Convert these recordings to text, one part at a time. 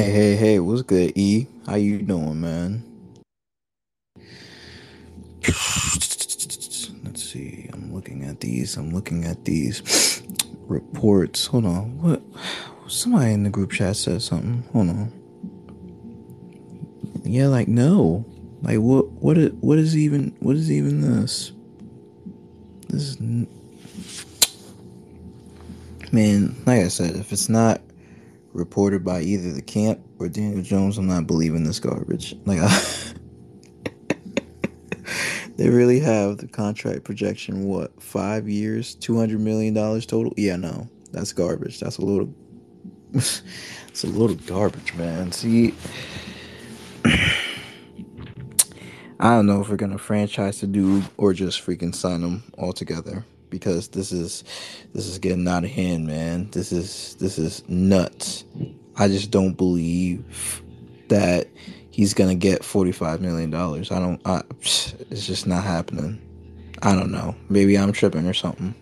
Hey, hey, hey, what's good, E? How you doing, man? Let's see. I'm looking at these. I'm looking at these reports. Hold on. What? Somebody in the group chat said something. Hold on. Yeah, like no. Like what? What? Is, what is even? What is even this? This is. Man, like I said, if it's not reported by either the camp or Daniel Jones, I'm not believing this garbage. Like, I, they really have the contract projection. What five years, two hundred million dollars total? Yeah, no, that's garbage. That's a little. it's a little garbage, man. See. I don't know if we're gonna franchise the dude or just freaking sign him altogether because this is this is getting out of hand, man. This is this is nuts. I just don't believe that he's gonna get forty five million dollars. I don't. I, it's just not happening. I don't know. Maybe I'm tripping or something.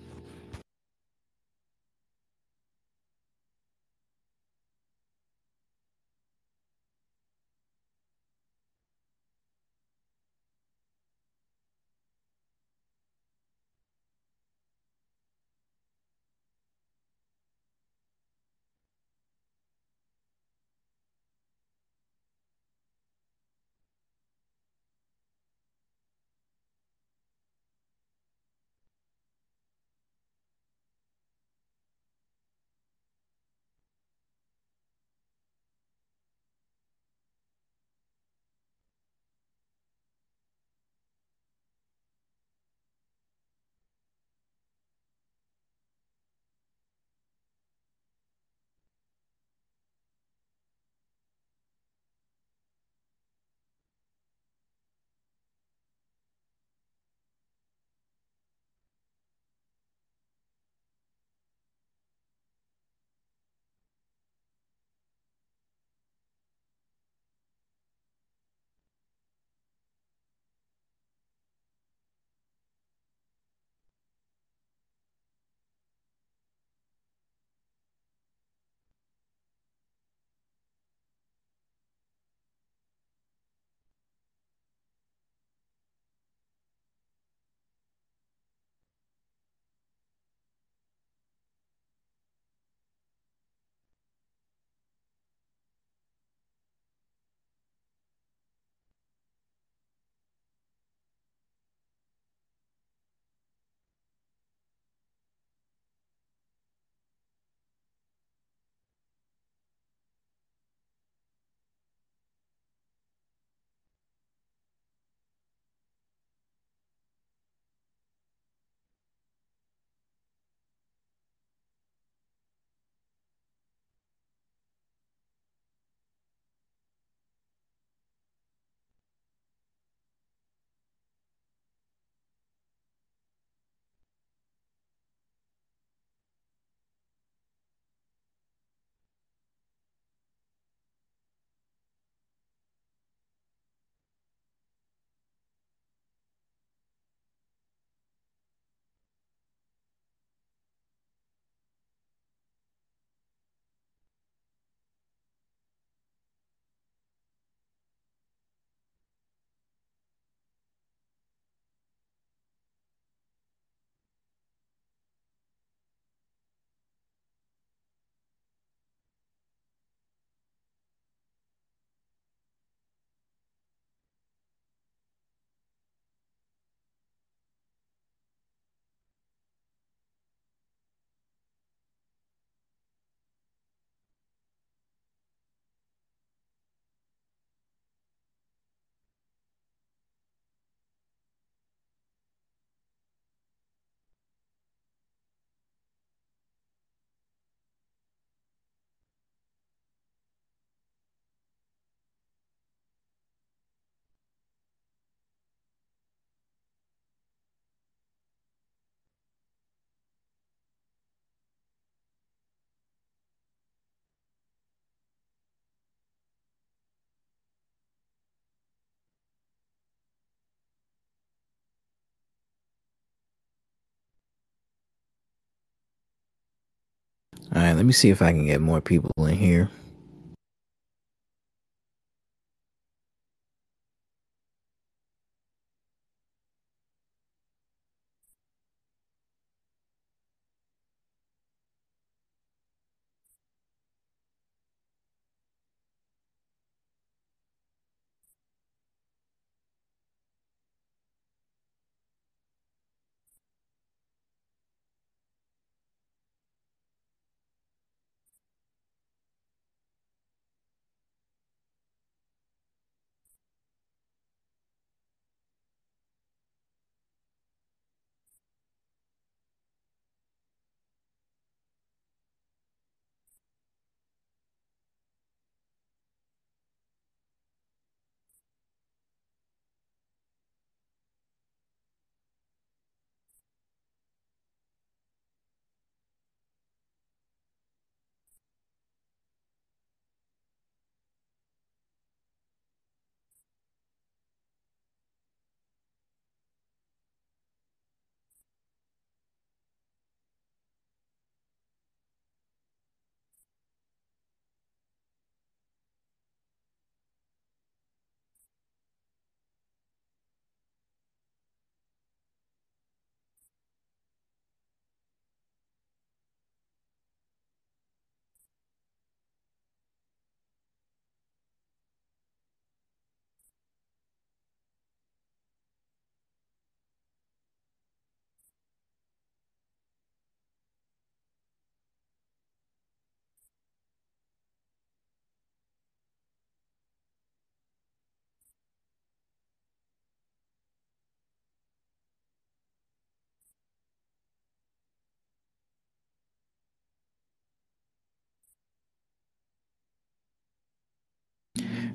All right, let me see if I can get more people in here.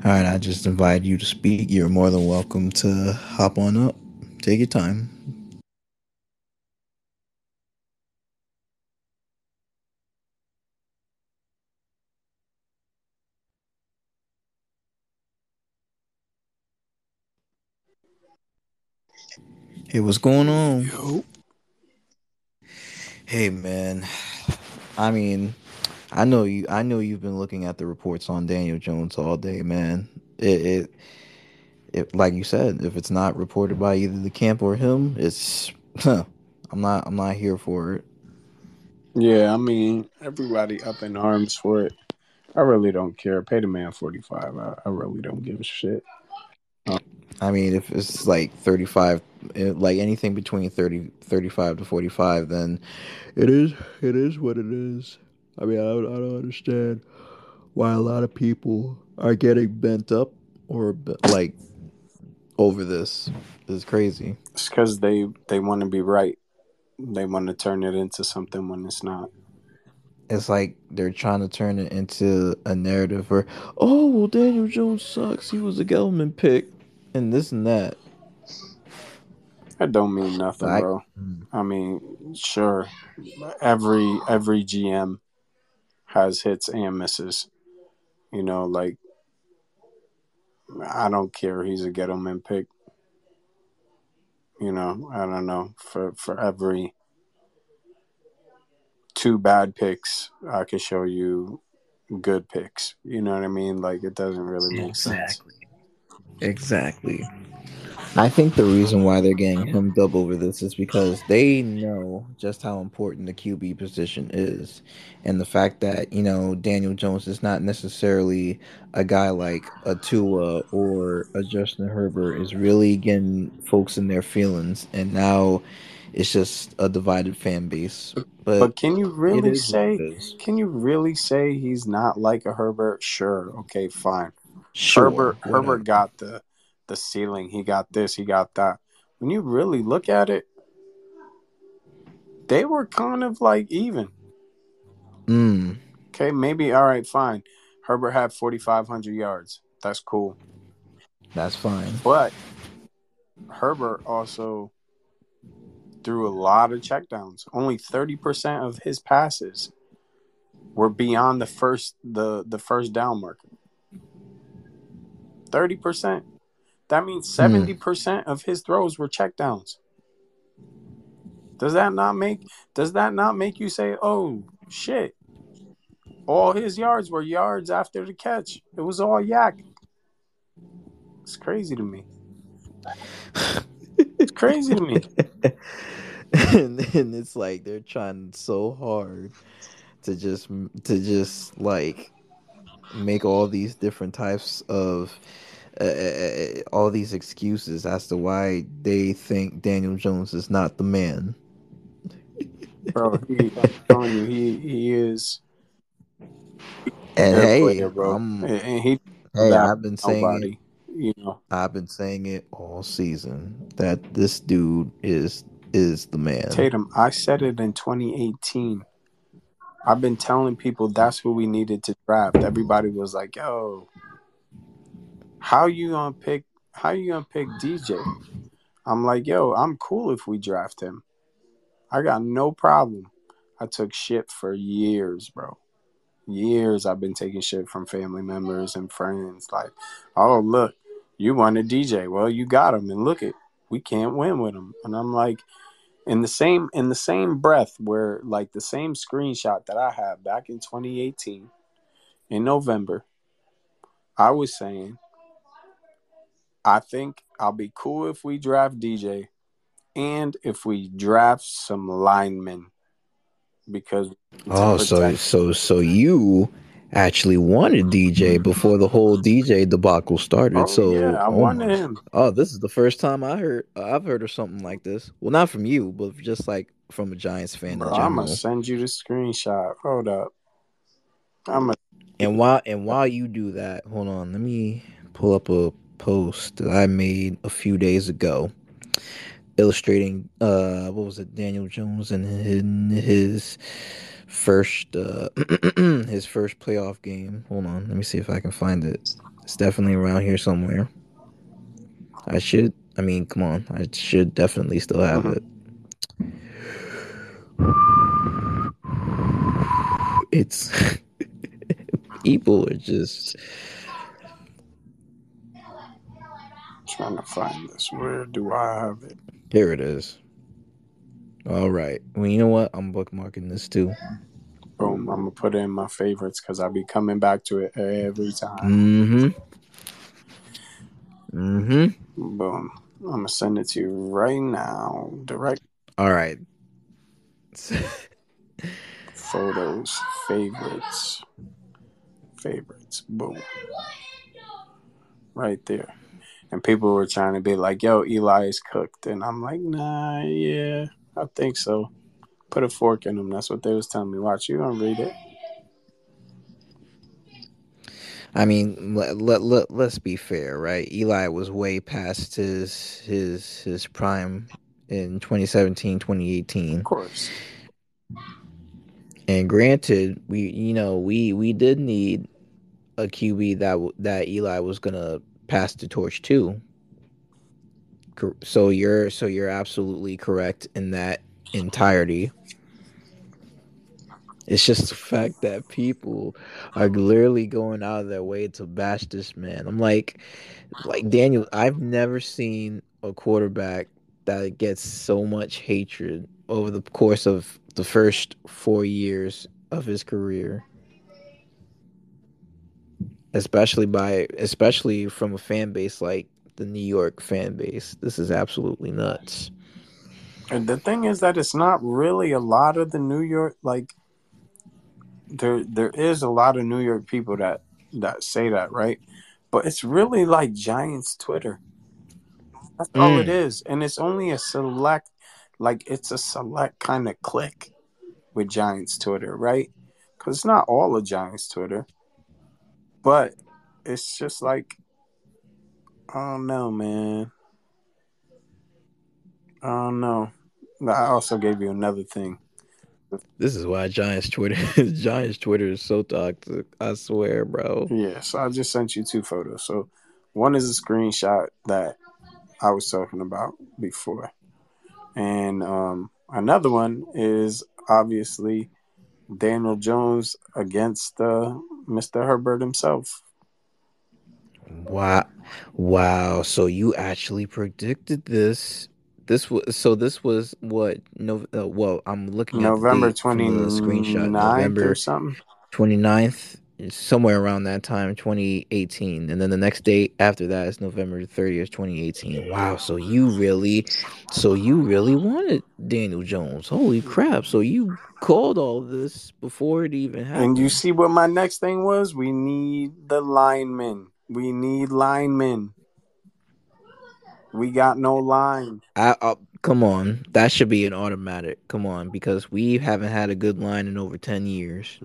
All right, I just invited you to speak. You're more than welcome to hop on up. Take your time. Hey, what's going on? Yo. Hey, man. I mean, I know you. I know you've been looking at the reports on Daniel Jones all day, man. It, it, it like you said, if it's not reported by either the camp or him, it's. Huh, I'm not. I'm not here for it. Yeah, I mean, everybody up in arms for it. I really don't care. Pay the man 45. I, I really don't give a shit. I mean, if it's like 35, eh, like anything between 30, 35 to 45, then it is, it is what it is. I mean, I don't, I don't understand why a lot of people are getting bent up or like over this. It's crazy. It's because they, they want to be right. They want to turn it into something when it's not. It's like they're trying to turn it into a narrative where, oh, well, Daniel Jones sucks. He was a Gettleman pick and this and that. That don't mean nothing, I- bro. Mm. I mean, sure, every every GM has hits and misses. You know, like I don't care. He's a Gettleman pick. You know, I don't know. For for every two bad picks, I could show you good picks. You know what I mean? Like it doesn't really make sense. Exactly. I think the reason why they're getting hemmed up over this is because they know just how important the QB position is. And the fact that, you know, Daniel Jones is not necessarily a guy like a Tua or a Justin Herbert is really getting folks in their feelings. And now it's just a divided fan base. But, But can you really say? Can you really say he's not like a Herbert? Sure. Okay. Fine. Sure, Herbert whatever. Herbert got the the ceiling. He got this. He got that. When you really look at it, they were kind of like even. Mm, Okay, maybe all right, fine. Herbert had forty five hundred yards. That's cool. that's fine. But Herbert also threw a lot of checkdowns. Only thirty percent of his passes were beyond the first the the first down marker. Thirty percent. That means hmm. seventy percent of his throws were checkdowns. Does that not make does that not make you say, "Oh shit"? All his yards were yards after the catch. It was all YAC. It's crazy to me. It's crazy to me. and then it's like they're trying so hard to just to just like make all these different types of uh, uh, all these excuses as to why they think Daniel Jones is not the man. Bro, he, I'm telling you, he he is And hey, player, bro. I'm, and he hey, I've been saying it. you know. I've been saying it all season that this dude is is the man. Tatum, I said it in 2018. I've been telling people that's who we needed to draft. Everybody was like, "Yo, how you gonna pick? How you gonna pick DJ?" I'm like, "Yo, I'm cool if we draft him. I got no problem." I took shit for years, bro. Years I've been taking shit from family members and friends. Like, "Oh, look, you wanted DJ. Well, you got him, and look it, we can't win with him." And I'm like, in the same in the same breath where like the same screenshot that I have back in 2018 in November, I was saying I think I'll be cool if we draft DJ and if we draft some linemen because Oh, so so so you actually wanted DJ before the whole DJ debacle started. Oh, so yeah, I oh wanted my- him. Oh, this is the first time I heard I've heard of something like this. Well, not from you, but just like from a Giants fan Bro, I'm gonna send you the screenshot. Hold up. I'm a And while and while you do that, hold on, let me pull up a post that I made a few days ago, illustrating uh what was it, Daniel Jones and his, his first uh his first playoff game. Hold on, let me see if I can find it. It's definitely around here somewhere. I should. I mean, come on. I should definitely still have Mhm. it. It's people are just trying to find this. Where do I have it? here. It is. All right. Well, you know what? I'm bookmarking this too. Boom. I'm gonna put it in my favorites because I'll be coming back to it every time. Mm-hmm. Mm-hmm. Boom. I'm gonna send it to you right now. Direct All right. photos, favorites, favorites. Boom. Right there. And people were trying to be like, "Yo, Eli is cooked," and I'm like, "Nah, yeah, I think so." Put a fork in him. That's what they was telling me. Watch, you gonna read it? I mean, let, let, let, let's be fair, right? Eli was way past his his his prime in 2017, 2018. Of course. And granted, we you know, we we did need a QB that that Eli was going pass the torch to. Cor- So you're so you're absolutely correct in that entirety. It's just the fact that people are literally going out of their way to bash this man. I'm like, like Daniel, I've never seen a quarterback that gets so much hatred over the course of the first four years of his career. Especially by especially from a fan base like the New York fan base. This is absolutely nuts. And the thing is that it's not really a lot of the New York like there there is a lot of New York people that that say that, right? But it's really like Giants Twitter. That's all it Mm. And it's only a select like it's a select kind of click with Giants Twitter, right? Cuz it's not all of Giants Twitter. But it's just like I don't know, man. I don't know. I also gave you another thing. This is why Giants Twitter Giants Twitter is so toxic. I swear, bro. Yeah, so I just sent you two photos. So one is a screenshot that I was talking about before. And um, another one is obviously Daniel Jones against uh, Mr. Herbert himself. Wow, wow. So you actually predicted this. This was so. This was what? No. Uh, well, I'm looking at November the from the 29th screenshot. or November something. 29th, somewhere around that time, 2018, and then the next date after that is November 30th, 2018. Wow. So you really, so you really wanted Daniel Jones. Holy crap! So you called all this before it even happened. And you see what my next thing was? We need the linemen. We need linemen. We got no line. I, uh, come on, that should be an automatic. Come on, because we haven't had a good line in over ten years.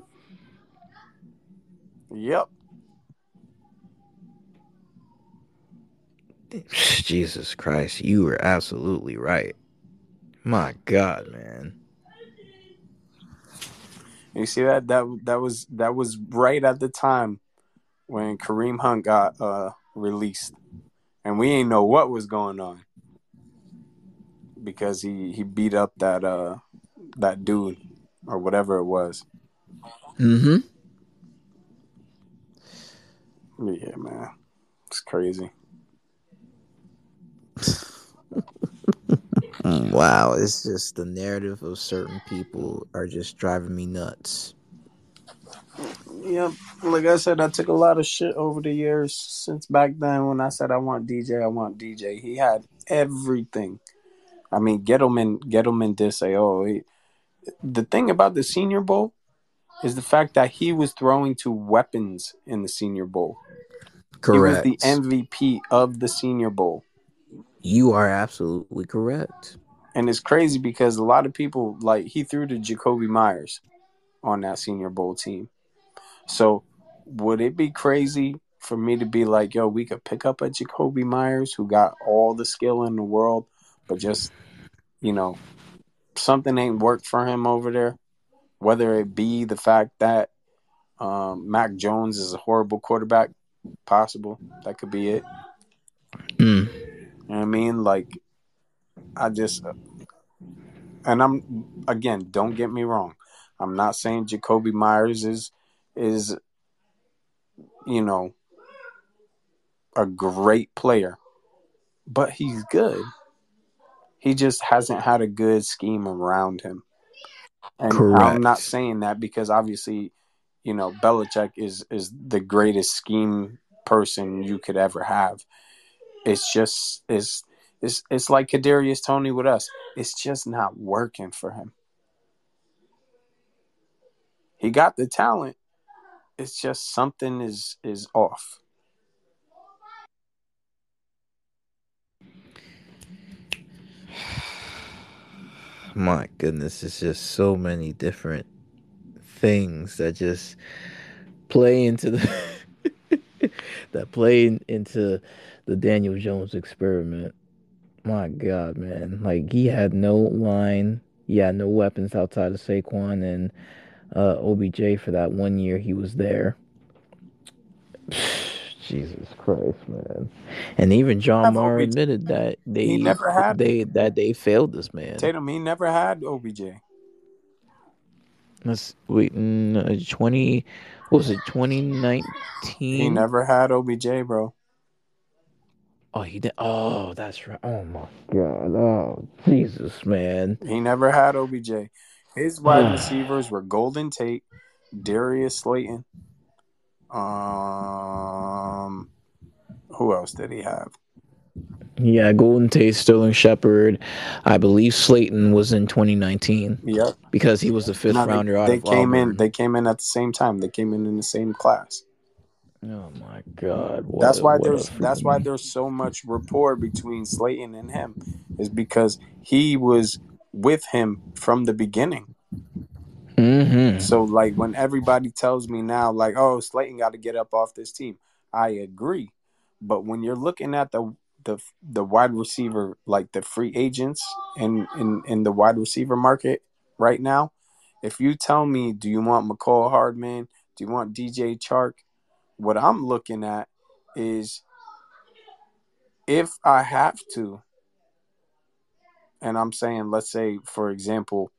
Yep. Jesus Christ, you were absolutely right. My God, man. You see that that that was that was right at the time when Kareem Hunt got uh, released, and we ain't know what was going on because he he beat up that uh that dude or whatever it was. Mm-hmm. Yeah, man, it's crazy. Wow, it's just the narrative of certain people are just driving me nuts. Yeah, like I said, I took a lot of shit over the years since back then when I said I want DJ, I want DJ. He had everything. I mean, Gettleman, Gettleman did say, "Oh, he, the thing about the Senior Bowl is the fact that he was throwing to weapons in the Senior Bowl. Correct. He was the MVP of the Senior Bowl, you are absolutely correct. and it's crazy because a lot of people like he threw to Jakobi Meyers on that Senior Bowl team. So, would it be crazy for me to be like, "Yo, we could pick up a Jakobi Meyers who got all the skill in the world, but just, you know, something ain't worked for him over there." Whether it be the fact that um, Mac Jones is a horrible quarterback, possible. That could be it. Mm. You know what I mean? Like, I just, and I'm again, don't get me wrong. I'm not saying Jakobi Meyers is is you know a great player, but he's good. He just hasn't had a good scheme around him. And Correct. I'm not saying that because obviously, you know, Belichick is is the greatest scheme person you could ever have. It's just it's it's it's like Kadarius Toney with us. It's just not working for him. He got the talent. It's just something is is off. My goodness, it's just so many different things that just play into the that play in- into the Daniel Jones experiment. My God, man! Like he had no line, he had no weapons outside of Saquon and uh, OBJ for that one year he was there. Jesus Christ, man! And even John Mara OBJ. admitted that they He never had they that they failed this man. Tatum. He never had OBJ. Let's wait. mm, uh, Twenty, what was it? Twenty nineteen. He never had OBJ, bro. Oh, he did. Oh, that's right. Oh my God. Oh, Jesus, man. He never had OBJ. His wide receivers were Golden Tate, Darius Slayton. Um, who else did he have? Yeah, Golden Tate, Sterling Shepard. I believe Slayton was in 2019 Yep. because he was the fifth No, they, rounder they of came Auburn. in. They came in at the same time. They came in in the same class. oh my God. What That's a- why there's that's why there's so much rapport between Slayton and him, is because he was with him from the beginning. Mhm. So like when everybody tells me now, like, oh, Slayton got to get up off this team, I agree. But when you're looking at the the the wide receiver, like the free agents in in in the wide receiver market right now, if you tell me, do you want Mecole Hardman? Do you want DJ Chark? What I'm looking at is if I have to, and I'm saying, let's say, for example,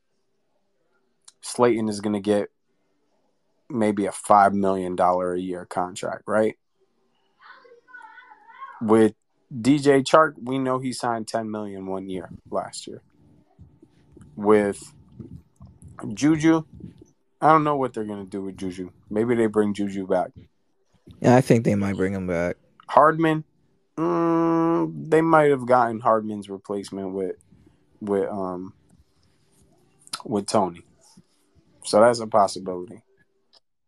Slayton is going to get maybe a five million dollar a year contract, right? With DJ Chark, we know he signed 10 million one year last year. With Juju, I don't know what they're going to do with Juju. Maybe they bring Juju back. Yeah, I think they might bring him back. Hardman, mm, they might have gotten Hardman's replacement with with um with Toney. So that's a possibility.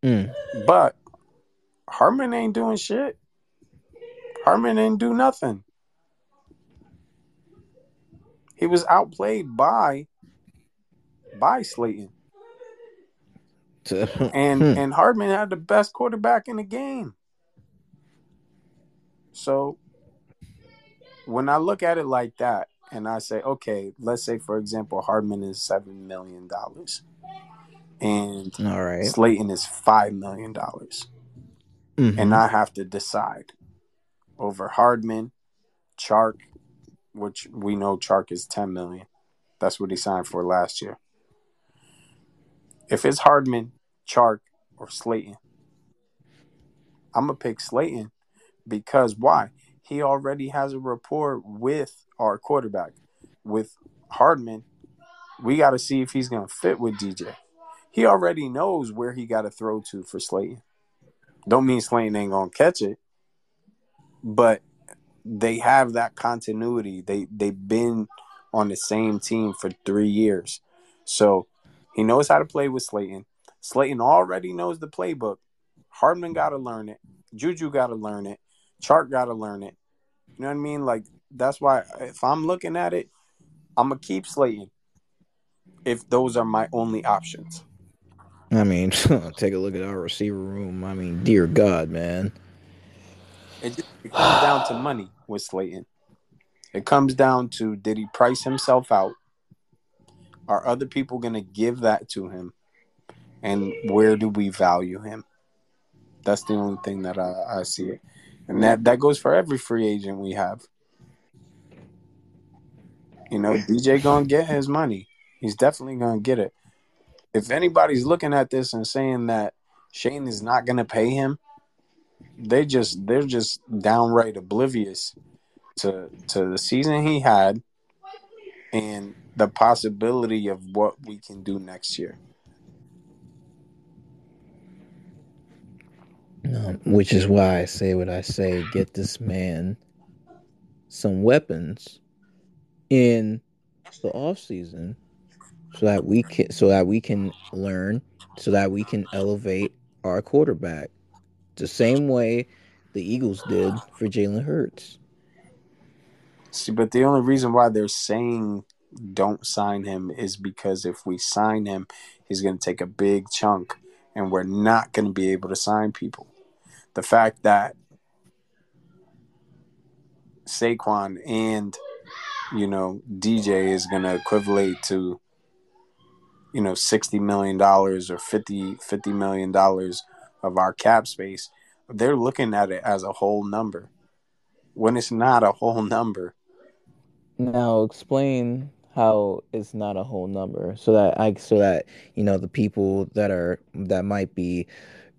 Mm. But Harmon ain't doing shit. Harmon didn't do nothing. He was outplayed by by Slayton. And Hmm. and Hardman had the best quarterback in the game. So when I look at it like that and I say, okay, let's say for example Hardman is seven million dollars and All right. Slayton is five million dollars. Mhm. and I have to decide over Hardman, Chark, which we know Chark is ten million. That's what he signed for last year. If it's Hardman, Chark, or Slayton, I'm gonna pick Slayton because why? He already has a rapport with our quarterback. With Hardman, we got to see if he's gonna fit with DJ. He already knows where he got to throw to for Slayton. Don't mean Slayton ain't gonna catch it, but they have that continuity. They they've been on the same team for three years, so he knows how to play with Slayton. Slayton already knows the playbook. Hardman got to learn it. Juju got to learn it. Chark got to learn it. You know what I mean? Like that's why if I'm looking at it, I'm gonna keep Slayton. If those are my only options. I mean, take a look at our receiver room. I mean, dear God, man. It it comes down to money with Slayton. It comes down to did he price himself out? Are other people going to give that to him? and where do we value him? That's the only thing that I, I see it. And that, that goes for every free agent we have. You know, DJ gonna get his money. He's definitely gonna get it. If anybody's looking at this and saying that Schoen is not gonna pay him, they just they're just downright oblivious to to the season he had and the possibility of what we can do next year. Um, which is why I say what I say: get this man some weapons in the off season, so that we can so that we can learn, so that we can elevate our quarterback, the same way the Eagles did for Jalen Hurts. See, but the only reason why they're saying don't sign him is because if we sign him, he's going to take a big chunk, and we're not going to be able to sign people. The fact that Saquon and you know DJ is going to equivalent to you know 60 million dollars or 50 50 million dollars of our cap space they're looking at it as a whole number. When it's not a whole number. Now explain how it's not a whole number so that i so that you know the people that are that might be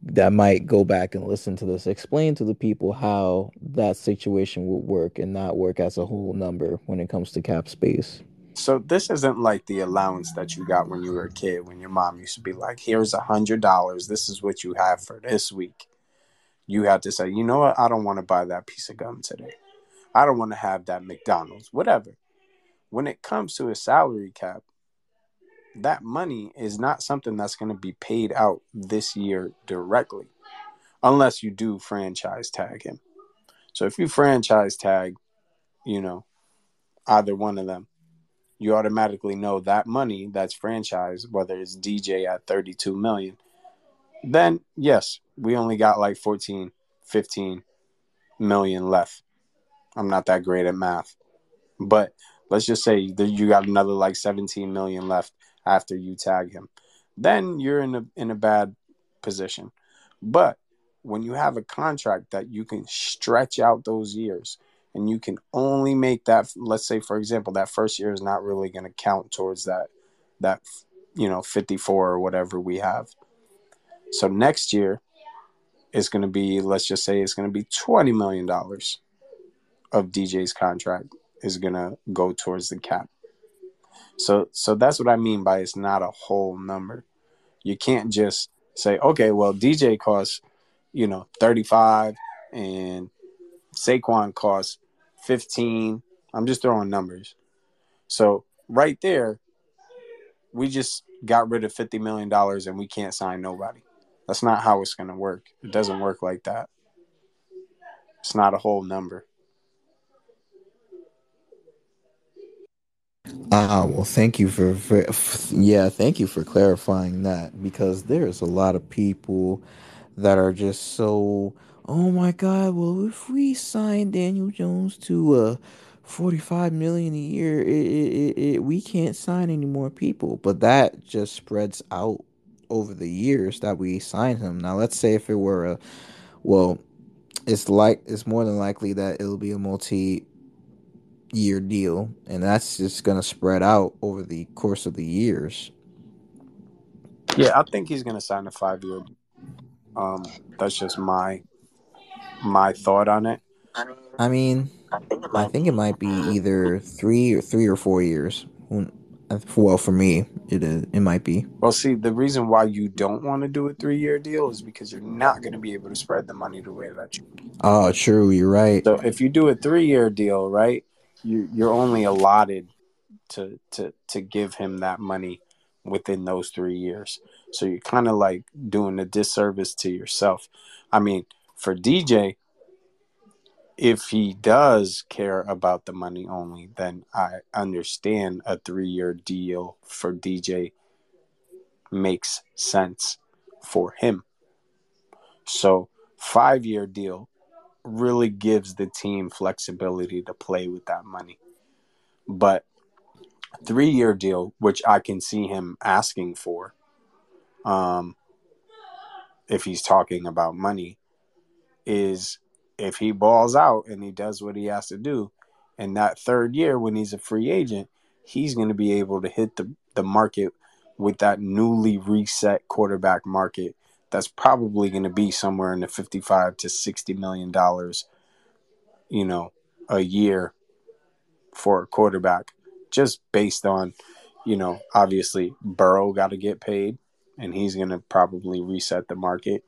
that might go back and listen to this. Explain to the people how that situation would work and not work as a whole number when it comes to cap space so this isn't like the allowance that you got when you were a kid when your mom used to be like here's a hundred dollars. This is what you have for this week. You had to say you know what? I don't want to buy that piece of gum today. I don't want to have that mcdonald's whatever. When it comes to a salary cap that money is not something that's going to be paid out this year directly unless you do franchise tag him. So if you franchise tag you know either one of them you automatically know that money that's franchised, whether it's DJ at 32 million, then yes, we only got like 14, 15 million left. I'm not that great at math. But let's just say that you got another like 17 million left after you tag him. Then you're in a in a bad position. But when you have a contract that you can stretch out those years, and you can only make that let's say for example that first year is not really going to count towards that that you know 54 or whatever we have. So next year is going to be let's just say it's going to be 20 million dollars of DJ's contract is going to go towards the cap. So so that's what I mean by it's not a whole number. You can't just say okay well DJ costs you know 35 and Saquon costs 15. I'm just throwing numbers. So right there, we just got rid of $50 million and we can't sign nobody. That's not how it's going to work. It doesn't work like that. It's not a whole number. Ah, well, thank you for, for, yeah, thank you for clarifying that because there's a lot of people that are just so oh my god well if we sign daniel jones to uh 45 million a year it, it, it, we can't sign any more people but that just spreads out over the years that we sign him. Now let's say if it were a well it's like it's more than likely that it'll be a multi year deal and that's just going to spread out over the course of the years. Yeah i think he's going to sign a five year um that's just my my thought on it. I mean, I think it might be either three or three or four years. Uh, well, for me, it is. It might be. Well, see, the reason why you don't want to do a three-year deal is because you're not going to be able to spread the money the way that you. Oh, true. You're right. So if you do a three-year deal, right, you you're only allotted to to to give him that money within those three years. So you're kind of like doing a disservice to yourself. I mean, for DJ, if he does care about the money only, then I understand a three year deal for DJ makes sense for him. So, five year deal really gives the team flexibility to play with that money. But three year deal, which I can see him asking for, um, if he's talking about money, is if he balls out and he does what he has to do, in that third year when he's a free agent, he's going to be able to hit the, the market with that newly reset quarterback market that's probably going to be somewhere in the 55 to 60 million dollars you know a year for a quarterback just based on you know obviously Burrow got to get paid and he's going to probably reset the market.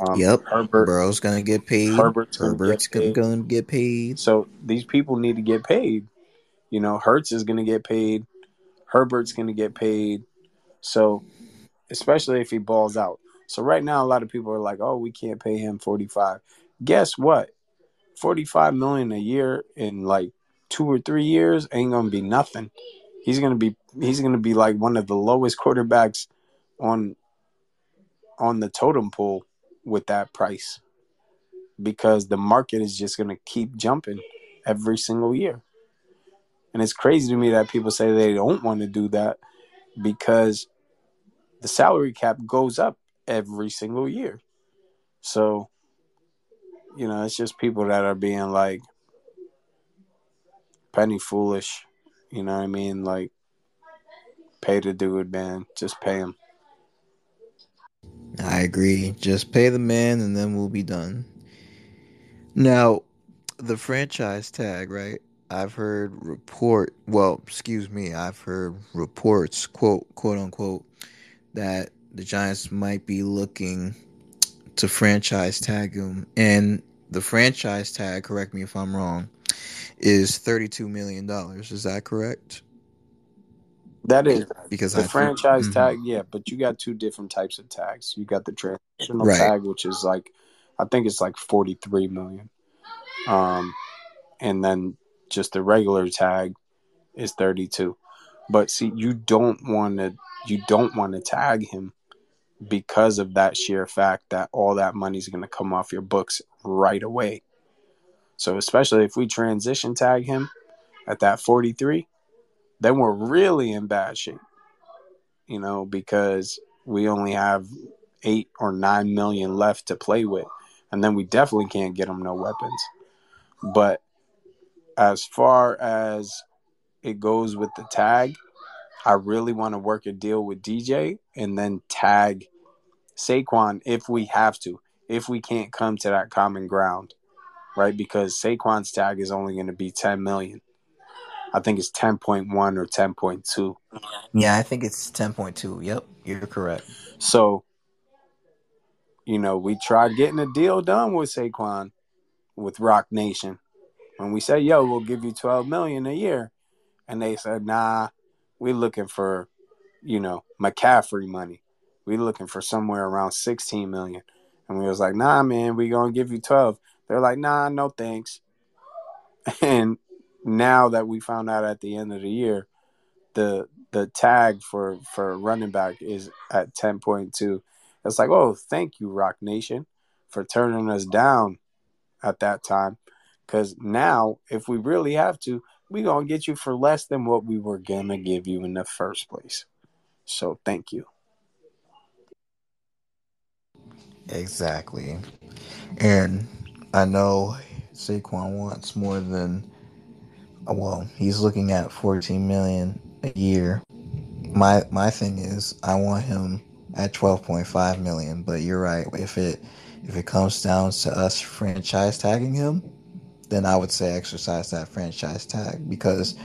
Um, yep Herbert Burrow's going to get paid. Herbert's, Herbert's going to get paid. So these people need to get paid. You know Hurts is going to get paid. Herbert's going to get paid. So especially if he balls out. So right now, a lot of people are like, "Oh, we can't pay him 45." Guess what? 45 million a year in like two or three years ain't gonna be nothing. He's gonna be he's gonna be like one of the lowest quarterbacks on on the totem pole with that price because the market is just gonna keep jumping every single year. And it's crazy to me that people say they don't want to do that because the salary cap goes up every single year. So, you know, it's just people that are being like penny foolish. You know what I mean? Like, pay the dude, man. Just pay him. I agree. Just pay the man and then we'll be done. Now, the franchise tag, right? I've heard report, well, excuse me, I've heard reports, quote, quote unquote, that the Giants might be looking to franchise tag him. And the franchise tag, correct me if I'm wrong, is $32 million. Is that correct? That is because the I franchise mm-hmm. tag, yeah, but you got two different types of tags. You got the transitional right. tag, which is like, I think it's like forty three million, um, and then just the regular tag is thirty two. But see, you don't want to, you don't want to tag him because of that sheer fact that all that money is going to come off your books right away. So, especially if we transition tag him at that 43, then we're really in bad shape, you know, because we only have eight or nine million left to play with. And then we definitely can't get them no weapons. But as far as it goes with the tag, I really want to work a deal with DJ and then tag Saquon if we have to, if we can't come to that common ground, right? Because Saquon's tag is only going to be 10 million. I think it's 10.1 or 10.2. Yeah, I think it's 10.2. Yep, you're correct. So, you know, we tried getting a deal done with Saquon with Roc Nation. When we said, yo, we'll give you 12 million a year. And they said, nah, we're looking for, you know, McCaffrey money. We're looking for somewhere around 16 million. And we was like, nah, man, we gonna give you 12. They're like, nah, no thanks. And now that we found out at the end of the year, the the tag for for running back is at 10.2. It's like, oh, thank you, Roc Nation, for turning us down at that time. Because now, if we really have to, we gonna get you for less than what we were gonna give you in the first place. So thank you. Exactly. And I know Saquon wants more than well, he's looking at 14 million a year. My my thing is I want him at 12.5 million, but you're right. If it if it comes down to us franchise tagging him, then I would say exercise that franchise tag because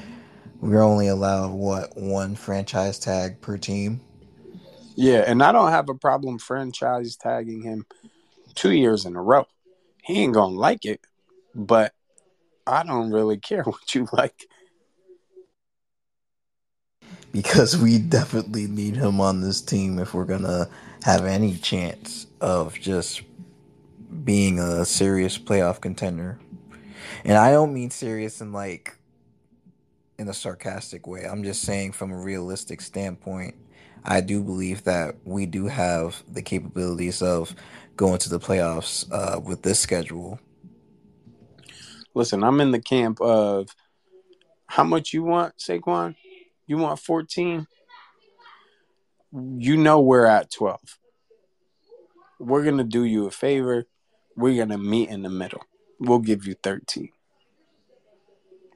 we're only allowed what one franchise tag per team. Yeah, and I don't have a problem franchise tagging him two years in a row. He ain't gonna like it, but I don't really care what you like. Because we definitely need him on this team if we're gonna have any chance of just being a serious playoff contender. And I don't mean serious in like in a sarcastic way. I'm just saying from a realistic standpoint I do believe that we do have the capabilities of going to the playoffs uh, with this schedule. Listen, I'm in the camp of how much you want, Saquon? You want 14? you know we're at 12. We're going to do you a favor. We're going to meet in the middle. We'll give you 13.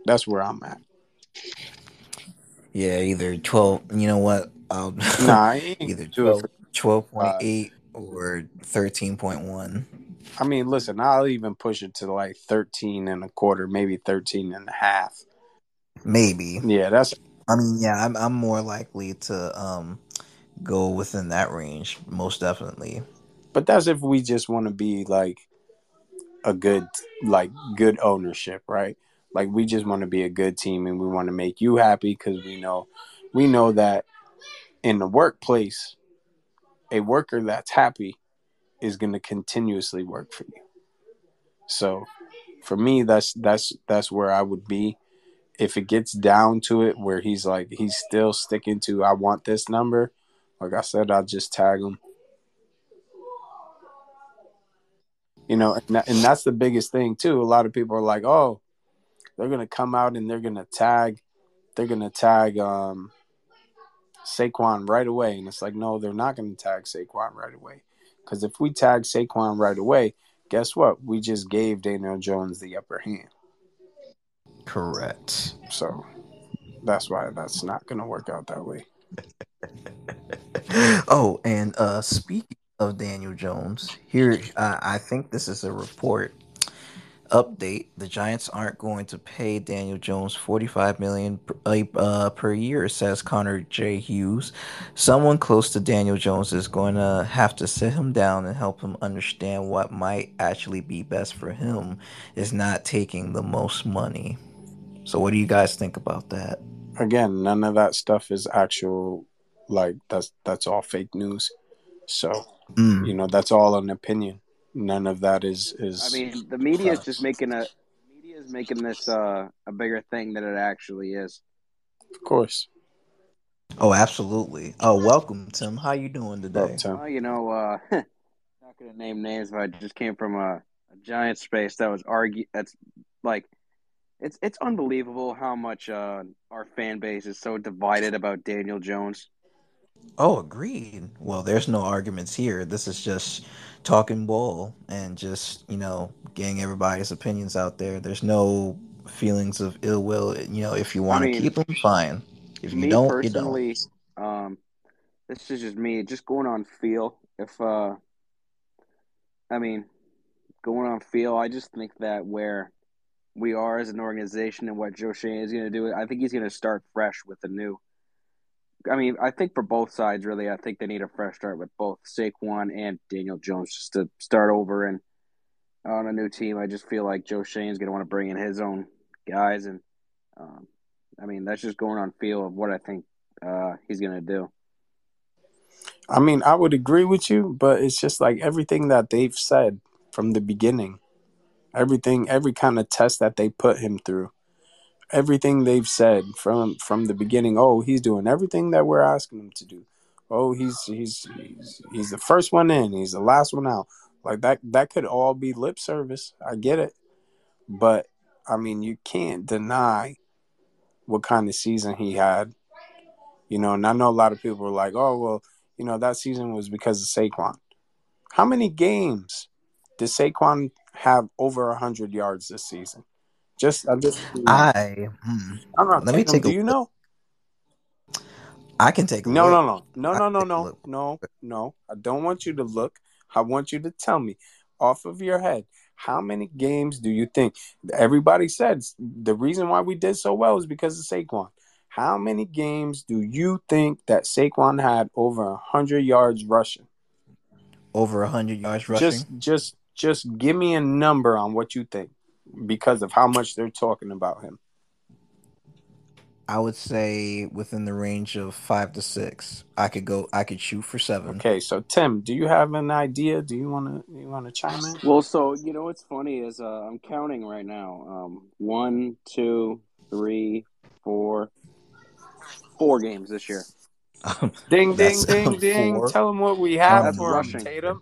That's where I'm at. Yeah, either twelve. You know what? I'll Nah, either do it 12, for 12.8 or thirteen point one. I mean, listen, I'll even push it to like 13 and a quarter, maybe 13 and a half. Maybe. Yeah, that's I mean, yeah, I'm I'm more likely to um go within that range, most definitely. but that's if we just want to be like a good like good ownership, right? Like we just want to be a good team and we want to make you happy cuz we know we know that in the workplace a worker that's happy is going to continuously work for you. So for me that's that's that's where I would be if it gets down to it where he's like he's still sticking to I want this number, like I said I'll just tag him. You know, and, that, and that's the biggest thing too. A lot of people are like, "Oh, they're going to come out and they're going to tag they're going to tag um Saquon right away." And it's like, "No, they're not going to tag Saquon right away." Cuz if we tag Saquon right away, guess what? We just gave Daniel Jones the upper hand. Correct. So that's why that's not going to work out that way. oh, and uh speaking of Daniel Jones, here uh, I think this is a report update. The Giants aren't going to pay Daniel Jones 45 million per, uh, per year, says Connor J. Hughes. Someone close to Daniel Jones is going to have to sit him down and help him understand what might actually be best for him is not taking the most money. So what do you guys think about that? Again, none of that stuff is actual like that's that's all fake news. So, Mm. you know, that's all an opinion. None of that is is I mean, the media is just making a media is making this uh, a bigger thing than it actually is. Of course. Oh, absolutely. Oh, welcome, Tim. How you doing Up today? to Well, you know, uh, not gonna name names, but I just came from a, a giant space that was argue. That's like, it's it's unbelievable how much uh, our fan base is so divided about Daniel Jones. Oh, agreed. Well, there's no arguments here. This is just talking ball and just, you know, getting everybody's opinions out there. There's no feelings of ill will. You know, if you I want to mean, keep them, fine. If you don't, you don't. um, this is just me, just going on feel. If uh, I mean, going on feel, I just think that where we are as an organization and what Joe Schoen is going to do, I think he's going to start fresh with a new. I mean, I think for both sides, really, I think they need a fresh start with both Saquon and Daniel Jones just to start over and on a new team. I just feel like Joe Schoen's going to want to bring in his own guys, and um, I mean, that's just going on feel of what I think uh, he's going to do. I mean, I would agree with you, but it's just like everything that they've said from the beginning, everything, every kind of test that they put him through, everything they've said from from the beginning. Oh, he's doing everything that we're asking him to do. Oh, he's he's he's, he's the first one in. He's the last one out. Like that. That could all be lip service. I get it, but I mean, you can't deny what kind of season he had. You know, and I know a lot of people are like, "Oh, well, you know, that season was because of Saquon." How many games did Saquon have over hundred yards this season? Just, I'm just. You know, I hmm, I don't know. let me take a do you know? I can take a No, no, look. no, no, no, can no, no, no, no. I don't want you to look. I want you to tell me off of your head. How many games do you think? Everybody said the reason why we did so well is because of Saquon. How many games do you think that Saquon had over a hundred yards rushing? Over hundred yards rushing. Just, just, just give me a number on what you think because of how much they're talking about him. I would say within the range of five to six. I could go. I could shoot for seven. Okay, so Tim, do you have an idea? Do you want to you want to chime in? Well, so you know what's funny is uh, I'm counting right now. Um, one, two, three, four, four games this year. Ding, ding, That's ding, ding. four. Tell them what we have That's for him, rushing. Tatum.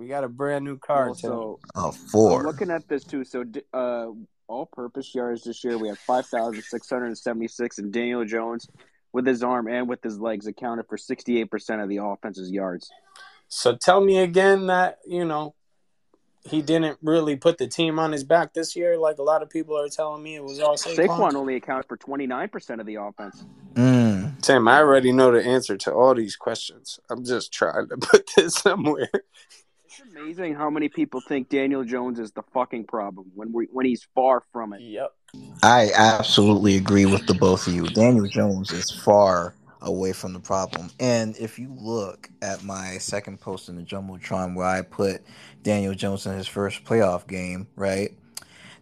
We got a brand new card, Well, Tim. so Oh, I'm four. looking at this too. So uh, all-purpose yards this year, we have five thousand six hundred seventy-six, and Daniel Jones with his arm and with his legs accounted for 68% of the offense's yards. So tell me again that, you know, he didn't really put the team on his back this year, like a lot of people are telling me it was all Saquon. Saquon only accounted for 29% of the offense. Mm. Tim, I already know the answer to all these questions. I'm just trying to put this somewhere. It's amazing how many people think Daniel Jones is the fucking problem when we when he's far from it. Yep. I absolutely agree with the both of you. Daniel Jones is far away from the problem. And if you look at my second post in the Jumbotron where I put Daniel Jones in his first playoff game, right?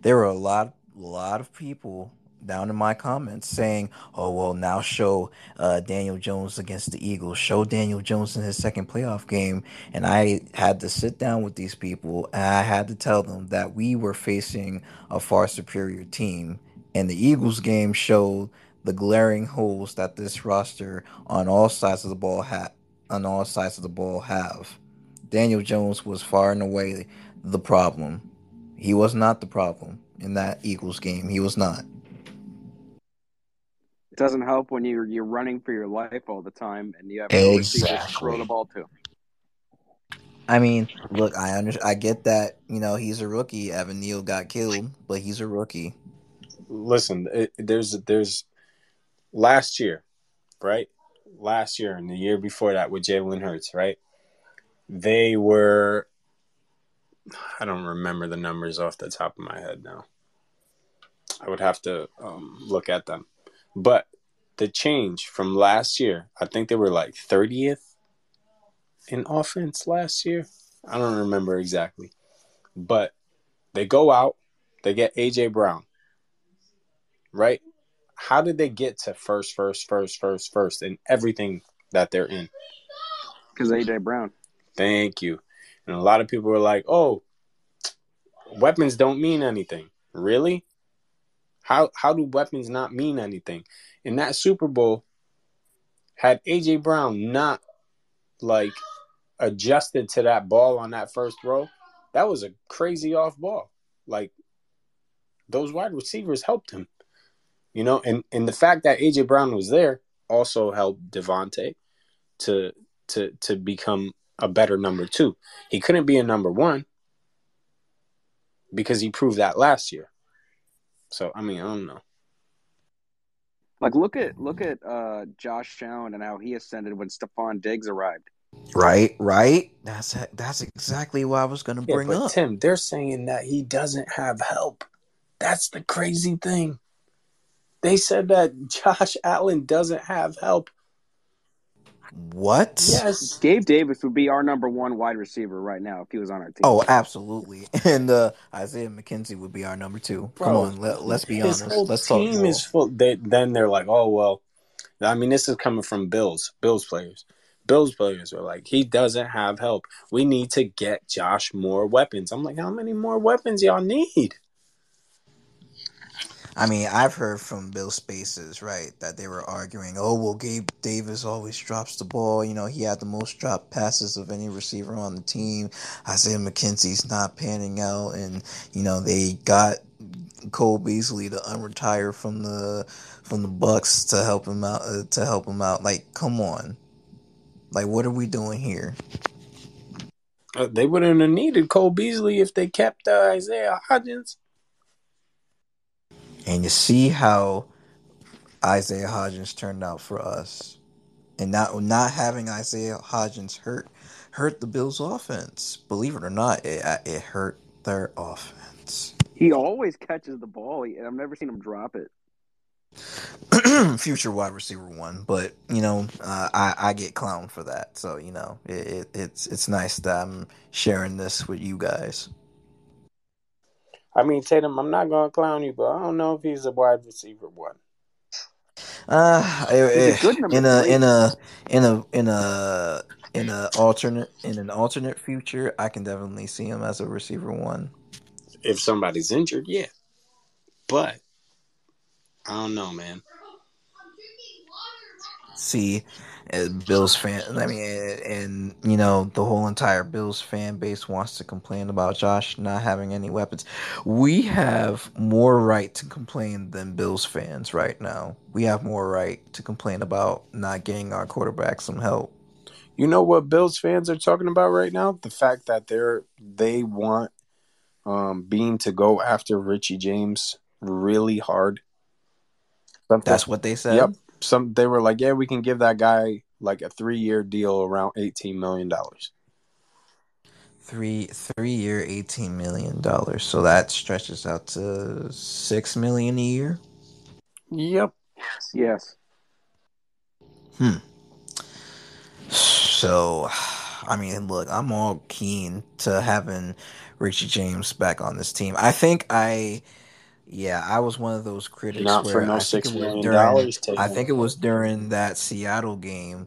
There were a lot a lot of people down in my comments saying, "Oh well, now show uh, Daniel Jones against the Eagles. Show Daniel Jones in his second playoff game." And I had to sit down with these people and I had to tell them that we were facing a far superior team, and the Eagles game showed the glaring holes that this roster on all sides of the ball had on all sides of the ball have. Daniel Jones was far and away the problem. He was not the problem in that Eagles game. He was not. It doesn't help when you're you're running for your life all the time and you have no receivers to throw the ball to. I mean, look, I under, I get that. You know, he's a rookie. Evan Neal got killed, but he's a rookie. Listen, it, there's there's last year, right? Last year and the year before that with Jalen Hurts, right? They were I don't remember the numbers off the top of my head now. I would have to um, look at them. But the change from last year, I think they were like 30th in offense last year. I don't remember exactly. But they go out, they get AJ Brown. Right? How did they get to first, first, first, first, first in everything that they're in? Because AJ Brown. Thank you. And a lot of people were like, "Oh, weapons don't mean anything." Really? How how do weapons not mean anything? In that Super Bowl, had AJ Brown not like adjusted to that ball on that first throw, that was a crazy off ball. Like those wide receivers helped him. You know, and and the fact that AJ Brown was there also helped DeVonta to to to become a better number two. He couldn't be a number one because he proved that last year. So I mean, I don't know. Like look at look at uh, Josh Allen and how he ascended when Stefon Diggs arrived. Right, right. That's that's exactly what I was going to Yeah, bring but up. Tim, they're saying that he doesn't have help. That's the crazy thing. They said that Josh Allen doesn't have help. What? Yes. Gabe Davis would be our number one wide receiver right now if he was on our team. Oh, absolutely. And uh, Isaiah McKenzie would be our number two. Come on, let, let's be honest. whole Let's talk team is full. They, then they're like, oh well. I mean, this is coming from Bills. Bills players. Bills players are like, he doesn't have help. We need to get Josh more weapons. I'm like, how many more weapons y'all need? I mean, I've heard from Bill Spaces, right, that they were arguing, oh, well, Gabe Davis always drops the ball. You know, he had the most drop passes of any receiver on the team. Isaiah McKenzie's not panning out. And, you know, they got Cole Beasley to unretire from the from the Bucs to help him out uh, to help him out. Like, come on. Like, what are we doing here? Uh, they wouldn't have needed Cole Beasley if they kept uh, Isaiah Hodgins. And you see how Isaiah Hodgins turned out for us. And not not having Isaiah Hodgins hurt hurt the Bills' offense. Believe it or not, it it hurt their offense. He always catches the ball. I've never seen him drop it. Future wide receiver one, but you know, uh, I I get clowned for that. So you know, it, it it's it's nice that I'm sharing this with you guys. I mean, Tatum, I'm not going to clown you, but I don't know if he's a wide receiver one. Uh, it- a it- good number in a in a in a in a in a alternate in an alternate future, I can definitely see him as a receiver one. If somebody's injured, yeah. But I don't know, man. See, uh, Bills fan. I mean, and, and you know the whole entire Bills fan base wants to complain about Josh not having any weapons. We have more right to complain than Bills fans right now. We have more right to complain about not getting our quarterback some help. You know what Bills fans are talking about right now? The fact that they're they want um Beane to go after Richie James really hard. Something- That's what they said. Yep. Some they were like, yeah, we can give that guy like a three year deal around eighteen million dollars. Three three year, eighteen million dollars. So that stretches out to six million a year. Yep. Yes. Yes. Hmm. So, I mean, look, I'm all keen to having Richie James back on this team. I think I, yeah, I was one of those critics Not where for no I think it was during, dollars. I think it was during that Seattle game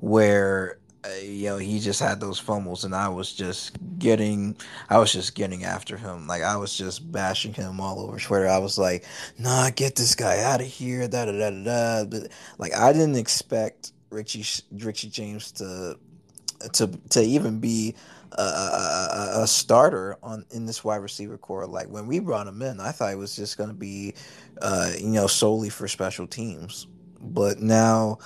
where uh, you know he just had those fumbles, and I was just getting, I was just getting after him. Like I was just bashing him all over Twitter. I was like, "Nah, get this guy out of here!" Da da da da da. But like I didn't expect Richie Richie James to to to even be a, a, a- a starter on in this wide receiver corps. Like when we brought him in, I thought it was just going to be, uh, you know, solely for special teams. But now,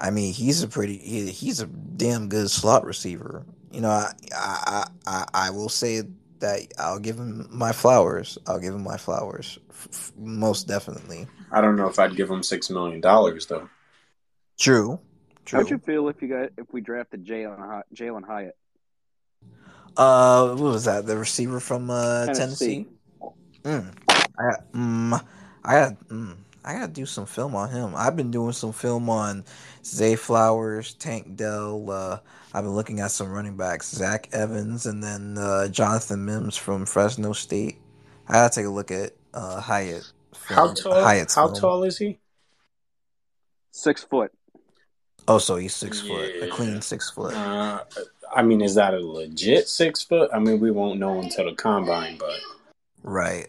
I mean, he's a pretty he, he's a damn good slot receiver. You know, I I I, I will say that I'll give him my flowers. I'll give him my flowers, f- f- most definitely. I don't know if I'd give him six million dollars though. True. True. How'd you feel if you got if we drafted Jalen Hy- Jalen Hyatt? Uh, what was that? The receiver from uh, Tennessee. Tennessee. Mm. I got, mm, I got, mm, I got to do some film on him. I've been doing some film on Zay Flowers, Tank Dell. Uh, I've been looking at some running backs, Zach Evans, and then uh, Jonathan Mims from Fresno State. I gotta take a look at uh, Hyatt. Film, How tall? Hyatt's How film. tall is he? Six foot. Oh, so he's six foot, a clean six foot. Uh, I mean, is that a legit six foot? I mean, we won't know until the combine, but Right.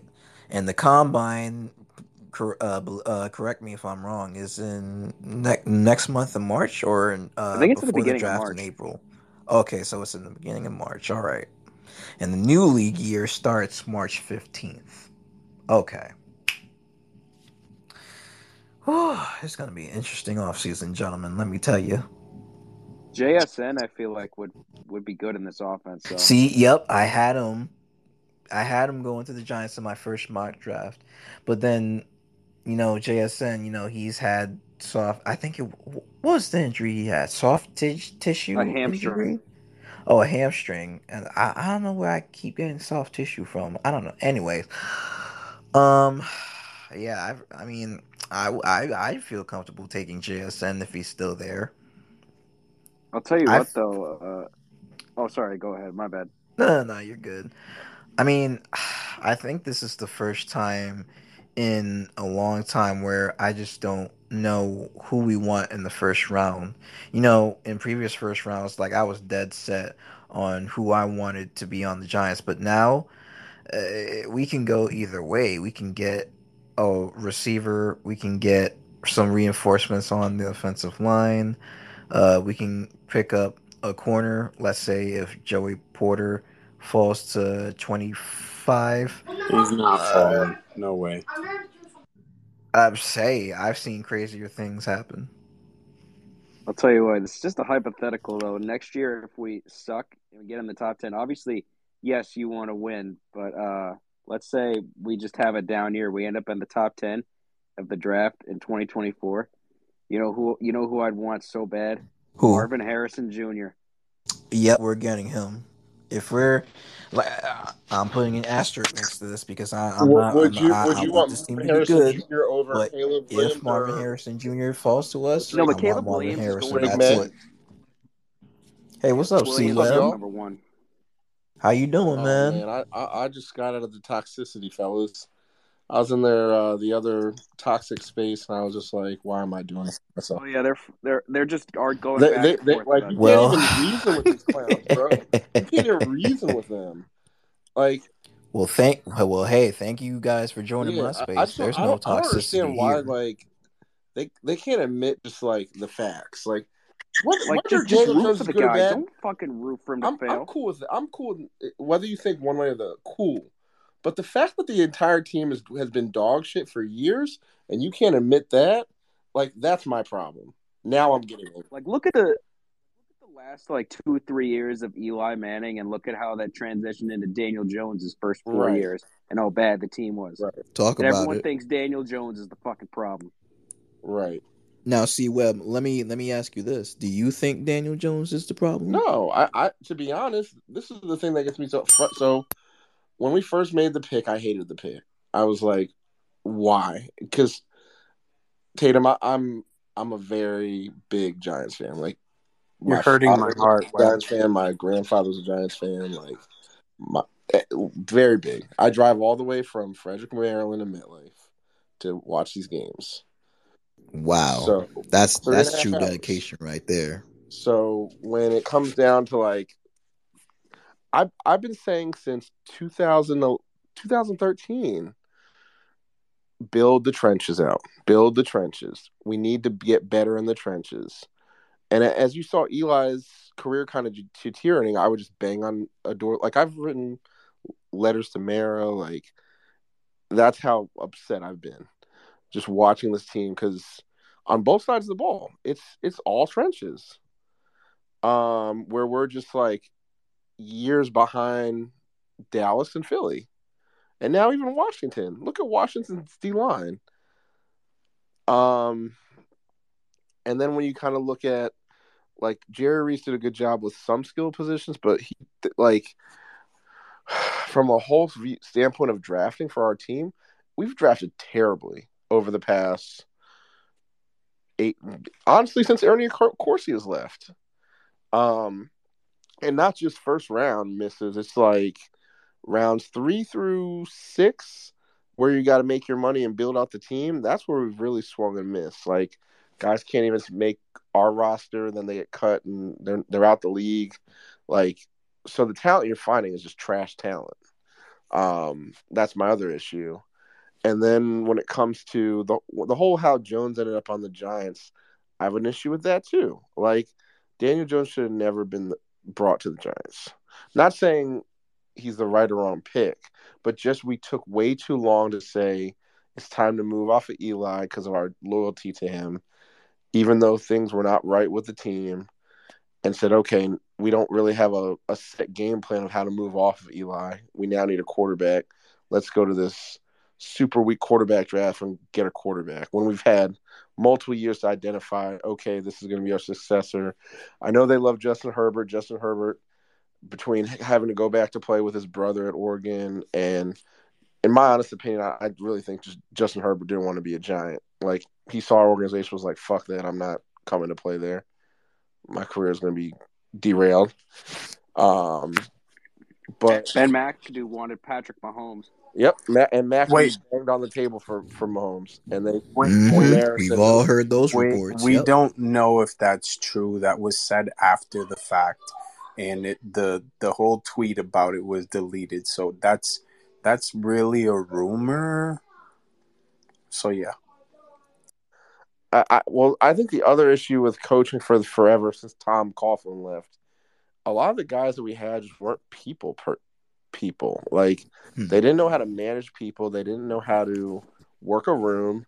And the combine, cor- uh, uh, correct me if I'm wrong, is in ne- next month in March or in, uh, I think it's in the before beginning of draft March. in April. Okay, so it's in the beginning of March. All right. And the new league year starts March 15th. Okay. Whew, it's going to be an interesting offseason, gentlemen, let me tell you. JSN, I feel like would would be good in this offense. So See, yep, I had him. I had him going to the Giants in my first mock draft, but then, you know, JSN, you know, he's had soft. I think it what was the injury he had soft tis- tissue A hamstring. injury. Oh, a hamstring, and I, I don't know where I keep getting soft tissue from. I don't know. Anyways, um, yeah, I, I mean, I, I I feel comfortable taking JSN if he's still there. I'll tell you I've- what though. Uh, oh, sorry. Go ahead. My bad. No, no, you're good. I mean, I think this is the first time in a long time where I just don't know who we want in the first round. You know, in previous first rounds, like I was dead set on who I wanted to be on the Giants, but now uh, we can go either way. We can get a receiver, we can get some reinforcements on the offensive line. Uh, we can pick up a corner. Let's say if Joey Porter falls to 25. he's not Uh, falling. No way. I'd say I've seen crazier things happen. I'll tell you what. It's just a hypothetical though. Next year, if we suck and we get in the top ten, obviously, yes, you want to win. But uh, let's say we just have a down year. We end up in the top ten of the draft in 2024. You know who? You know who I'd want so bad? Who? Marvin Harrison Jr. Yep, we're getting him. If we're like, uh, I'm putting an asterisk next to this because I, I'm would, not. would I'm you not- I, would I you want want this team to Harrison be good. Jr. over but Caleb Williams? If Marvin or- Harrison Jr. falls to us, No, but I Caleb want Marvin Williams is Harrison. going That's man. Hey, what's up, C Williams Web? is Web? number one. How you doing, Oh man? man, I, I I just got out of the toxicity, fellas. I was in there uh, the other toxic space, and I was just like, "Why am I doing this?" to Oh yeah, they're they're they're just are going They, back they, they, forth. like you. Well, can't even reason with these clowns, bro. You can't even reason with them. Like, well, thank well, hey, thank you guys for joining yeah, my space. I just There's I no don't, I don't understand toxicity why here. like they they can't admit just like the facts. Like what, Like whether just, just Daniel root for the good guy. bad, Don't fucking root for him to I'm, fail. I'm cool with it. I'm cool with whether you think one way or the cool. But the fact that the entire team is, has been dog shit for years and you can't admit that, like that's my problem. Now I'm getting it. Like look at the look at the last like two three years of Eli Manning and look at how that transitioned into Daniel Jones' first four Right. years and how bad the team was. Right. Talk And about everyone it. thinks Daniel Jones is the fucking problem. Right. Now, see, Webb. Let me let me ask you this: Do you think Daniel Jones is the problem? No, I, I to be honest, this is the thing that gets me so fr- so. When we first made the pick, I hated the pick. I was like, "Why?" Because Tatum, I, I'm I'm a very big Giants fan. Like You're hurting my heart, a Giants fan. My grandfather was a Giants fan. Like my eh, very big. I drive all the way from Frederick, Maryland, to MetLife to watch these games. Wow, So that's three and a that's true hours. dedication right there. So when it comes down to like, I've I've been saying since 2000, 2013, build the trenches out, build the trenches. We need to get better in the trenches. And as you saw Eli's career kind of deteriorating, I would just bang on a door. Like I've written letters to Mara. Like that's how upset I've been just watching this team because on both sides of the ball, it's it's all trenches. Um, where we're just like years behind Dallas and Philly, and now even Washington. Look at Washington's D line. Um, and then when you kind of look at like Jerry Reese did a good job with some skill positions, but he like from a whole standpoint of drafting for our team, we've drafted terribly over the past eight, honestly, since Ernie Accorsi has left. Um, and not just first round misses. It's like rounds three through six, where you got to make your money and build out the team. That's where we've really swung and missed. Like guys can't even make our roster, then they get cut and they're they're out the league. Like so, the talent you're finding is just trash talent. Um, that's my other issue. And then when it comes to the the whole how Jones ended up on the Giants, I have an issue with that too. Like Daniel Jones should have never been brought to the Giants. Not saying he's the right or wrong pick, but just we took way too long to say it's time to move off of Eli because of our loyalty to him, even though things were not right with the team, and said, okay, we don't really have a, a set game plan of how to move off of Eli. We now need a quarterback. Let's go to this super weak quarterback draft and get a quarterback when we've had multiple years to identify okay this is going to be our successor. I know they love justin herbert. Justin herbert between having to go back to play with his brother at oregon and in my honest opinion i, I really think just justin herbert didn't want to be a giant. Like he saw our organization was like fuck that i'm not coming to play there. My career is going to be derailed. Um but Ben McAdoo wanted Patrick Mahomes. Yep, Matt and Mac Wait. banged on the table for for Mahomes, and they Wait, Mhm. There, We've all heard those wait, reports. we Yep. don't know if that's true. That was said after the fact, and it, the the whole tweet about it was deleted. So that's that's really a rumor. So yeah, I, I well, I think the other issue with coaching for the forever since Tom Coughlin left, a lot of the guys that we had just weren't people per people. Like Hmm. they didn't know how to manage people. They didn't know how to work a room,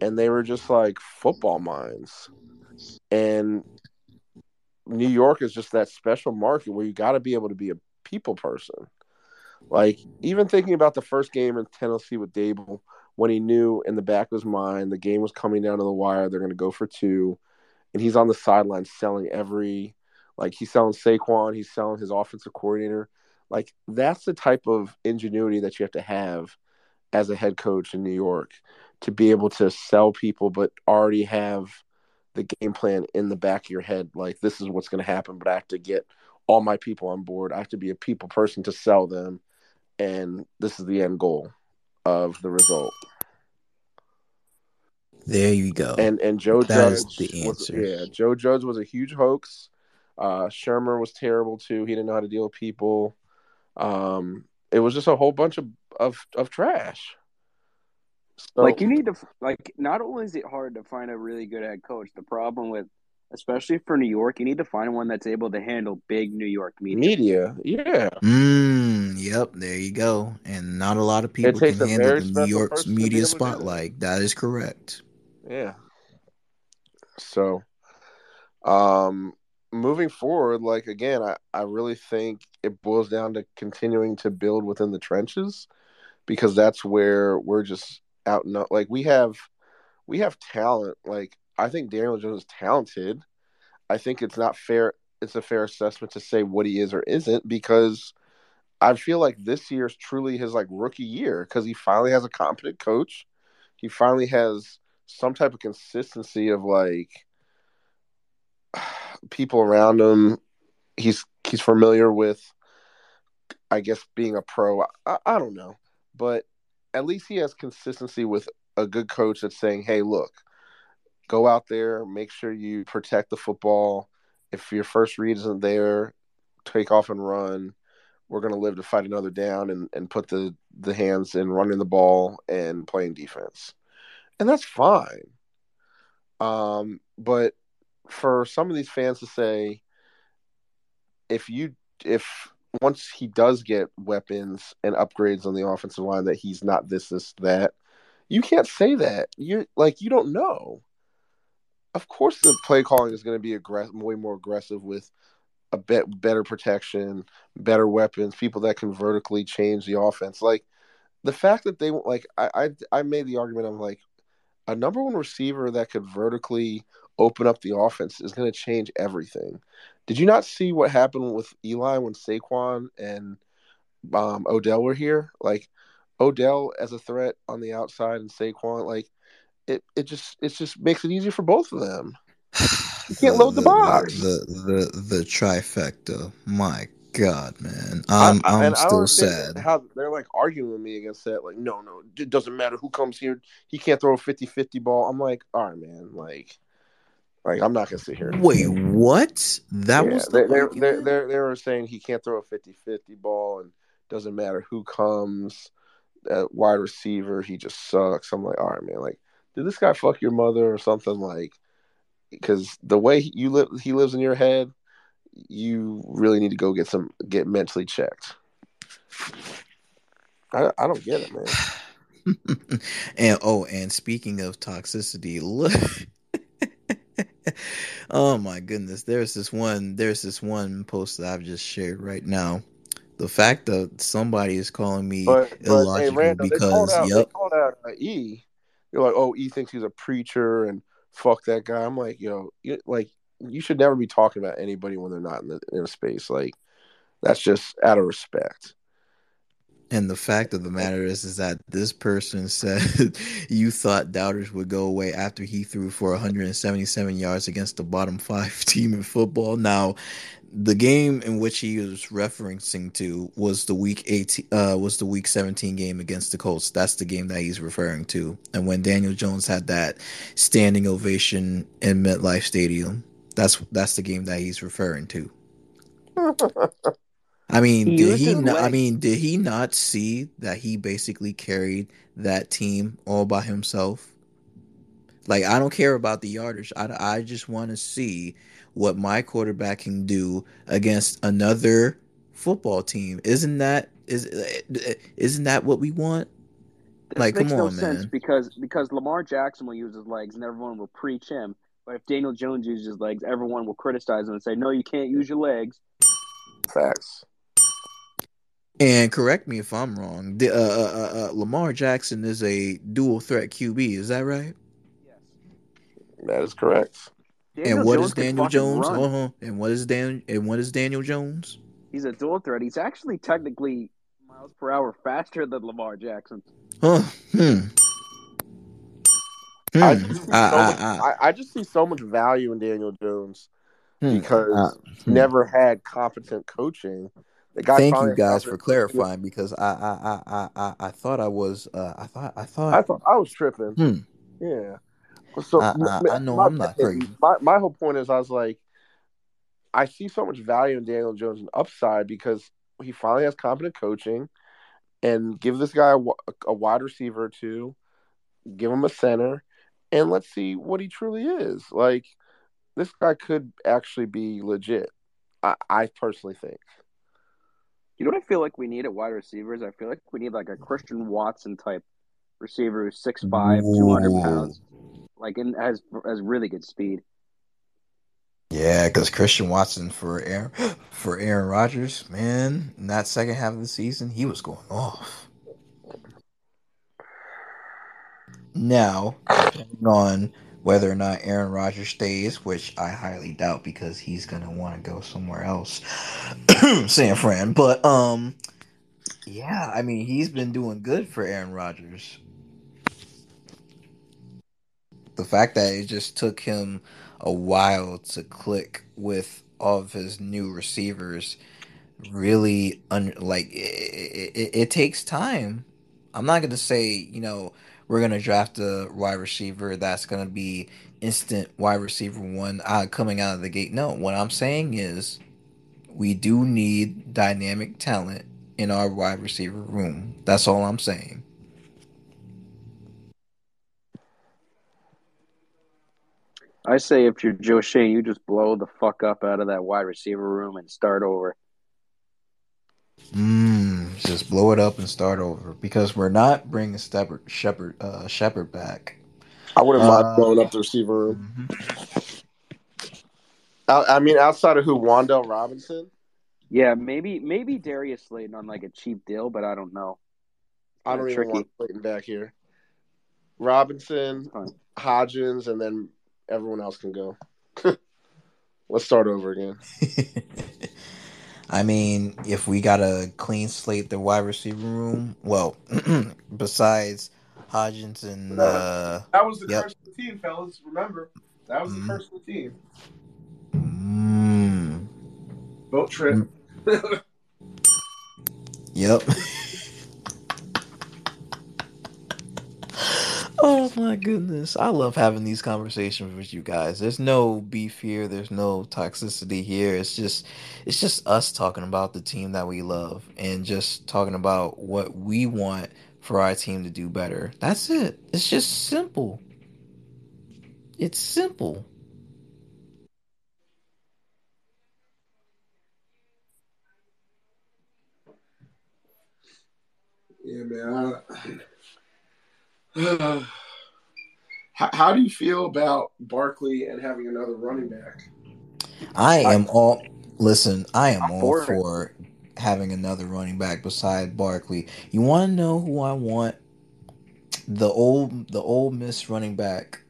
and they were just like football minds. And New York is just that special market where you got to be able to be a people person. Like even thinking about the first game in Tennessee with Daboll, when he knew in the back of his mind the game was coming down to the wire, they're going to go for two, and he's on the sideline selling every, like he's selling Saquon, he's selling his offensive coordinator. Like that's the type of ingenuity that you have to have as a head coach in New York to be able to sell people, but already have the game plan in the back of your head. Like this is what's going to happen, but I have to get all my people on board. I have to be a people person to sell them, and this is the end goal of the result. There you go. And and Joe That Judge the was yeah, Joe Judge was a huge hoax. Uh, Shurmur was terrible too. He didn't know how to deal with people. Um, it was just a whole bunch of of, of trash. So, like you need to like. Not only is it hard to find a really good head coach, the problem with, especially for New York, you need to find one that's able to handle big New York media. media, yeah. Mm, yep, there you go. And not a lot of people can handle the New special York's person to be media able that. spotlight. That is correct. Yeah. So, um, moving forward, like again, I, I really think it boils down to continuing to build within the trenches because that's where we're just out. No, like we have, we have talent. Like I think Daniel Jones is talented. I think it's not fair. It's a fair assessment to say what he is or isn't because I feel like this year is truly his like rookie year because he finally has a competent coach. He finally has some type of consistency of like people around him. He's he's familiar with, I guess, being a pro. I, I don't know, but at least he has consistency with a good coach that's saying, "Hey, look, go out there, make sure you protect the football. If your first read isn't there, take off and run. We're going to live to fight another down and, and put the, the hands in running the ball and playing defense. And that's fine. Um, but for some of these fans to say, if you, if once he does get weapons and upgrades on the offensive line, that he's not this, this, that, you can't say that. You're like, you don't know of course the play calling is going to be aggressive, way more aggressive with a bit better protection, better weapons, people that can vertically change the offense. Like the fact that they like, I I, I made the argument of like a number one receiver that could vertically open up the offense is going to change everything. Did you not see what happened with Eli when Saquon and um, Odell were here? Like Odell as a threat on the outside and Saquon, like it, it just it just makes it easier for both of them. You can't load the box. The, the the the trifecta. My God, man, I'm I- I- I'm and I still sad. How they're like arguing with me against that? Like, no, no, it doesn't matter who comes here. He can't throw a 50-50 ball. I'm like, all right, man. Like, like I'm not gonna sit here. and- Wait, what? That Yeah, was they the they they they they were saying he can't throw a 50-50 ball and doesn't matter who comes. At wide receiver, he just sucks. I'm like, all right, man. Like, did this guy fuck your mother or something? Like, because the way you live, he lives in your head. You really need to go get some get mentally checked. I I don't get it, man. and oh, and speaking of toxicity, look. oh my goodness, there's this one. There's this one post that I've just shared right now. The fact that somebody is calling me But but hey, illogical Randall, because out. Yep, out uh, E. They're like, oh, E thinks he's a preacher and fuck that guy. I'm like, yo, you, like you should never be talking about anybody when they're not in the in a space. Like that's just out of respect. And the fact of the matter is, is that this person said you thought doubters would go away after he threw for 177 yards against the bottom five team in football. Now, the game in which he was referencing to was the week 18, uh, was the week 17 game against the Colts. That's the game that he's referring to. And when Daniel Jones had that standing ovation in MetLife Stadium, that's that's the game that he's referring to. I mean, He did he? Not, I mean, did he not see that he basically carried that team all by himself? Like, I don't care about the yardage. I, I just want to see what my quarterback can do against another football team. Isn't that is isn't that what we want? This Like, makes come no on, sense man. because because Lamar Jackson will use his legs and everyone will preach him. But if Daniel Jones uses his legs, everyone will criticize him and say, "No, you can't use your legs." Facts. And correct me if I'm wrong. The, uh, uh, uh, Lamar Jackson is a dual threat QB. Is that right? Yes. That is correct. Daniel and what Jones is Daniel Jones? Uh-huh. And what is Dan? And what is Daniel Jones? He's a dual threat. He's actually technically miles per hour faster than Lamar Jackson. Huh. Hmm. Hmm. I, just see I- so I- much, I- I, I just see so much value in Daniel Jones Hmm. because Uh, hmm. never had competent coaching. Thank you guys for clarifying because I I, I, I, I, I thought I was uh I thought I thought, I thought I was tripping. hmm. Yeah. So I- I- I know my- I'm not crazy. My my whole point is I was like, I see so much value in Daniel Jones and upside because he finally has competent coaching, and give this guy a, a wide receiver or two, give him a center, and let's see what he truly is. Like this guy could actually be legit. I, I personally think. You know what I feel like we need at wide receivers? I feel like we need like a Christian Watson type receiver who's 6'5", 200 pounds, like and has has really good speed. Yeah, because Christian Watson for Aaron for Aaron Rodgers, man, in that second half of the season, he was going off. Now, on whether or not Aaron Rodgers stays, which I highly doubt because he's gonna want to go somewhere else, San Fran. But um, yeah, I mean he's been doing good for Aaron Rodgers. The fact that it just took him a while to click with all of his new receivers really un- like it, it, it takes time. I'm not gonna say you know we're gonna draft a wide receiver that's gonna be instant wide receiver one uh, coming out of the gate. No, what I'm saying is we do need dynamic talent in our wide receiver room. That's all I'm saying. I say if you're Joe Schoen, you just blow the fuck up out of that wide receiver room and start over. Mm, just blow it up and start over because we're not bringing Shepard Shepard uh, Shepard back. I wouldn't mind Uh, blowing up the receiver room. Mhm. I, I mean, outside of who, Wan'Dale Robinson. Yeah, maybe maybe Darius Slayton on like a cheap deal, but I don't know. I don't Yeah, even tricky. want Slayton back here. Robinson, Fine. Hodgins, and then everyone else can go. Let's start over again. I mean, if we got a clean slate, the wide receiver room, well, besides Hodgins and uh, That was the Yep. curse of the team, fellas. Remember, that was Mhm. the curse of the team. mm, Boat trip. yep. oh my goodness, I love having these conversations with you guys. There's no beef here. There's no toxicity here. It's just, it's just us talking about the team that we love and just talking about what we want for our team to do better. That's it. It's just simple. It's simple. Yeah, man. I- how, how do you feel about Barkley and having another running back? I am all listen. I am I'm all for for having another running back beside Barkley. You want to know who I want? The old, the Ole Miss running back,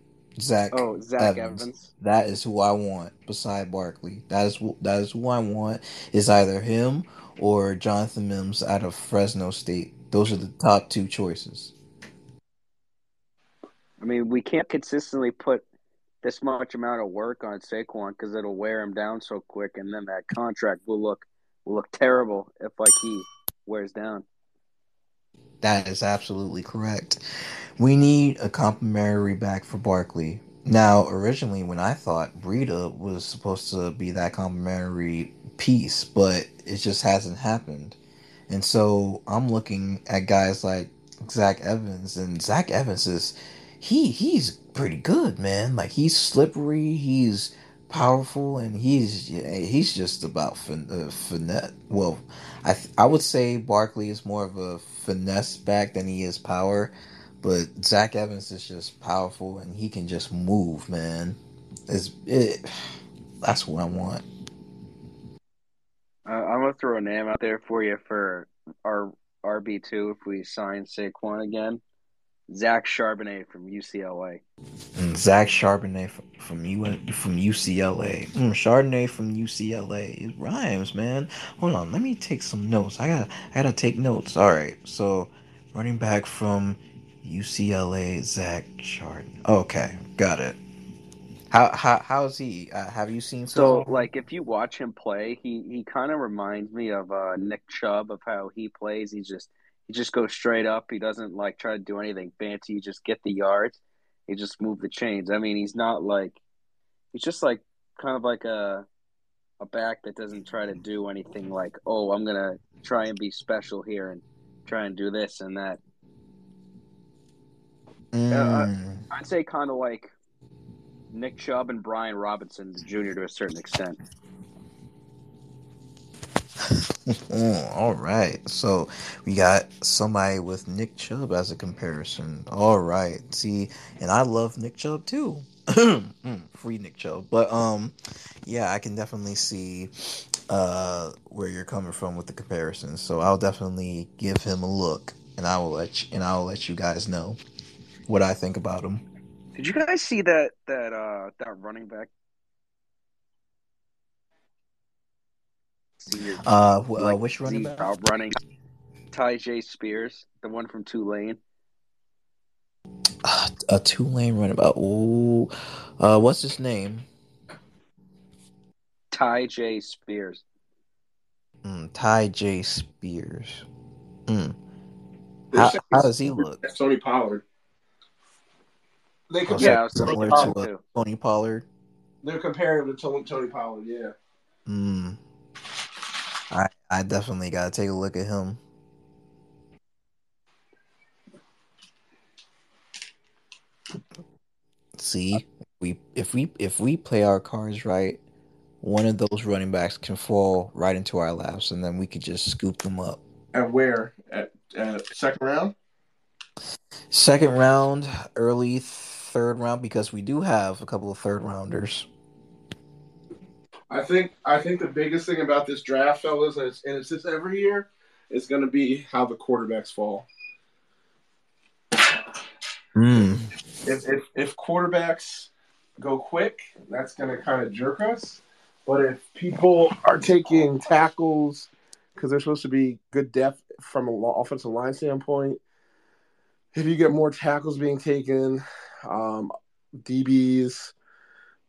Zach. Oh, Zach Evans. Evans. That is who I want beside Barkley. That is wh- that is who I want. Is either him or Jonathan Mims out of Fresno State. Those are the top two choices. I mean, we can't consistently put this much amount of work on Saquon because it'll wear him down so quick, and then that contract will look will look terrible if like he wears down. That is absolutely correct. We need a complimentary back for Barkley. Now, originally, when I thought Breida was supposed to be that complimentary piece, but it just hasn't happened. And so I'm looking at guys like Zach Evans, and Zach Evans is he he's pretty good, man. Like he's slippery, he's powerful, and he's he's just about fin- uh, finesse. Well, I th- I would say Barkley is more of a finesse back than he is power, but Zach Evans is just powerful and he can just move, man. It's it. That's what I want. Uh, I'm gonna throw a name out there for you for our RB two if we sign Saquon again. Zach Charbonnet from UCLA. Mm, Zach Charbonnet from from, U- from UCLA. Mm, Chardonnay from UCLA. It rhymes, man. Hold on, let me take some notes. I gotta I gotta take notes. All right, so running back from UCLA, Zach Chardonnay. Okay, got it. How how how's he? Uh, have you seen So, like, if you watch him play, he he kind of reminds me of uh, Nick Chubb of how he plays. He's just he just goes straight up. He doesn't like try to do anything fancy. He just get the yards. He just move the chains. I mean, he's not like he's just like kind of like a a back that doesn't try to do anything like oh I'm gonna try and be special here and try and do this and that. Mm. I'd say kind of like Nick Chubb and Brian Robinson Jr. to a certain extent. Mm, all right. So we got somebody with Nick Chubb as a comparison. All right. See, and I love Nick Chubb too. Mm, Free Nick Chubb. But um yeah, I can definitely see uh where you're coming from with the comparison. So I'll definitely give him a look and I will let you, and I will let you guys know what I think about him. Did you guys see that that uh that running back? Senior, Uh, wh- uh which running Z back? out running Tyjae Spears, the one from Tulane. Uh, a Tulane running back. Ooh. Uh what's his name? Tyjae Spears. Mm, Tyjae Spears. Mm. How, how does he look? That's Tony Pollard. They Oh, compare, Yeah, I was similar thinking to that uh. Tony Pollard. they're comparing him to Tony, Tony Pollard. Yeah. Mm. I I definitely gotta take a look at him. See, we if we if we play our cards right, one of those running backs can fall right into our laps, and then we could just scoop them up. At where? At, at second round? Second round, early third round, because we do have a couple of third rounders. I think I think the biggest thing about this draft, fellas, and it's, and it's this every year, is going to be how the quarterbacks fall. Mm. If if, if quarterbacks go quick, that's going to kind of jerk us. But if people are taking tackles because they're supposed to be good depth from an offensive line standpoint, if you get more tackles being taken, um, DBs,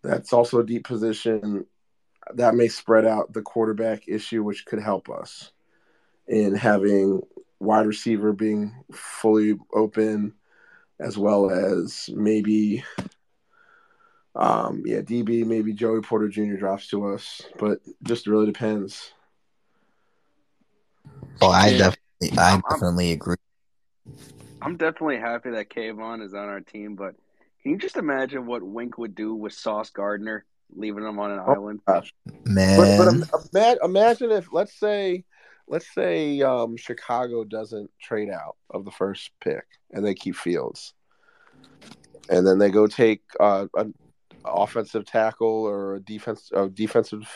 that's also a deep position. That may spread out the quarterback issue, which could help us in having wide receiver being fully open, as well as maybe, um, yeah, DB, maybe Joey Porter Jr. drops to us, but just really depends. Oh, I Yeah. definitely, I I'm- I'm- definitely agree. I'm definitely happy that Kayvon is on our team, but can you just imagine what Wink would do with Sauce Gardner, leaving them on an Oh, island? But, Man, but im- ima- imagine if let's say let's say um, Chicago doesn't trade out of the first pick and they keep Fields, and then they go take uh, an offensive tackle or a defense a defensive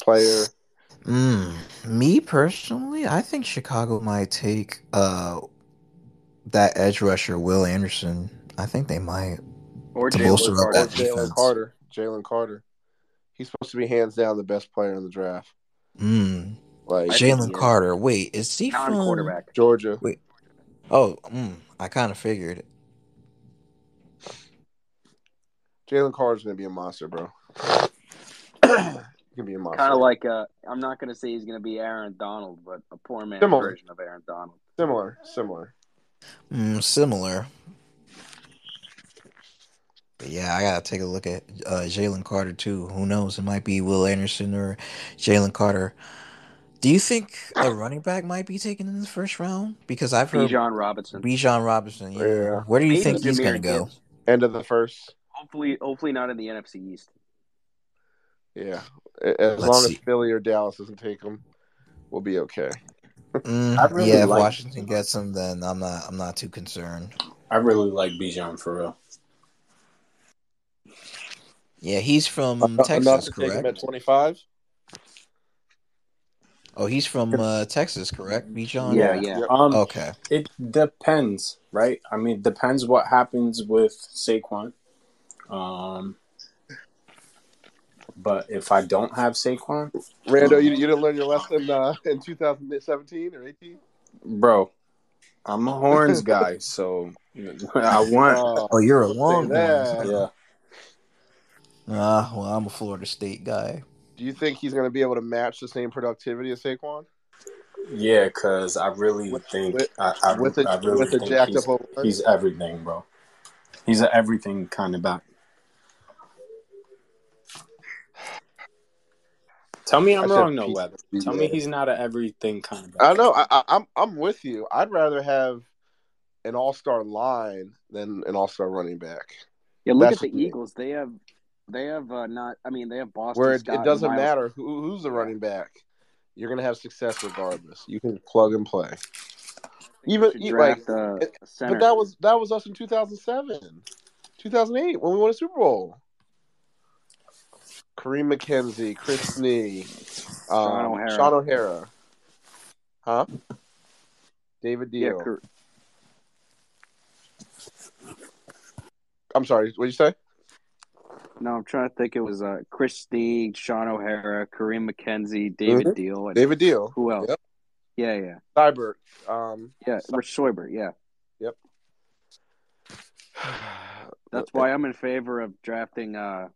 player. Mm, me personally, I think Chicago might take uh that edge rusher Will Anderson. I think they might. Or To Jalen bolster up Or that Carter. Jalen. Carter. Jalen Carter. He's supposed to be hands down the best player in the draft. Mm, Like I Jalen. Carter. Wait, is he from? Non-quarterback. Georgia. Wait. Oh, mm, I kind of figured. Jalen Carter's gonna be a monster, bro. gonna be a monster. Kind of like uh, I'm not going to say he's going to be Aaron Donald, but a poor man Similar. version of Aaron Donald. similar, similar. Mm, similar. But yeah, I gotta take a look at uh, Jalen Carter too. Who knows? It might be Will Anderson or Jalen Carter. Do you think a running back might be taken in the first round? Because I've heard Bijan Robinson. Bijan Robinson. Yeah. Yeah. Where do you Maybe think he's Jahmyr gonna go? Gibbs. End of the first. Hopefully, hopefully not in the NFC East. Yeah. As Let's long see. as Philly or Dallas doesn't take him, we'll be okay. Mm, really yeah, if like- Washington gets him, then I'm not. I'm not too concerned. I really like Bijan for real. Yeah, he's from Enough Texas, to at correct? 25. Oh, he's from uh, Texas, correct? Bijan. Yeah, yeah. Um, Okay. it depends, right? I mean, depends what happens with Saquon. Um, but if I don't have Saquon, Rando, you, you didn't learn your lesson uh, in 2017 or 18? bro, I'm a horns guy, so I want. Uh, Oh, you're a Say long that. yeah, Uh, well, I'm a Florida State guy. do you think he's going to be able to match the same productivity as Saquon? yeah, because I really With- think with- I, I, with a, I really with a think jacked he's, up he's everything, bro. He's an everything kind of back. Tell me I I'm wrong, no weather. Tell me he's not an everything kind of back. I know. I, I, I'm I'm with you. I'd rather have an all star line than an all star running back. Yeah, look That's at the what- Eagles. They have they have uh, not. I mean, they have Boston. Where it, Scott it doesn't matter who, who's the running back, you're gonna have success regardless. You can plug and play. Even like, it-. But that was that was us in 2007, 2008 when we won a Super Bowl. Kareem McKenzie, Chris Snee, um, Shaun O'Hara. Shaun O'Hara, huh? David yeah, Diehl. Kar- I'm sorry. What did you say? No, I'm trying to think. It was uh, Chris Snee, Shaun O'Hara, Kareem McKenzie, David Mhm. Diehl, and David Diehl. who else? Yep. Yeah, yeah, Seubert. Um, yeah. Rich Seubert. Yeah, Yep. that's why I'm in favor of drafting. Uh,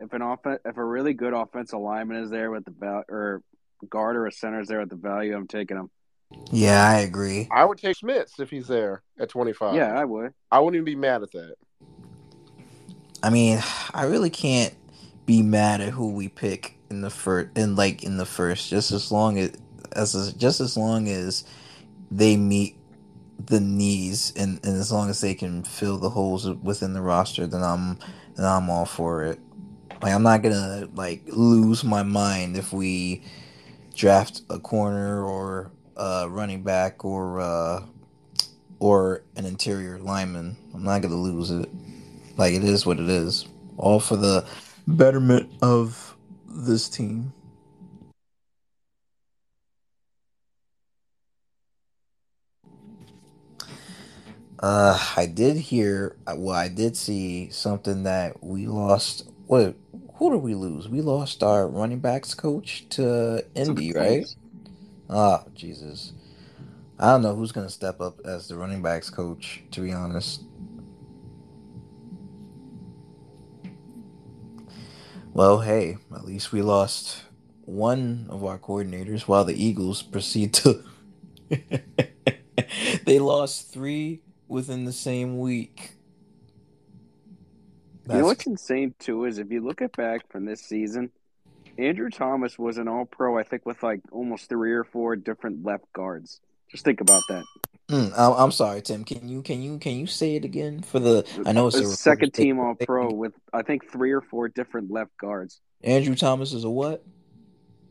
if an off- if a really good offensive lineman is there with the val- or guard or a center is there with the value, I'm taking him. Yeah, I agree. I would take Schmitz if he's there at 25. Yeah, I would. I wouldn't even be mad at that. I mean, I really can't be mad at who we pick in the first, in like in the first, just as long as as just as long as they meet the needs and, and as long as they can fill the holes within the roster, then I'm then I'm all for it. Like I'm not gonna like lose my mind if we draft a corner or a running back or uh or an interior lineman. I'm not gonna lose it. Like it is what it is. All for the betterment of this team. Uh, I did hear. Well, I did see something that we lost. What? Who did we lose? We lost our running backs coach to Indy, right? Ah, Jesus. I don't know who's gonna step up as the running backs coach. To be honest. Well, hey, at least we lost one of our coordinators while the Eagles proceed to. they lost three within the same week. You know what's insane too is if you look at back from this season, Andrew Thomas was an All Pro. I think with like almost three or four different left guards. Just think about that. Mm, I'm, sorry, Tim. Can you can you can you say it again for the? I know it's a second team All Pro with I think three or four different left guards. Andrew Thomas is a what?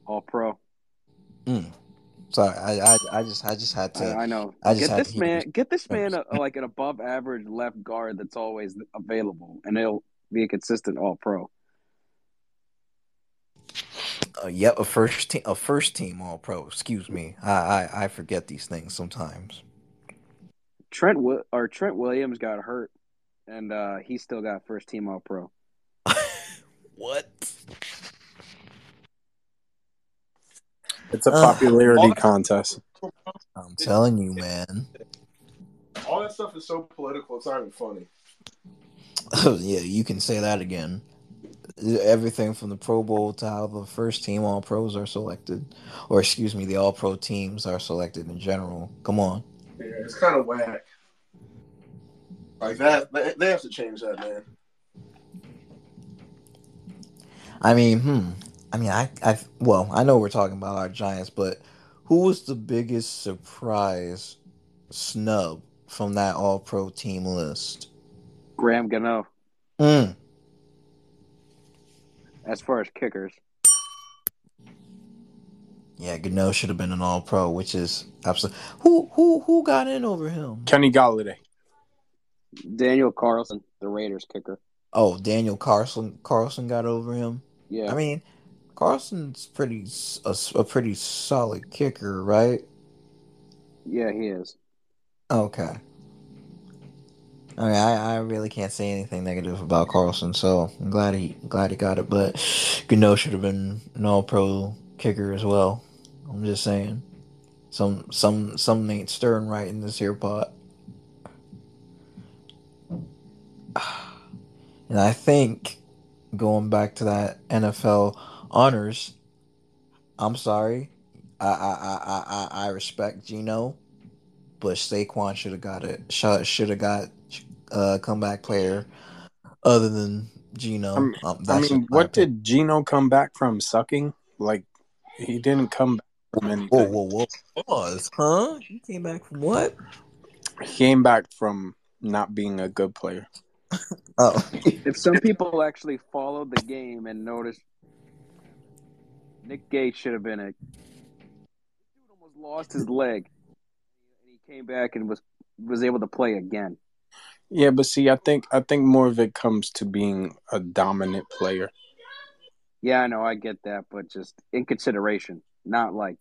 All Pro. Mm. Sorry, I, I I just I just had to. I, I know. I just get this man. Get this man a, like an above average left guard that's always available, and he'll be a consistent All Pro. Uh, yep, a first team, a first team All Pro. Excuse me, I, I I forget these things sometimes. Trent or Trent Williams got hurt, and uh, he still got first team All Pro. what? It's a popularity All that- contest. I'm telling you, man. All that stuff is so political. It's not even funny. yeah, you can say that again. Everything from the Pro Bowl to how the first team All Pros are selected, or excuse me, the All Pro teams are selected in general. Come on. Yeah, it's kind of whack. Like that, they, they have to change that, man. I mean, hmm. I mean, I, I, well, I know we're talking about our Giants, but who was the biggest surprise snub from that All Pro team list? Graham Gano, Mm. As far as kickers. Yeah, Gano should have been an All Pro, which is absolutely who who who got in over him. Kenny Golladay. Daniel Carlson, the Raiders kicker. Oh, Daniel Carlson Carlson got over him. Yeah, I mean, Carlson's pretty a pretty solid kicker, right? yeah, he is. Okay. I I, I really can't say anything negative about Carlson, so I'm glad he glad he got it. But Gano should have been an All Pro kicker as well. I'm just saying, some some some ain't stirring right in this here pot. And I think going back to that NFL honors, I'm sorry, I I I, I I respect Geno but Saquon should have got it. Should have got a comeback player other than Geno. I'm- Um, I mean, what opinion. did Geno come back from sucking? Like, he didn't come back from anything. Whoa, whoa, whoa! Pause, huh? You came back from what? He came back from not being a good player. Oh, If some people actually followed the game and noticed, Nick Gates should have been a. Dude almost lost his leg, and he came back and was was able to play again. Yeah, but see, I think I think more of it comes to being a dominant player. Yeah, I know, I get that, but just in consideration, not like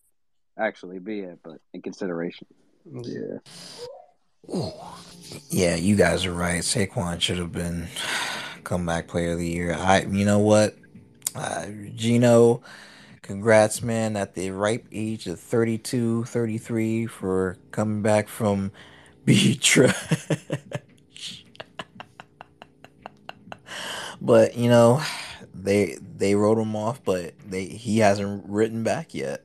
actually be it, but in consideration. Yeah. Ooh. yeah, you guys are right. Saquon should have been comeback player of the year. I, you know what, uh, Geno, congrats, man, at the ripe age of 32, 33 for coming back from being but you know, they they wrote him off, but they he hasn't written back yet.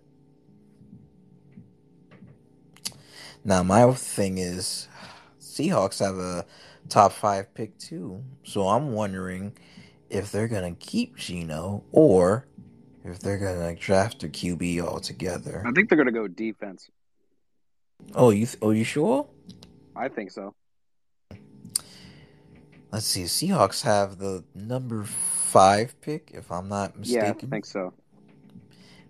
Now my thing is, Seahawks have a top five pick too, so I'm wondering if they're gonna keep Geno or if they're gonna draft a QB altogether. I think they're gonna go defense. Oh, you oh you sure? I think so. Let's see. Seahawks have the number five pick, if I'm not mistaken. Yeah, I think so.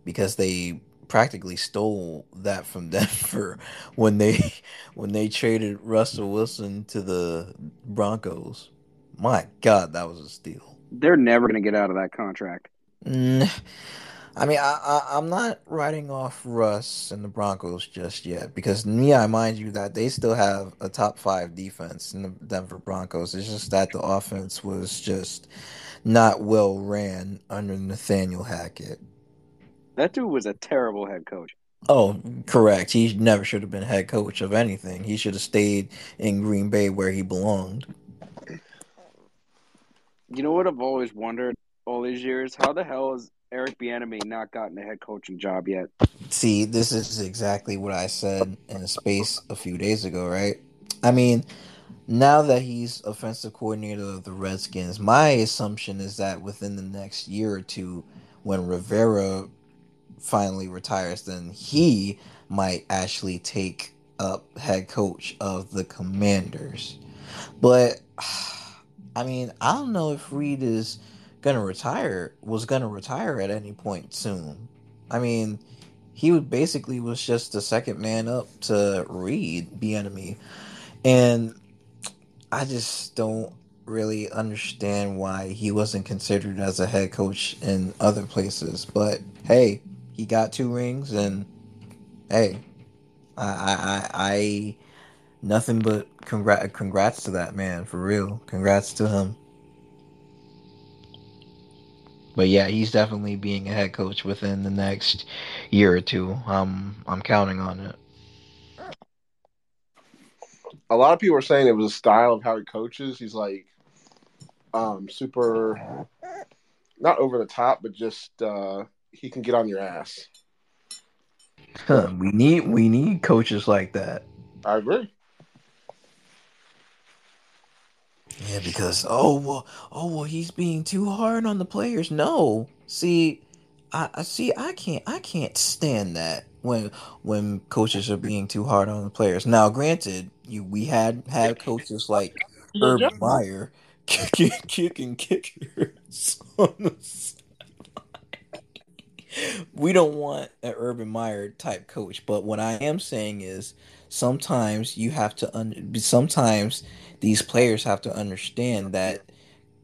because they practically stole that from Denver when they when they traded Russell Wilson to the Broncos. My God, that was a steal. They're never gonna get out of that contract. Mm, I mean, I, I I'm not writing off Russ and the Broncos just yet because yeah, I mind you that they still have a top five defense in the Denver Broncos. It's just that the offense was just not well ran under Nathaniel Hackett. That dude was a terrible head coach. Oh, correct. He never should have been head coach of anything. He should have stayed in Green Bay where he belonged. You know what I've always wondered all these years? How the hell has Eric Bieniemy not gotten a head coaching job yet? See, this is exactly what I said in space a few days ago, right? I mean, now that he's offensive coordinator of the Redskins, my assumption is that within the next year or two, when Rivera finally retires, then he might actually take up head coach of the Commanders. But I mean, I don't know if Reid is gonna retire was gonna retire at any point soon. I mean, he would basically was just the second man up to Reid, the enemy. And I just don't really understand why he wasn't considered as a head coach in other places. But hey, he got two rings and hey, I I I, nothing but congrats congrats to that man for real. Congrats to him. But yeah, he's definitely being a head coach within the next year or two. Um, I'm counting on it. A lot of people are saying it was a style of how he coaches. He's like um super not over the top, but just uh he can get on your ass. Huh, we need we need coaches like that. I agree. Yeah, because oh well, oh well, he's being too hard on the players. No, see, I, I see. I can't. I can't stand that when when coaches are being too hard on the players. Now, granted, you we had had coaches like Urban Meyer kicking kicking kickers on the sideline. We don't want an Urban Meyer type coach, but what I am saying is sometimes you have to un- sometimes these players have to understand that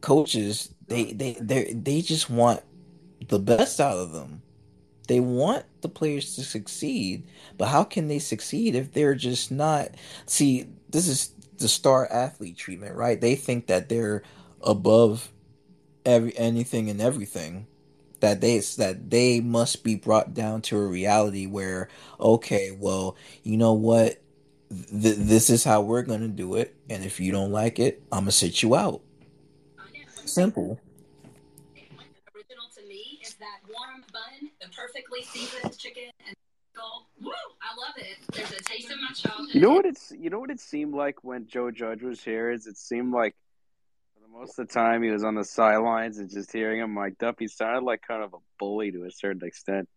coaches they they they they just want the best out of them. They want the players to succeed, but how can they succeed if they're just not see this is the star athlete treatment, right? They think that they're above every anything and everything. That they that they must be brought down to a reality where okay, well, you know what? Th- this is how we're gonna do it, and if you don't like it, I'm gonna sit you out. Simple. Original to me is that warm bun, the perfectly seasoned chicken and. Woo! I love it. There's a taste of my childhood. You know what it's you know what it seemed like when Joe Judge was here is it seemed like for the most of the time he was on the sidelines and just hearing him mic'd up, he sounded like kind of a bully to a certain extent.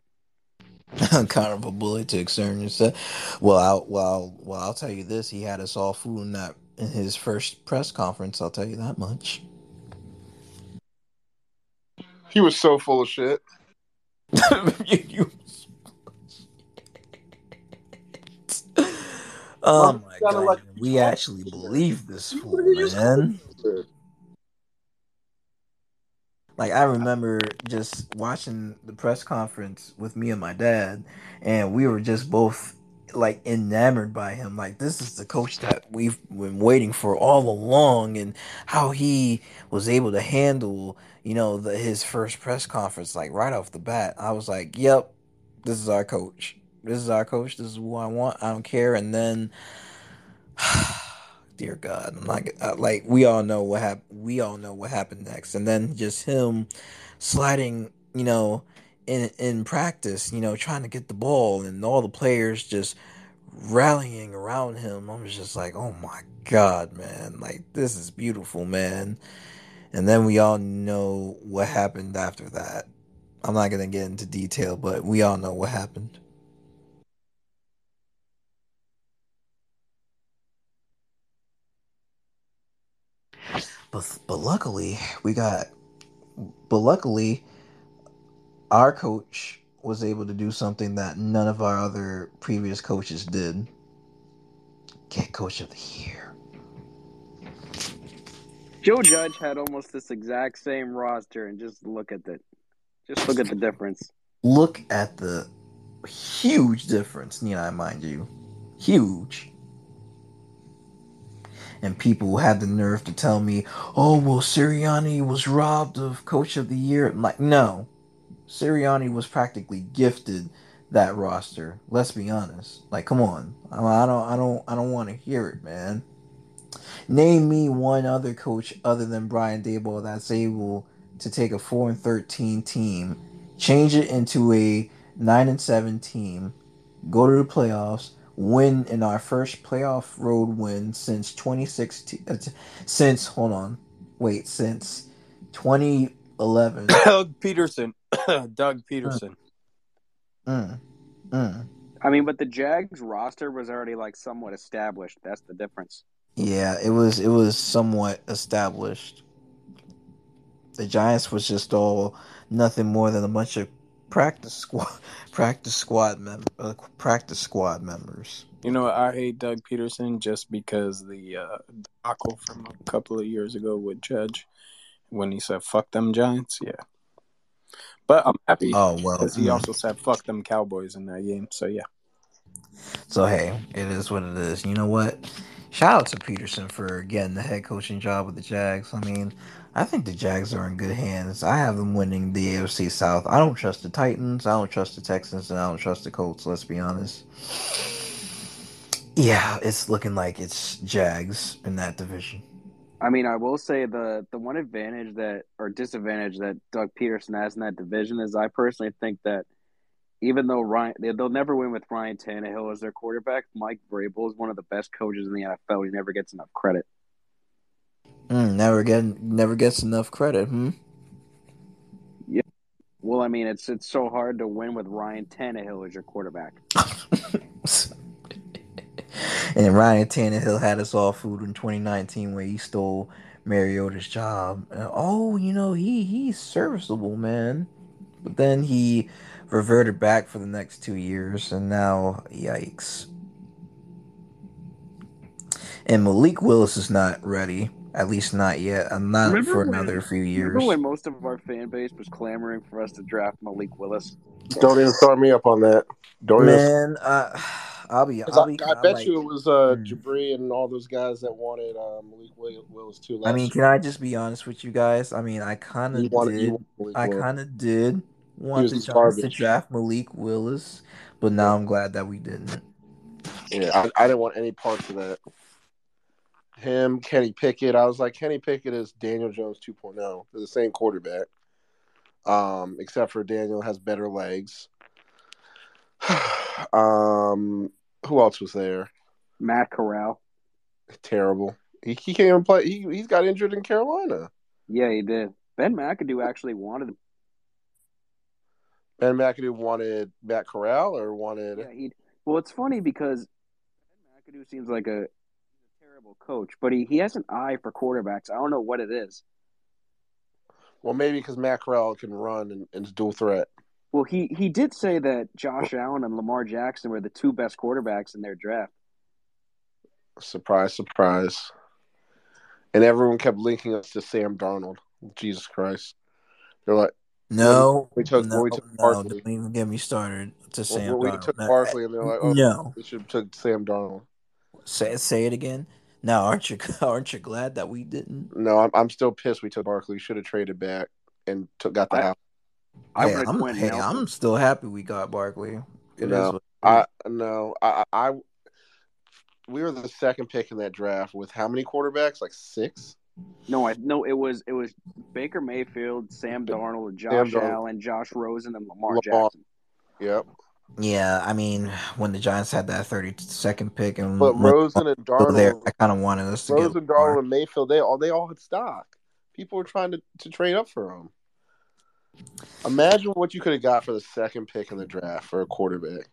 kind of a bully to extern yourself. Well, I'll, well, well, I'll tell you this: he had us all fooling that in his first press conference. I'll tell you that much. He was so full of shit. You- you- oh my god! like- we actually believe this fool, What are man. Like I remember just watching the press conference with me and my dad, and we were just both like enamored by him. Like this is the coach that we've been waiting for all along, and how he was able to handle, you know, the, his first press conference like right off the bat. I was like, "Yep, this is our coach. This is our coach. This is who I want. I don't care." And then. Dear God, I'm uh, like we all know what happened. We all know what happened next, and then just him sliding, you know, in in practice, you know, trying to get the ball, and all the players just rallying around him. I was just like, oh my God, man, like this is beautiful, man. And then we all know what happened after that. I'm not gonna get into detail, but we all know what happened. But but luckily we got but luckily our coach was able to do something that none of our other previous coaches did. Get coach of the year. Joe Judge had almost this exact same roster, and just look at it. Just look at the difference. Look at the huge difference, Nina, mind you. Huge. And people had the nerve to tell me, oh, well, Sirianni was robbed of Coach of the Year. I'm like, no. Sirianni was practically gifted that roster. Let's be honest. Like, come on. I I don't, I don't, I don't want to hear it, man. Name me one other coach other than Brian Daboll that's able to take a four and thirteen team, change it into a nine and seven team, go to the playoffs, win in our first playoff road win since 2016. uh, Since hold on, wait, since 2011. Doug Pederson. Doug Pederson. Mm, mm. I mean, but the Jags roster was already like somewhat established. That's the difference. Yeah, it was it was somewhat established. The Giants was just all nothing more than a bunch of practice squad practice squad mem- uh, practice squad members. You know. I hate Doug Pederson just because the uh, debacle from a couple of years ago with Judge when he said "fuck them Giants." Yeah, but I'm happy Oh well. because he mm. also said "fuck them Cowboys" in that game. So yeah, So hey, it is what it is. You know what? Shout out to Pederson for getting the head coaching job with the Jags. I mean, I think the Jags are in good hands. I have them winning the AFC South. I don't trust the Titans. I don't trust the Texans, and I don't trust the Colts. Let's be honest. Yeah, it's looking like it's Jags in that division. I mean, I will say the the one advantage that or disadvantage that Doug Pederson has in that division is I personally think that even though Ryan they, they'll never win with Ryan Tannehill as their quarterback, Mike Vrabel is one of the best coaches in the NFL. He never gets enough credit. Mm, never get never gets enough credit. Hmm. Well, I mean, it's it's so hard to win with Ryan Tannehill as your quarterback. and Ryan Tannehill had us all fooled in 2019 where he stole Mariota's job. Oh, you know he he's serviceable, man. But then he reverted back for the next two years, and now yikes. And Malik Willis is not ready, at least not yet. I'm not Remember for when- another few years. Remember when most of our fan base was clamoring for us to draft Malik Willis? Don't even start me up on that. Don't even. Man, uh, I'll be. 'Cause I'll be. I I'm bet like- you it was uh, Hmm. Jabri and all those guys that wanted uh, Malik Will- Willis too. I mean, can I just be honest with you guys? I mean, I kind of did. you wanted Malik I kind of did want was the Giants to draft Malik Willis, but now I'm glad that we didn't. Yeah, I, I didn't want any parts of that. Him, Kenny Pickett. I was like, Kenny Pickett is Daniel Jones 2.0. They're the same quarterback, um, except for Daniel has better legs. um, who else was there? Matt Corral. Terrible. He, he can't even play. He he's got injured in Carolina. Yeah, he did. Ben McAdoo actually wanted him. Ben McAdoo wanted Matt Corral or wanted Yeah, he. Well, it's funny because Ben McAdoo seems like a, he's coach, but he, he has an eye for quarterbacks. I don't know what it is. well maybe because Matt Corral can run and, and is dual threat. Well, he he did say that Josh Allen and Lamar Jackson were the two best quarterbacks in their draft. Surprise, surprise. And everyone kept linking us to Sam Darnold. Jesus Christ. They're like No, we took- no, we took no, don't even get me started to Sam when we Darnold. took No, Barkley and they're like, oh, no, we should have took Sam Darnold. say say it again. Now, aren't you aren't you glad that we didn't? No, I'm, I'm still pissed we took Barkley. We should have traded back and took got the I, house. I hey, I'm, hey, I'm still happy we got Barkley. It is No, what- I no, I, I we were the second pick in that draft with how many quarterbacks? Like six. No, I no, it was it was Baker Mayfield, Sam Darnold, Josh Darnold. Allen, Josh Rosen, and Lamar, Lamar. Jackson. Yep. Yeah, I mean, when the Giants had that 32nd pick and But Rosen and Darnold there, I kind of wanted us to Rosen, get. Darnold, and Mayfield, they all they all had stock. People were trying to, to trade up for them. Imagine what you could have got for the second pick in the draft for a quarterback.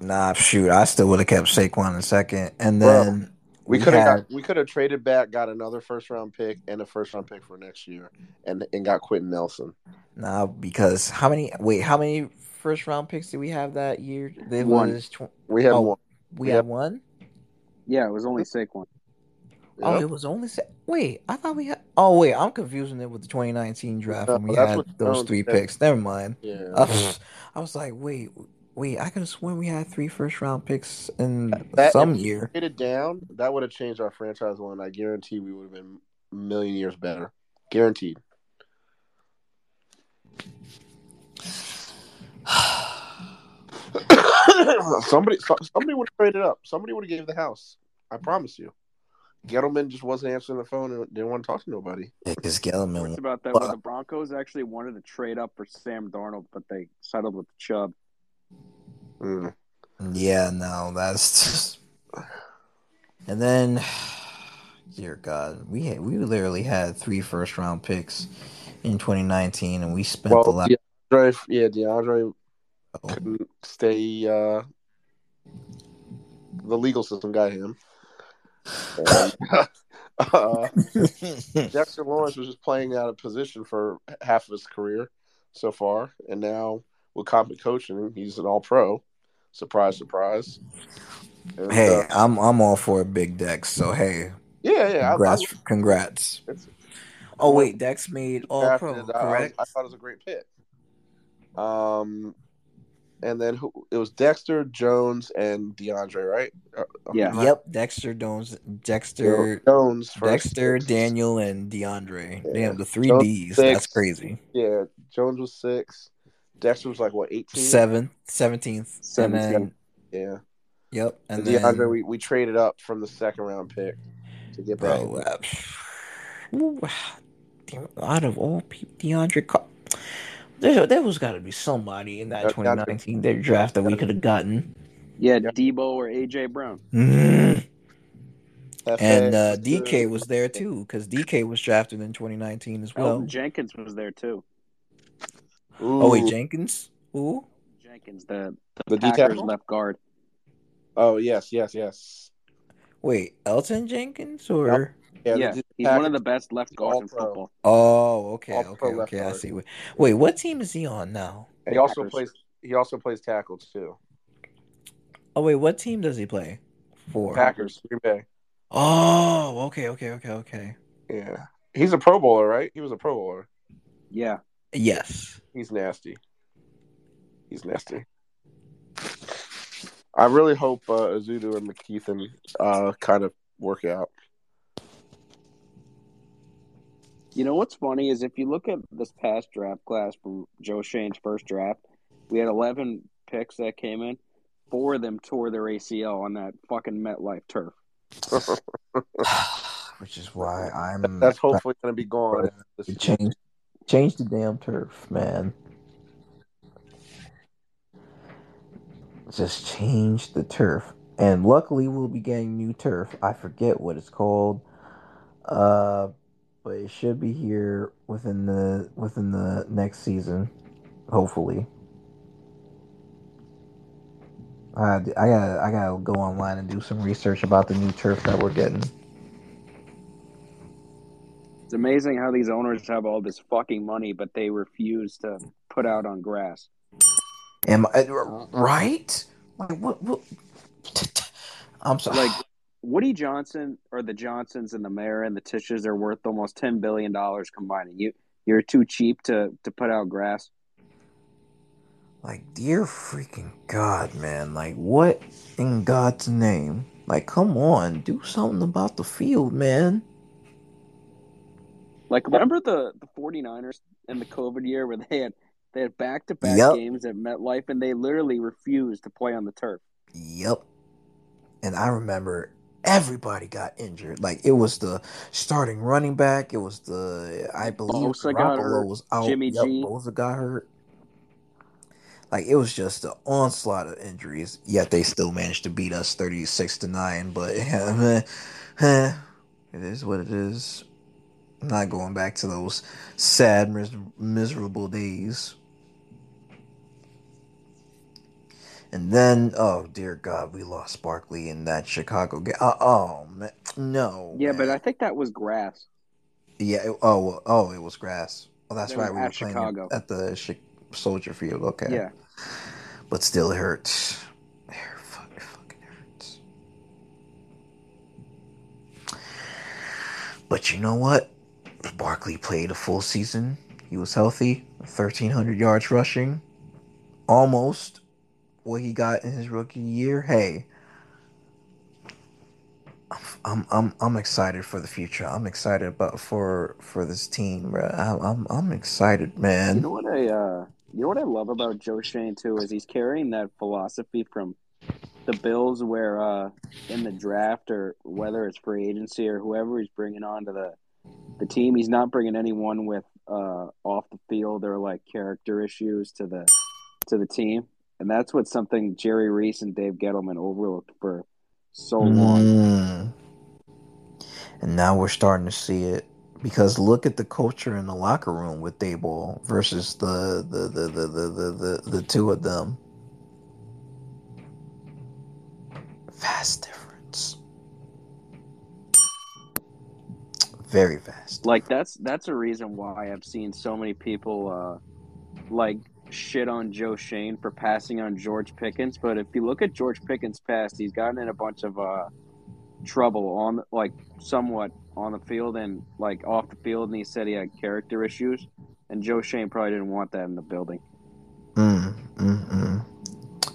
Nah, shoot, I still would have kept Saquon in second, and then We We could have got we could have traded back, got another first round pick and a first round pick for next year, and and got Quenton Nelson. nah because how many? Wait, how many first round picks did we have that year? There One. was tw- We had Oh. one. we Yep. had one. Yeah, it was only Saquon. Oh, Yep. it was only se- wait. I thought we had. Oh wait, I'm confusing it with the 2019 draft No, when we had those three picks. Never mind. yeah. I, I was like, wait, wait. I could have sworn we had three first round picks in That- some if- year. Traded down, that would have changed our franchise one. I guarantee we would have been a million years better. Guaranteed. somebody, somebody would have traded up. Somebody would have gave the house. I promise you. Gettleman just wasn't answering the phone and didn't want to talk to nobody. Because What's Gelman. about that? Well- Well, the Broncos actually wanted to trade up for Sam Darnold, but they settled with Chubb. Mm. Yeah, no, that's just. And then, dear God, we had, we literally had three first round picks in 2019, and we spent the last. DeAndre, yeah, DeAndre couldn't stay. Uh, the legal system got him. And, uh, Dexter Lawrence was just playing out of position for half of his career so far, and now with competent coaching, he's an All Pro. Surprise, surprise. And, hey, uh, I'm I'm all for a big Dex. So hey, yeah, yeah. I- I, congrats, congrats. Oh wait, Dex made All Pro, drafted, uh, I, correct? I thought it was a great pick. Um, and then who? It was Dexter Jones and DeAndre, right? Uh, Yeah. Yep, Dexter Jones, Dexter, Jones first. Dexter, Daniel, and DeAndre. Yeah. Damn, the three Jones Ds. six. That's crazy. Yeah, Jones was six. Dexter was like what eighteen? Seventh, seventeenth, and then Yeah. yep, and And then DeAndre, we, we traded up from the second round pick to get back. bro. Uh, out of all people, DeAndre, Car- there there was got to be somebody in that Uh, 2019 their draft that we could have gotten. Yeah, Yeah. Deebo or AJ Brown. Mm. F.A. And uh, DK was there too, because DK was drafted in 2019 as well. Elgton Jenkins was there too. Oh wait, Jenkins. Who? Jenkins, the, the, The D Packers tackle? left guard. Oh yes, yes, yes. Wait, Elgton Jenkins or? Yeah, Yeah, he's one of the best left guards in football. Oh, okay, All pro okay, left okay. I see. Wait, wait, what team is he on now? He also Packers. plays. He also plays tackle too. Oh wait, what team does he play for? Packers, Green Bay. Oh, okay, okay, okay, okay. Yeah, he's a Pro Bowler, right? He was a Pro Bowler. Yeah. Yes. He's nasty. He's nasty. I really hope uh, Ezeudu and McKethan uh, kind of work out. You know what's funny is if you look at this past draft class from Joe Schoen's first draft, we had 11 picks that came in. Four of them tore their ACL on that fucking MetLife turf. Which is why I'm That's hopefully going to be gone. Change change the damn turf, man. Just change the turf. And luckily we'll be getting new turf. I forget what it's called. Uh but it should be here within the within the next season, hopefully. I, I gotta I gotta go online and do some research about the new turf that we're getting. It's amazing how these owners have all this fucking money, but they refuse to put out on grass. Am I right? Like what? what I'm sorry. Like Woody Johnson or the Johnsons and the mayor and the Tisches are worth almost ten billion dollars combined. You you're too cheap to to put out grass. Like, dear freaking God, man. Like, what in God's name? Like, come on, do something about the field, man. Like, remember the the 49ers in the COVID year where they had they had back to back Yep. games at MetLife and they literally refused to play on the turf. Yep. And I remember everybody got injured. Like, it was the starting running back. It was the, I believe, Bosa got Garoppolo hurt. was out. Jimmy yep, G. Bosa got hurt. Like, it was just an onslaught of injuries. Yet they still managed to beat us 36 to 9. But, eh, eh, it is what it is. Not going back to those sad, mis- miserable days. And then, oh dear God, we lost Barkley in that Chicago game. Uh, oh man, no. Yeah, but. I think that was grass. yeah. It, oh, oh, it was grass. Oh, that's That right. We were playing Chicago. at the Chi- Soldier Field. Okay. Yeah. But still, it hurts. It fucking hurts. But you know what? Barkley played a full season. He was healthy. 1,300 yards rushing. Almost what he got in his rookie year. Hey, I'm I'm I'm excited for the future. I'm excited about for for this team. I'm I'm, I'm excited, You man. know what I uh you know what I love about Joe Schoen too is he's carrying that philosophy from the Bills where uh in the draft or whether it's free agency or whoever he's bringing on to the the team he's not bringing anyone with uh off the field or like character issues to the to the team and that's what something Jerry Reese and Dave Gettleman overlooked for so long. Mm. And now we're starting to see it because look at the culture in the locker room with Daboll versus the the the the the the, the, the two of them. Difference. Very fast. Like that's that's a reason why I've seen so many people uh like shit on Joe Schoen for passing on George Pickens, but if you look at George Pickens' past, he's gotten in a bunch of uh trouble on like somewhat on the field and like off the field and he said he had character issues and Joe Schoen probably didn't want that in the building. Mm, mm, mm.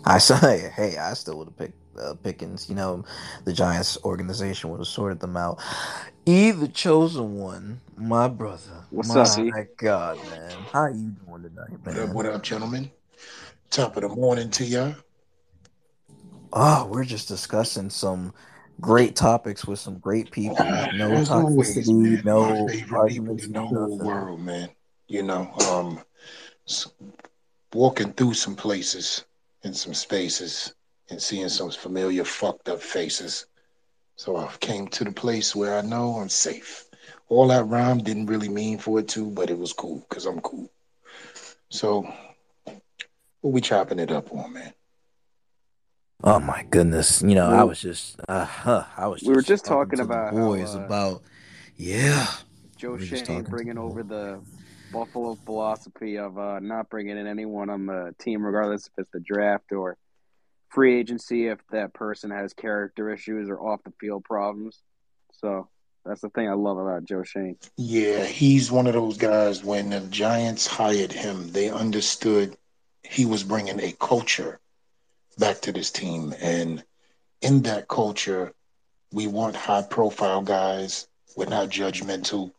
I say, hey, I still would have picked uh, Pickens. You know, the Giants organization would have sorted them out. E, the chosen one, my brother. What's my up, My God, man, how you doing tonight, What up, man? what up, gentlemen? Top of the morning to y'all. Oh, we're just discussing some great topics with some great people. No As always, toxicity, man. No people arguments, in the no whole nothing. world, man. You know, um, walking through some places and some spaces and seeing some familiar fucked up faces. So I came to the place where I know I'm safe. All that rhyme didn't really mean for it to, but it was cool because I'm cool. So, what we chopping it up on, man? Oh my goodness! You know, I was just, uh, huh, I was we were just talking talking to the about how boys uh, about, yeah. Joe We Schoen bringing over the Buffalo philosophy of uh, not bringing in anyone on the team, regardless if it's the draft or free agency, if that person has character issues or off the field problems. So that's the thing I love about Joe Schoen. Yeah, he's one of those guys. When the Giants hired him, they understood he was bringing a culture back to this team. And in that culture, we want high profile guys. We're not judgmental,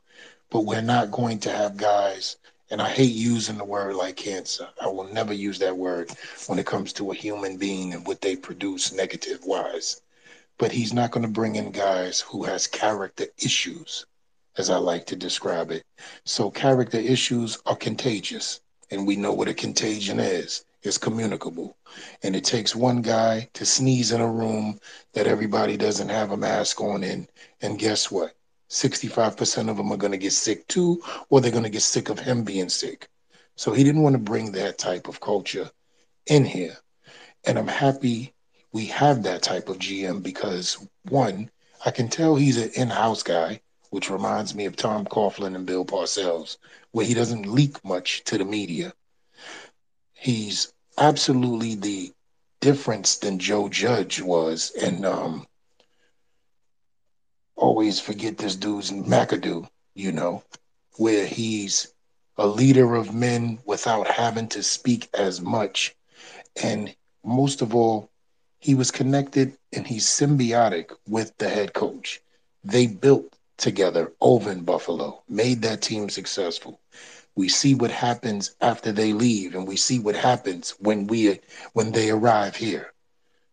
but we're not going to have guys. And I hate using the word like cancer. I will never use that word when it comes to a human being and what they produce negative wise. But he's not going to bring in guys who has character issues as I like to describe it. So character issues are contagious, and we know what a contagion is. It's communicable. And it takes one guy to sneeze in a room that everybody doesn't have a mask on in. And guess what? 65% of them are going to get sick too, or they're going to get sick of him being sick. So he didn't want to bring that type of culture in here. And I'm happy we have that type of GM because one, I can tell he's an in-house guy, which reminds me of Tom Coughlin and Bill Parcells, where he doesn't leak much to the media. He's absolutely the difference than Joe Judge was, and um, always forget this dude's McAdoo, you know, where he's a leader of men without having to speak as much. And most of all, he was connected and he's symbiotic with the head coach. They built together over in Buffalo, made that team successful. We see what happens after they leave, and we see what happens when we when they arrive here.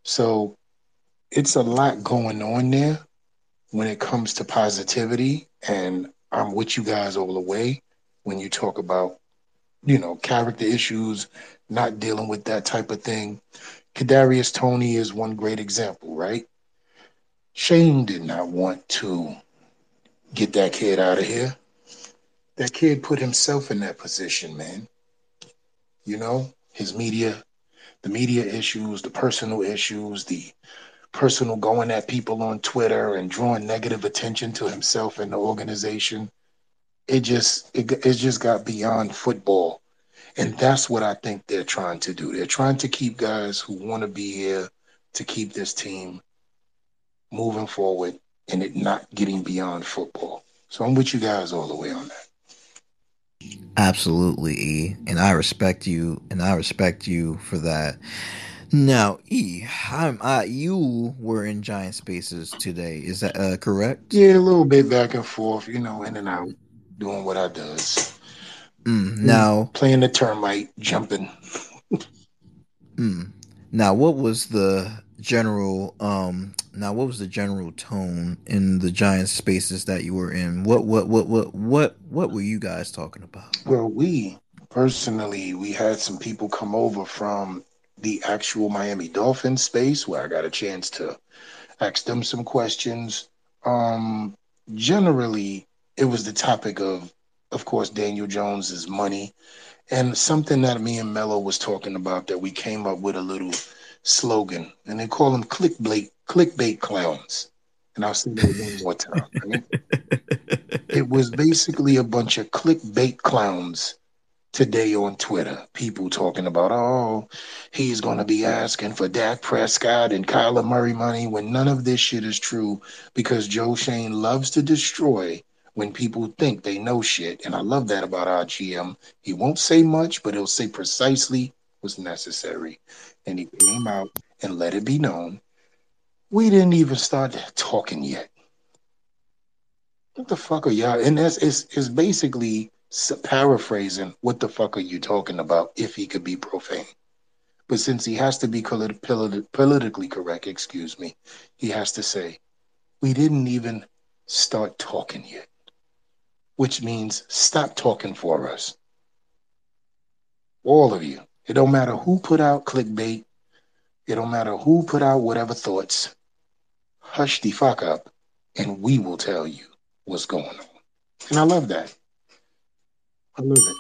So it's a lot going on there when it comes to positivity, and I'm with you guys all the way when you talk about, you know, character issues, not dealing with that type of thing. Kadarius Toney is one great example, right? Schoen did not want to get that kid out of here. That kid put himself in that position, man. You know, his media, the media issues, the personal issues, the personal going at people on Twitter and drawing negative attention to himself and the organization. It just it, it just got beyond football. And that's what I think they're trying to do. They're trying to keep guys who want to be here to keep this team moving forward and it not getting beyond football. So I'm with you guys all the way on that. Absolutely, E. And I respect you, and I respect you for that. Now, E, I'm, uh, you were in Giant Spaces today. Is that uh, correct? Yeah, a little bit back and forth, you know, in and out, doing what I does. Mm, now, playing the termite, jumping. mm, now, what was the general? Um, now, what was the general tone in the Giant Spaces that you were in? What, what, what, what, what, what were you guys talking about? Well, we personally, we had some people come over from the actual Miami Dolphins space where I got a chance to ask them some questions. Um, generally, it was the topic of, of course, Daniel Jones's money, and something that me and Mello was talking about that we came up with a little slogan, and they call them clickbait clickbait clowns. And I'll say that one more time. Right? it was basically a bunch of clickbait clowns today on Twitter. People talking about, oh, he's going to be asking for Dak Prescott and Kyler Murray money when none of this shit is true because Joe Schoen loves to destroy when people think they know shit. And I love that about our GM. He won't say much, but he'll say precisely what's necessary. And he came out and let it be known. We didn't even start talking yet. What the fuck are y'all? And that's it's, it's basically paraphrasing, what the fuck are you talking about if he could be profane? But since he has to be politically correct, excuse me, he has to say, we didn't even start talking yet, which means stop talking for us. All of you. It don't matter who put out clickbait. It don't matter who put out whatever thoughts. Hush the fuck up, and we will tell you what's going on. And I love that. Love it.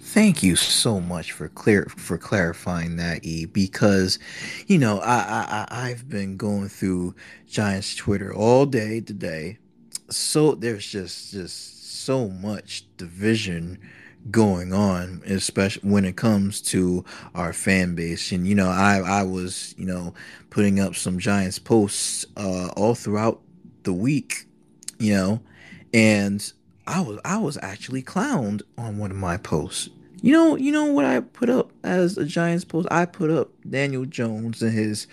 Thank you so much for clear for clarifying that, E. Because, you know, I I I've been going through Giants Twitter all day today, so there's just just so much division going on, especially when it comes to our fan base. And you know, I I was you know putting up some Giants posts uh, all throughout the week, you know, and I was I was actually clowned on one of my posts. You know, you know what I put up as a Giants post? I put up Daniel Jones in his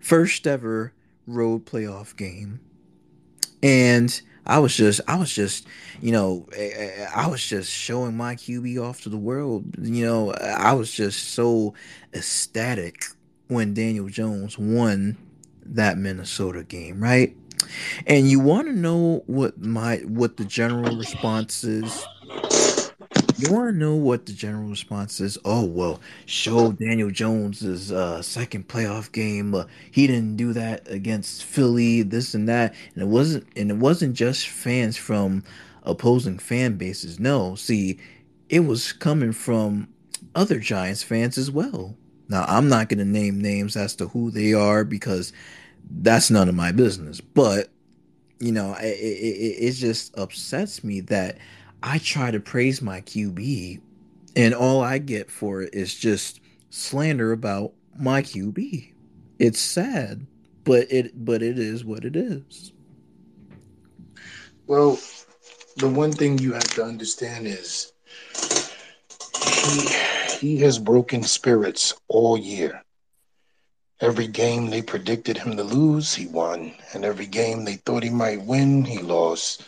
first ever road playoff game. And I was just I was just, you know, eh, eh, eh, I was just showing my QB off to the world. You know, I was just so ecstatic when Daniel Jones won that Minnesota game, right? And you want to know what my what the general response is? You want to know what the general response is? Oh well, show Daniel Jones's uh, second playoff game. Uh, he didn't do that against Philly. This and that, and it wasn't. And it wasn't just fans from opposing fan bases. No, see, it was coming from other Giants fans as well. Now, I'm not going to name names as to who they are because that's none of my business. But you know, it, it, it just upsets me that I try to praise my QB, and all I get for it is just slander about my QB. It's sad, but it but it is what it is. Well, the one thing you have to understand is he he has broken spirits all year. Every game they predicted him to lose, he won. And every game they thought he might win, he lost.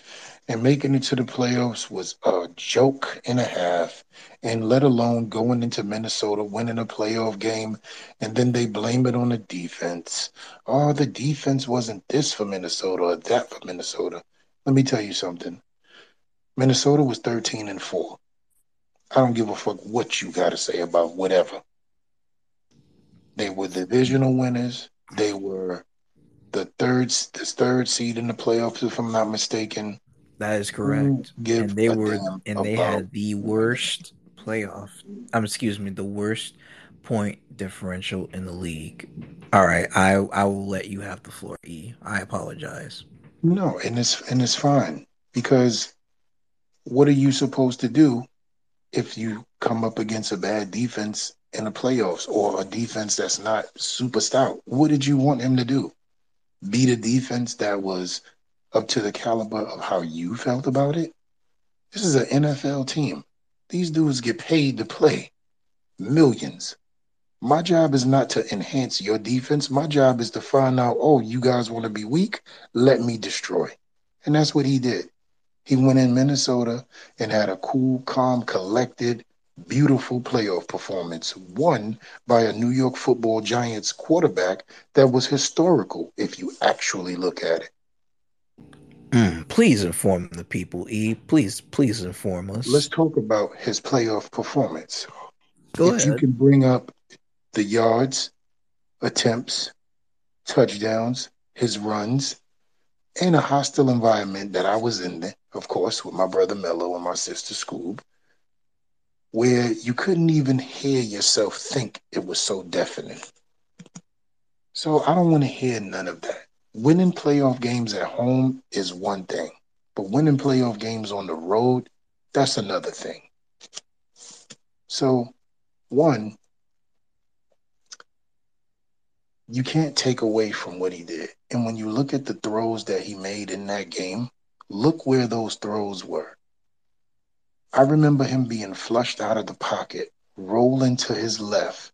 And making it to the playoffs was a joke and a half. And let alone going into Minnesota, winning a playoff game, and then they blame it on the defense. Oh, the defense wasn't this for Minnesota or that for Minnesota. Let me tell you something. Minnesota was 13 and 4. I don't give a fuck what you got to say about whatever. They were divisional winners. They were the third the third seed in the playoffs, if I'm not mistaken. That is correct. And they were and they about- had the worst playoff. Um, excuse me, the worst point differential in the league. All right, I I will let you have the floor. E. I apologize. No, and it's and it's fine because what are you supposed to do if you come up against a bad defense in the playoffs or a defense that's not super stout? What did you want him to do? Beat a defense that was up to the caliber of how you felt about it? This is an NFL team. These dudes get paid to play millions. My job is not to enhance your defense. My job is to find out, oh, you guys want to be weak? Let me destroy. And that's what he did. He went in Minnesota and had a cool, calm, collected, beautiful playoff performance, won by a New York football Giants quarterback that was historical if you actually look at it. Mm, please inform the people. E. Please please inform us. Let's talk about his playoff performance. Go if you can bring up the yards, attempts, touchdowns, his runs, in a hostile environment that I was in, of course, with my brother Mello and my sister Scoob, where you couldn't even hear yourself think it was so definite. So I don't want to hear none of that. Winning playoff games at home is one thing, but winning playoff games on the road, that's another thing. So, one, you can't take away from what he did. And when you look at the throws that he made in that game, look where those throws were. I remember him being flushed out of the pocket, rolling to his left.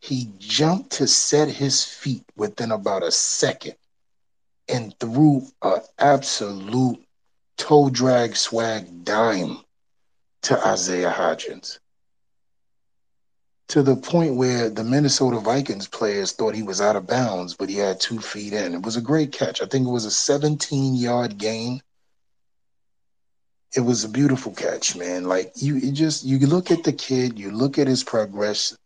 He jumped to set his feet within about a second and threw an absolute toe drag swag dime to Isaiah Hodgins to the point where the Minnesota Vikings players thought he was out of bounds, but he had two feet in. It was a great catch. I think it was a 17 yard gain. It was a beautiful catch, man. Like you, you just you look at the kid, you look at his progress,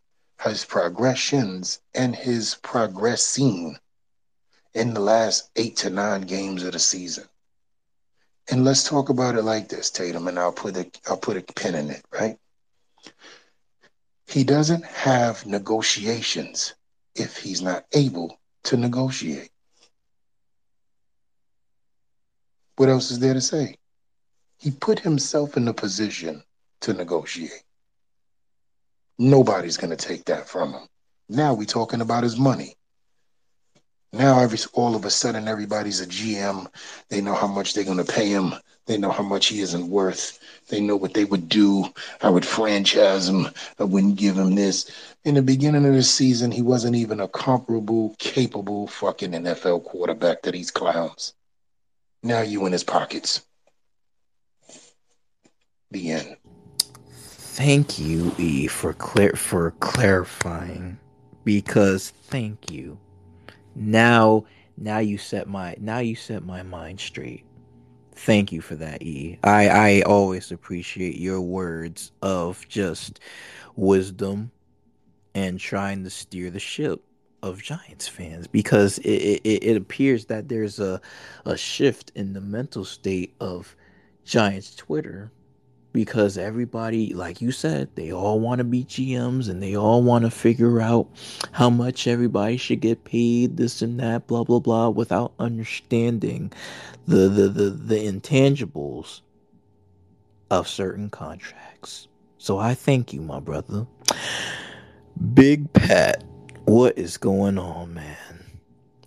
his progressions, and his progressing in the last eight to nine games of the season. And let's talk about it like this, Tatum, and I'll put a I'll put a pin in it, right? He doesn't have negotiations if he's not able to negotiate. What else is there to say? He put himself in a position to negotiate. Nobody's going to take that from him. Now we're talking about his money. Now every all of a sudden everybody's a GM. They know how much they're going to pay him. They know how much he isn't worth. They know what they would do. I would franchise him. I wouldn't give him this. In the beginning of the season, he wasn't even a comparable, capable fucking NFL quarterback to these clowns. Now you in his pockets. The end. Thank you, E, for clear for clarifying. Because thank you. Now now you set my now you set my mind straight. Thank you for that, E. I I always appreciate your words of just wisdom and trying to steer the ship of Giants fans because it, it, it appears that there's a a shift in the mental state of Giants Twitter because everybody, like you said, they all want to be GMs and they all want to figure out how much everybody should get paid, this and that, blah blah blah, without understanding the the the, the intangibles of certain contracts. So I thank you, my brother. Big Pat, what is going on, man?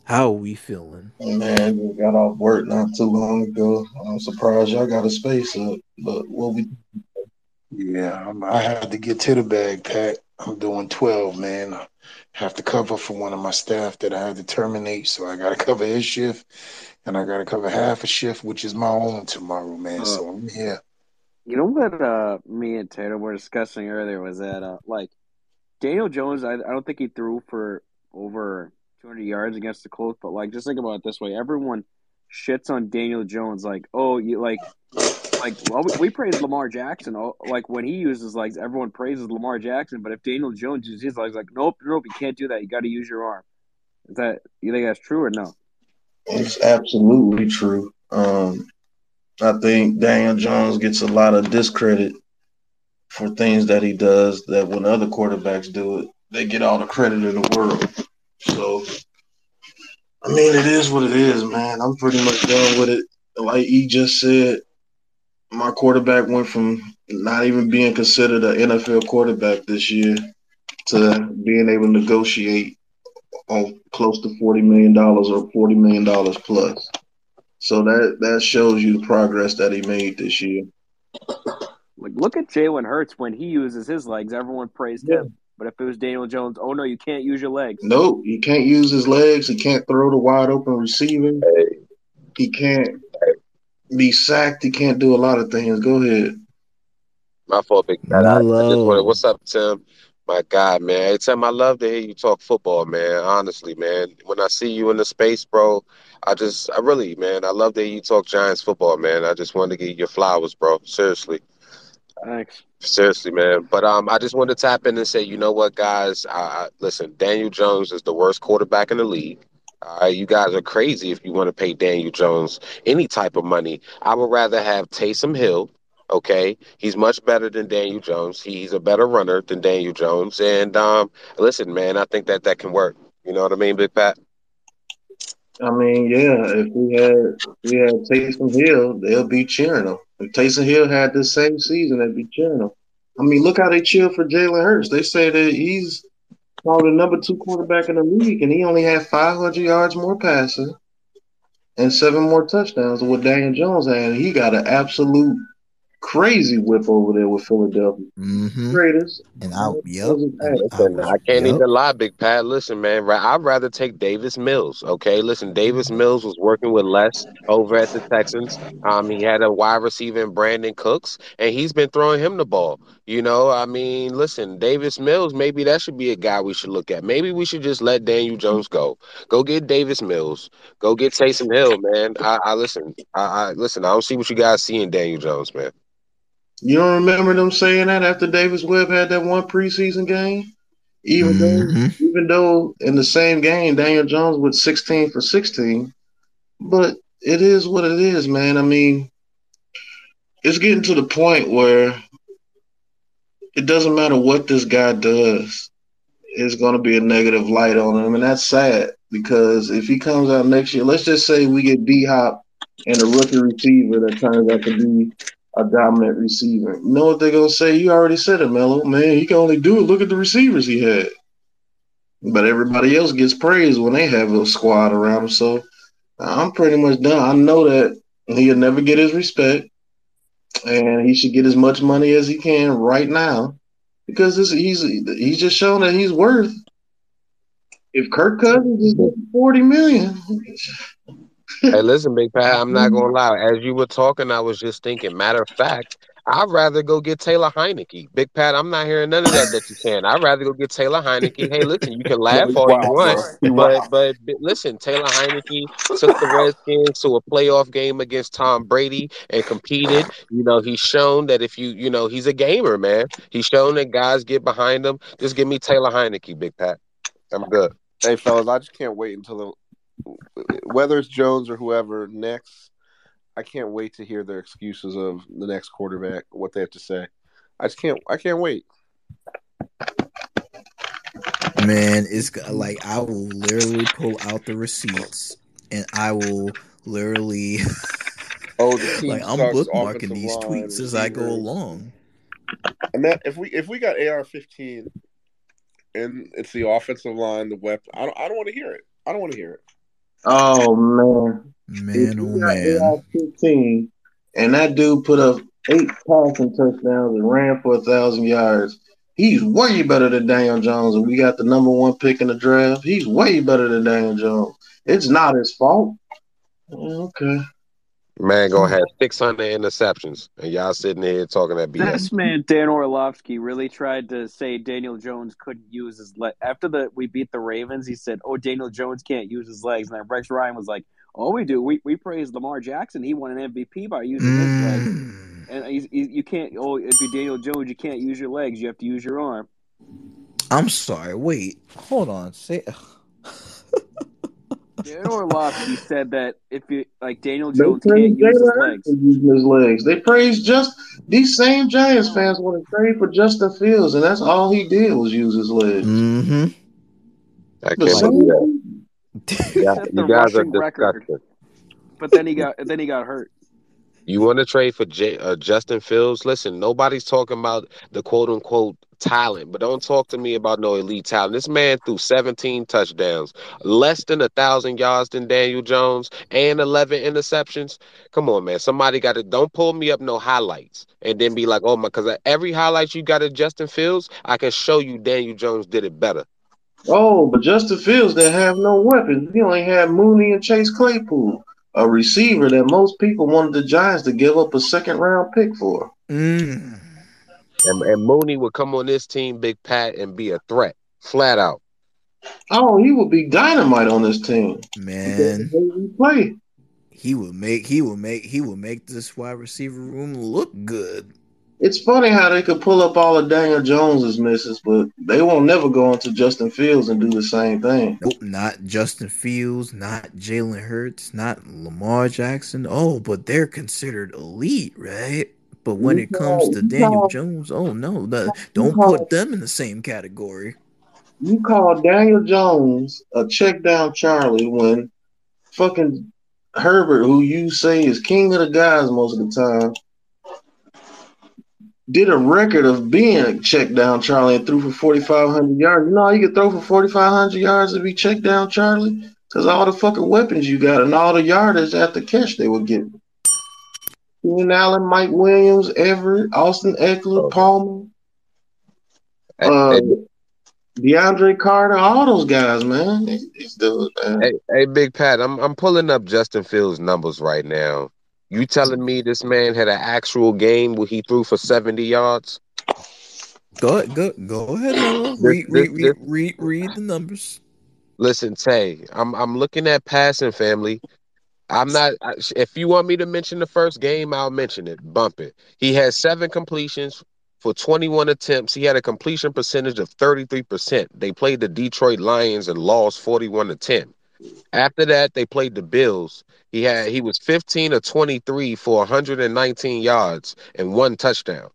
How are we feeling? Man, we got off work not too long ago. I'm surprised y'all got a space up, but what we yeah, I'm, I had to get to the bag, Pat. I'm doing 12, man. I have to cover for one of my staff that I had to terminate, so I got to cover his shift, and I got to cover half a shift, which is my own tomorrow, man. Uh, so I'm here. You know what? Uh, me and Taylor were discussing earlier was that uh, like Daniel Jones. I, I don't think he threw for over 200 yards against the Colts, but like just think about it this way: everyone shits on Daniel Jones, like, oh, you like, like, well, we, we praise Lamar Jackson. Oh, like when he uses legs, everyone praises Lamar Jackson. But if Daniel Jones uses his legs, like, nope, nope, you can't do that. You got to use your arm. Is that you think that's true or no? It's absolutely true. Um, I think Daniel Jones gets a lot of discredit for things that he does that when other quarterbacks do it, they get all the credit in the world. So, I mean, it is what it is, man. I'm pretty much done with it. Like E just said, my quarterback went from not even being considered an NFL quarterback this year to being able to negotiate on close to $40 million or $40 million plus. So that that shows you the progress that he made this year. Like, look at Jalen Hurts when he uses his legs. Everyone praised Yeah. him. But if it was Daniel Jones, oh no, you can't use your legs. Nope, he can't use his legs. He can't throw the wide open receiver. He can't be sacked. He can't do a lot of things. Go ahead. My fault, big Pat. I, I just wanted, what's up, Tim? My God, man. Every time I love to hear you talk football, man. Honestly, man. When I see you in the space, bro, I just, I really, man, I love to hear you talk Giants football, man. I just wanted to get your flowers, bro. Seriously. Thanks. Seriously, man. But um, I just wanted to tap in and say, you know what, guys? I, I, listen, Daniel Jones is the worst quarterback in the league. All right, you guys are crazy if you want to pay Daniel Jones any type of money. I would rather have Taysom Hill. Okay, he's much better than Daniel Jones. He's a better runner than Daniel Jones. And um, listen, man, I think that that can work. You know what I mean, Big Pat? I mean, yeah, if we had if we had Taysom Hill, they'll be cheering him. If Taysom Hill had this same season, they'd be cheering him. I mean, look how they cheer for Jalen Hurts. They say that he's probably the number two quarterback in the league, and he only had 500 yards more passing and seven more touchdowns than what Daniel Jones had. He got an absolute crazy whip over there with Philadelphia. Mm-hmm. Greatest. And I, yep. Wasn't And. I I can't yep. even lie, Big Pat. Listen, man, ra- I'd rather take Davis Mills. Okay, listen, Davis Mills was working with Les over at the Texans. Um, he had a wide receiver in Brandin Cooks, and he's been throwing him the ball. You know, I mean, listen, Davis Mills, maybe that should be a guy we should look at. Maybe we should just let Daniel Jones go. Go get Davis Mills. Go get Taysom Hill, man. I, I listen. I, I listen. I don't see what you guys see in Daniel Jones, man. You don't remember them saying that after Davis Webb had that one preseason game? Even Mm-hmm. though even though in the same game Daniel Jones was 16 for 16. But it is what it is, man. I mean, it's getting to the point where it doesn't matter what this guy does, it's going to be a negative light on him. And that's sad because if he comes out next year, let's just say we get D Hop and a rookie receiver that turns out to be a dominant receiver. You know what they're to say? You already said it, Melo. Man, he can only do it. Look at the receivers he had. But everybody else gets praised when they have a squad around him. So I'm pretty much done. I know that he'll never get his respect, and he should get as much money as he can right now because this, he's he's just shown that he's worth. If Kirk Cousins is forty million, Hey, listen, Big Pat, I'm not gonna lie. As you were talking, I was just thinking. Matter of fact, I'd rather go get Taylor Heinicke. Big Pat, I'm not hearing none of that that you can. I'd rather go get Taylor Heinicke. Hey, listen, you can laugh all you want, but but but listen, Taylor Heinicke took the Redskins to a playoff game against Tom Brady and competed. You know, he's shown that if you you know he's a gamer, man. He's shown that guys get behind him. Just give me Taylor Heineke, Big Pat. I'm good. Hey, fellas, I just can't wait until the, whether it's Jones or whoever next. I can't wait to hear their excuses of the next quarterback, what they have to say. I just can't. I can't wait. Man, it's like I will literally pull out the receipts and I will literally Oh, like I'm bookmarking these line, tweets as I go along. And that if we if we got AR fifteen, and it's the offensive line, the weapon. I don't. I don't want to hear it. I don't want to hear it. Oh man, Man, oh man. Fifteen, and that dude put up eight passing touchdowns and ran for a thousand yards. He's way better than Daniel Jones, and we got the number one pick in the draft. He's way better than Daniel Jones. It's not his fault. Okay. Man gonna have six hundred interceptions, and y'all sitting here talking that BS. This man Dan Orlovsky really tried to say Daniel Jones couldn't use his leg after the we beat the Ravens. He said, "Oh, Daniel Jones can't use his legs." And then Rex Ryan was like, "Oh, we do. We we praise Lamar Jackson. He won an MVP by using his legs." Mm. And he's, he's, you can't. Oh, if you're Daniel Jones, you can't use your legs. You have to use your arm. I'm sorry. Wait, hold on. Say Dan Orlovsky said that if you like Daniel They Jones praise can't use his legs. for using his legs. They praise just these same Giants fans want to trade for Justin Fields, and that's all he did was use his legs. mm-hmm. I can't same believe that. Yeah, you guys are rushing record. disgusting. But then he got then he got hurt. You want to trade for J- uh, Justin Fields? Listen, nobody's talking about the quote unquote talent, but don't talk to me about no elite talent. This man threw 17 touchdowns, less than a thousand yards than Daniel Jones, and 11 interceptions. Come on, man. Somebody got to don't pull me up no highlights and then be like, oh my, because every highlight you got of Justin Fields, I can show you Daniel Jones did it better. Oh, but Justin Fields didn't have no weapons. He only had Mooney and Chase Claypool, a receiver that most people wanted the Giants to give up a second round pick for. Mm. And, and Mooney would come on this team, Big Pat, and be a threat, flat out. Oh, he would be dynamite on this team. Man, The play. he will make he will make he will make this wide receiver room look good. It's funny how they could pull up all of Daniel Jones's misses, but they won't never go into Justin Fields and do the same thing. Nope, not Justin Fields, not Jalen Hurts, not Lamar Jackson. Oh, but they're considered elite, right? But when it comes to Daniel Jones, oh no, the, don't put them in the same category. You call Daniel Jones a check down Charlie when fucking Herbert, who you say is king of the guys most of the time, did a record of being check down Charlie and threw for 4,500 yards. You know how you could throw for 4,500 yards to be check down Charlie? Because all the fucking weapons you got and all the yardage at the catch they were getting. Keenan Allen, Mike Williams, Everett, Austin Ekeler, Okay. Palmer, And- uh, and- DeAndre Carter, all those guys, man. These, these dudes, man. Hey, hey, Big Pat, I'm I'm pulling up Justin Fields' numbers right now. You telling me this man had an actual game where he threw for 70 yards? Go ahead, go go ahead, Melo. This- Read, this- read, read, read, read the numbers. Listen, Tay, I'm I'm looking at passing family. I'm not. If you want me to mention the first game, I'll mention it. Bump it. He had seven completions for 21 attempts. He had a completion percentage of 33%. They played the Detroit Lions and lost 41 to 10. After that, they played the Bills. He had he was 15 of 23 for 119 yards and one touchdown.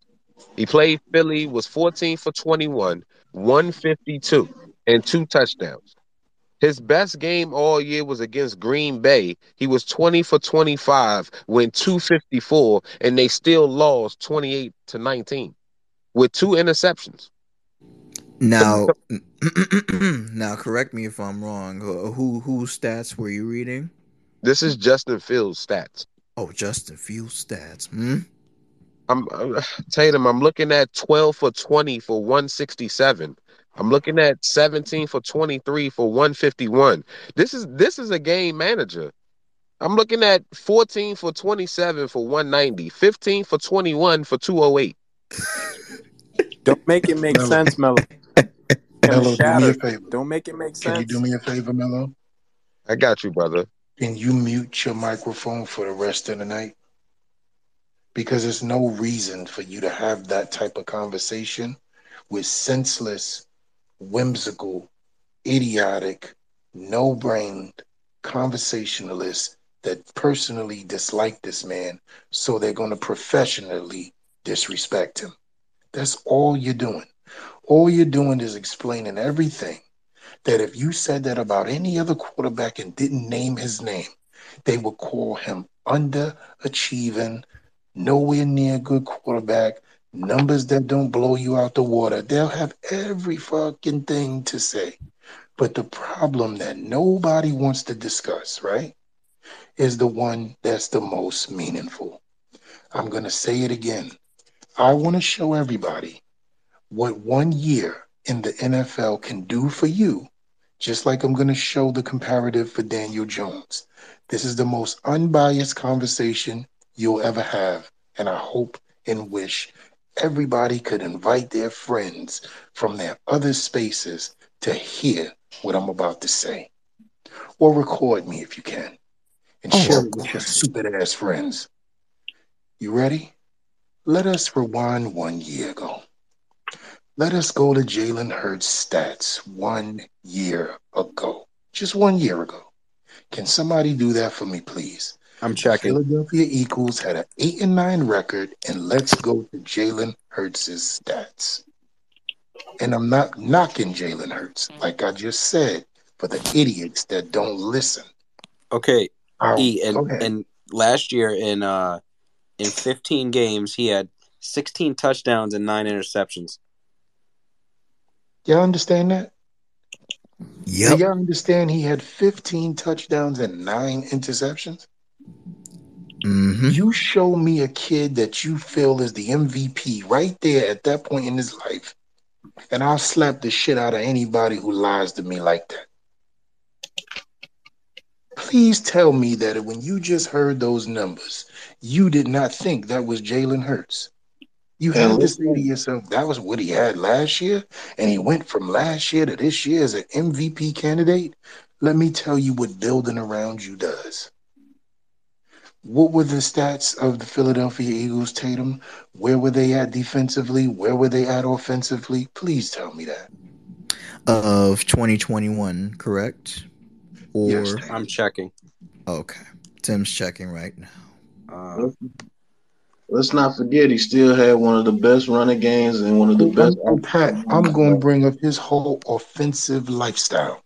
He played Philly, was 14 for 21, 152, and two touchdowns. His best game all year was against Green Bay. He was 20 for 25, went 254, and they still lost 28 to 19 with two interceptions. Now, now, correct me if I'm wrong. Who who whose stats were you reading? This is Justin Fields' stats. Oh, Justin Fields stats. Hmm? I'm, I'm Tatum. I'm looking at 12 for 20 for 167. I'm looking at 17 for 23 for 151. This is this is a game manager. I'm looking at 14 for 27 for 190, 15 for 21 for 208. Don't make it make Melo. sense, Melo. Mello, do me a favor. Don't make it make sense. Can you do me a favor, Mello? I got you, brother. Can you mute your microphone for the rest of the night? Because there's no reason for you to have that type of conversation with senseless, whimsical, idiotic, no brained conversationalists that personally dislike this man, so they're going to professionally disrespect him. That's all you're doing. All you're doing is explaining everything that if you said that about any other quarterback and didn't name his name, they would call him underachieving, nowhere near good quarterback, numbers that don't blow you out the water. They'll have every fucking thing to say. But the problem that nobody wants to discuss, right, is the one that's the most meaningful. I'm going to say it again. I want to show everybody what one year in the NFL can do for you, just like I'm going to show the comparative for Daniel Jones. This is the most unbiased conversation you'll ever have, and I hope and wish everybody could invite their friends from their other spaces to hear what I'm about to say. Or record me if you can and Oh, share it with your stupid ass friends. You ready? Let us rewind one year ago. Let us go to Jalen Hurts' stats one year ago. Just one year ago. Can somebody do that for me, please? I'm checking. Philadelphia Eagles had an eight and nine record, and let's go to Jalen Hurts' stats. And I'm not knocking Jalen Hurts, like I just said, for the idiots that don't listen. Okay, Oh, E and and last year in uh in 15 games he had 16 touchdowns and 9 interceptions. Y'all understand that? Do Yep. y'all understand he had 15 touchdowns and nine interceptions? Mm-hmm. You show me a kid that you feel is the MVP right there at that point in his life, and I'll slap the shit out of anybody who lies to me like that. Please tell me that when you just heard those numbers, you did not think that was Jalen Hurts. You had to say to yourself, that was what he had last year, and he went from last year to this year as an MVP candidate. Let me tell you what building around you does. What were the stats of the Philadelphia Eagles, Tatum? Where were they at defensively? Where were they at offensively? Please tell me that. Of 2021, correct? Yes, Or thank I'm checking. okay, Tim's checking right now. Uh, let's, let's not forget he still had one of the best running games and one of the best. I'm, oh, Pat, I'm going to bring up his whole offensive lifestyle.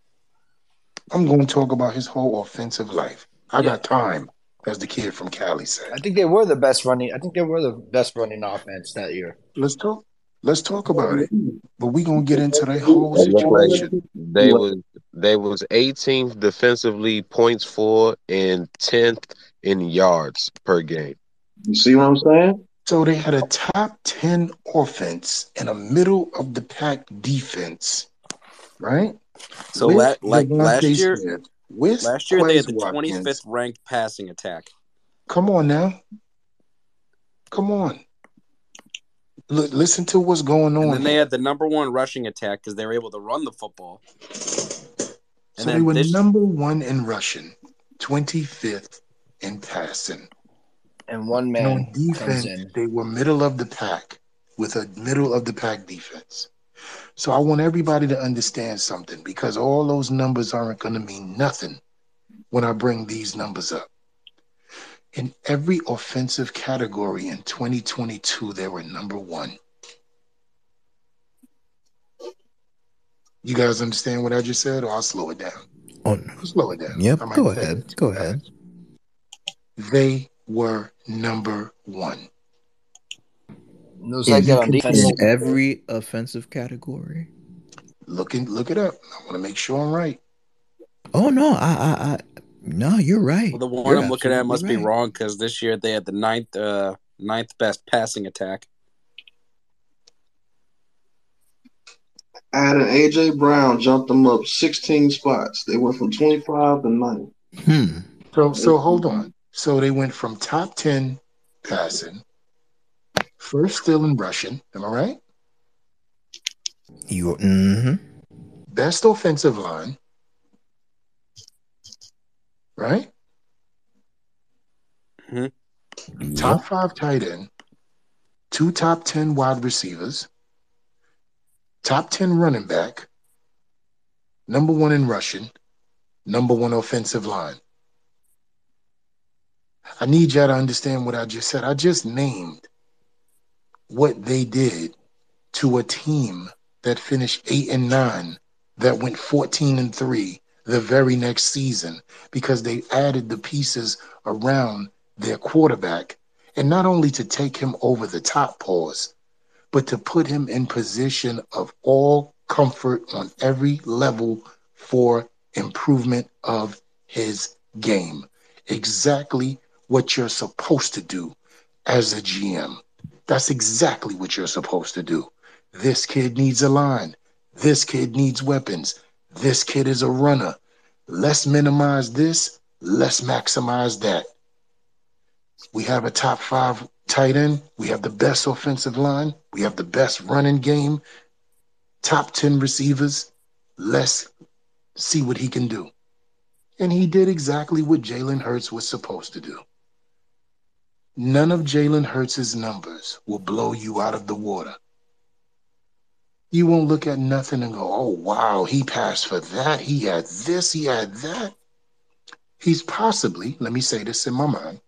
I'm going to talk about his whole offensive life. I Yeah. got time, as the kid from Cali said. I think they were the best running. I think they were the best running offense that year. Let's talk. Let's talk about it. But we're gonna get into the whole It looked like situation. they was they was 18th defensively points for and 10th in yards per game. You see what I'm saying? So they had a top 10 offense and a middle of the pack defense, right? so With la- like last year Smith, with last year they had the 25th ranked passing attack. Come on now. Come on. Look, listen to what's going And on then they had the number 1 rushing attack cuz they were able to run the football. So they were this number one in rushing, 25th in passing. And one And on man comes defense, in. they were middle of the pack with a middle of the pack defense. So I want everybody to understand something because all those numbers aren't going to mean nothing when I bring these numbers up. In every offensive category in 2022, they were number one. You guys understand what I just said, or I'll slow it down? Oh, no. I'll slow it down. Yep. Go ahead. Go ahead. They were number one. It was like that on defense. every offensive category. Look and look it up. I want to make sure I'm right. Oh no, I, I, I no, you're right. well, the one You're I'm looking at absolutely must be wrong cuz this year they had the ninth uh ninth best passing attack. Adding AJ Brown jumped them up 16 spots. They went from 25 to 9. Hmm. So so hold on. So they went from top 10 passing, first still in rushing, am I right? You. Mm-hmm. Best offensive line, right? Mhm. Top Yep. five tight end, two top 10 wide receivers, top 10 running back, number one in rushing, number one offensive line. I need y'all to understand what I just said. I just named what they did to a team that finished eight and nine, that went 14 and three the very next season because they added the pieces around their quarterback. And not only to take him over the top pause, but to put him in position of all comfort on every level for improvement of his game. Exactly what you're supposed to do as a GM. That's exactly what you're supposed to do. This kid needs a line. This kid needs weapons. This kid is a runner. Let's minimize this. Let's maximize that. We have a top five tight end. We have the best offensive line. We have the best running game. Top 10 receivers. Let's see what he can do. And he did exactly what Jalen Hurts was supposed to do. None of Jalen Hurts' numbers will blow you out of the water. You won't look at nothing and go, oh, wow, he passed for that. He had this, he had that. He's possibly, let me say this in my mind,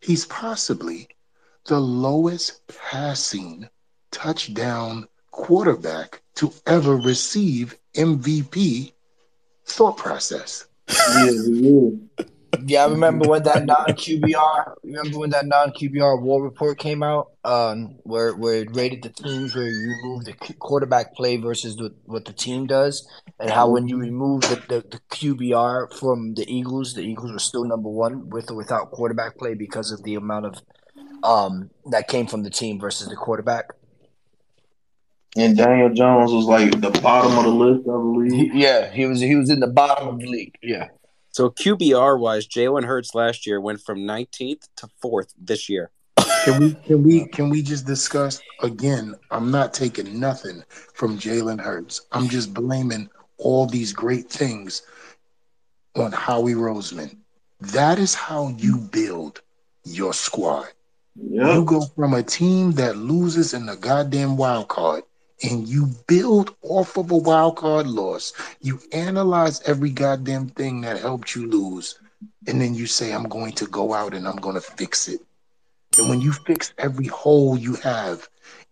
he's possibly the lowest passing touchdown quarterback to ever receive MVP thought process. Yeah, is. Yeah, I remember when that non QBR. Remember when that non QBR war report came out, um, where where it rated the teams where you remove the quarterback play versus the, what the team does, and how when you remove the, the, the QBR from the Eagles, the Eagles were still number one with or without quarterback play because of the amount of um that came from the team versus the quarterback. And Daniel Jones was like the bottom of the list, I believe. He- yeah, he was he was in the bottom of the league. Yeah. So QBR wise, Jalen Hurts last year went from 19th to fourth this year. Can we can we can we just discuss again? I'm not taking nothing from Jalen Hurts. I'm just blaming all these great things on Howie Roseman. That is how you build your squad. You go from a team that loses in the goddamn wild card and you build off of a wild card loss. You analyze every goddamn thing that helped you lose, and then you say, I'm going to go out and I'm going to fix it. And when you fix every hole you have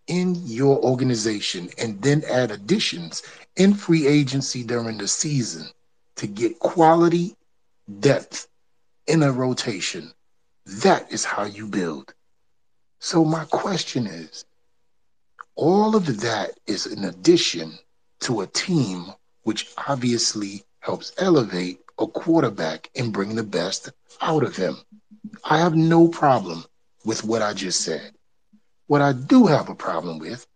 in your organization and then add additions in free agency during the season to get quality depth in a rotation, that is how you build. So, my question is all of that is an addition to a team which obviously helps elevate a quarterback and bring the best out of him. I have no problem with what I just said. What I do have a problem with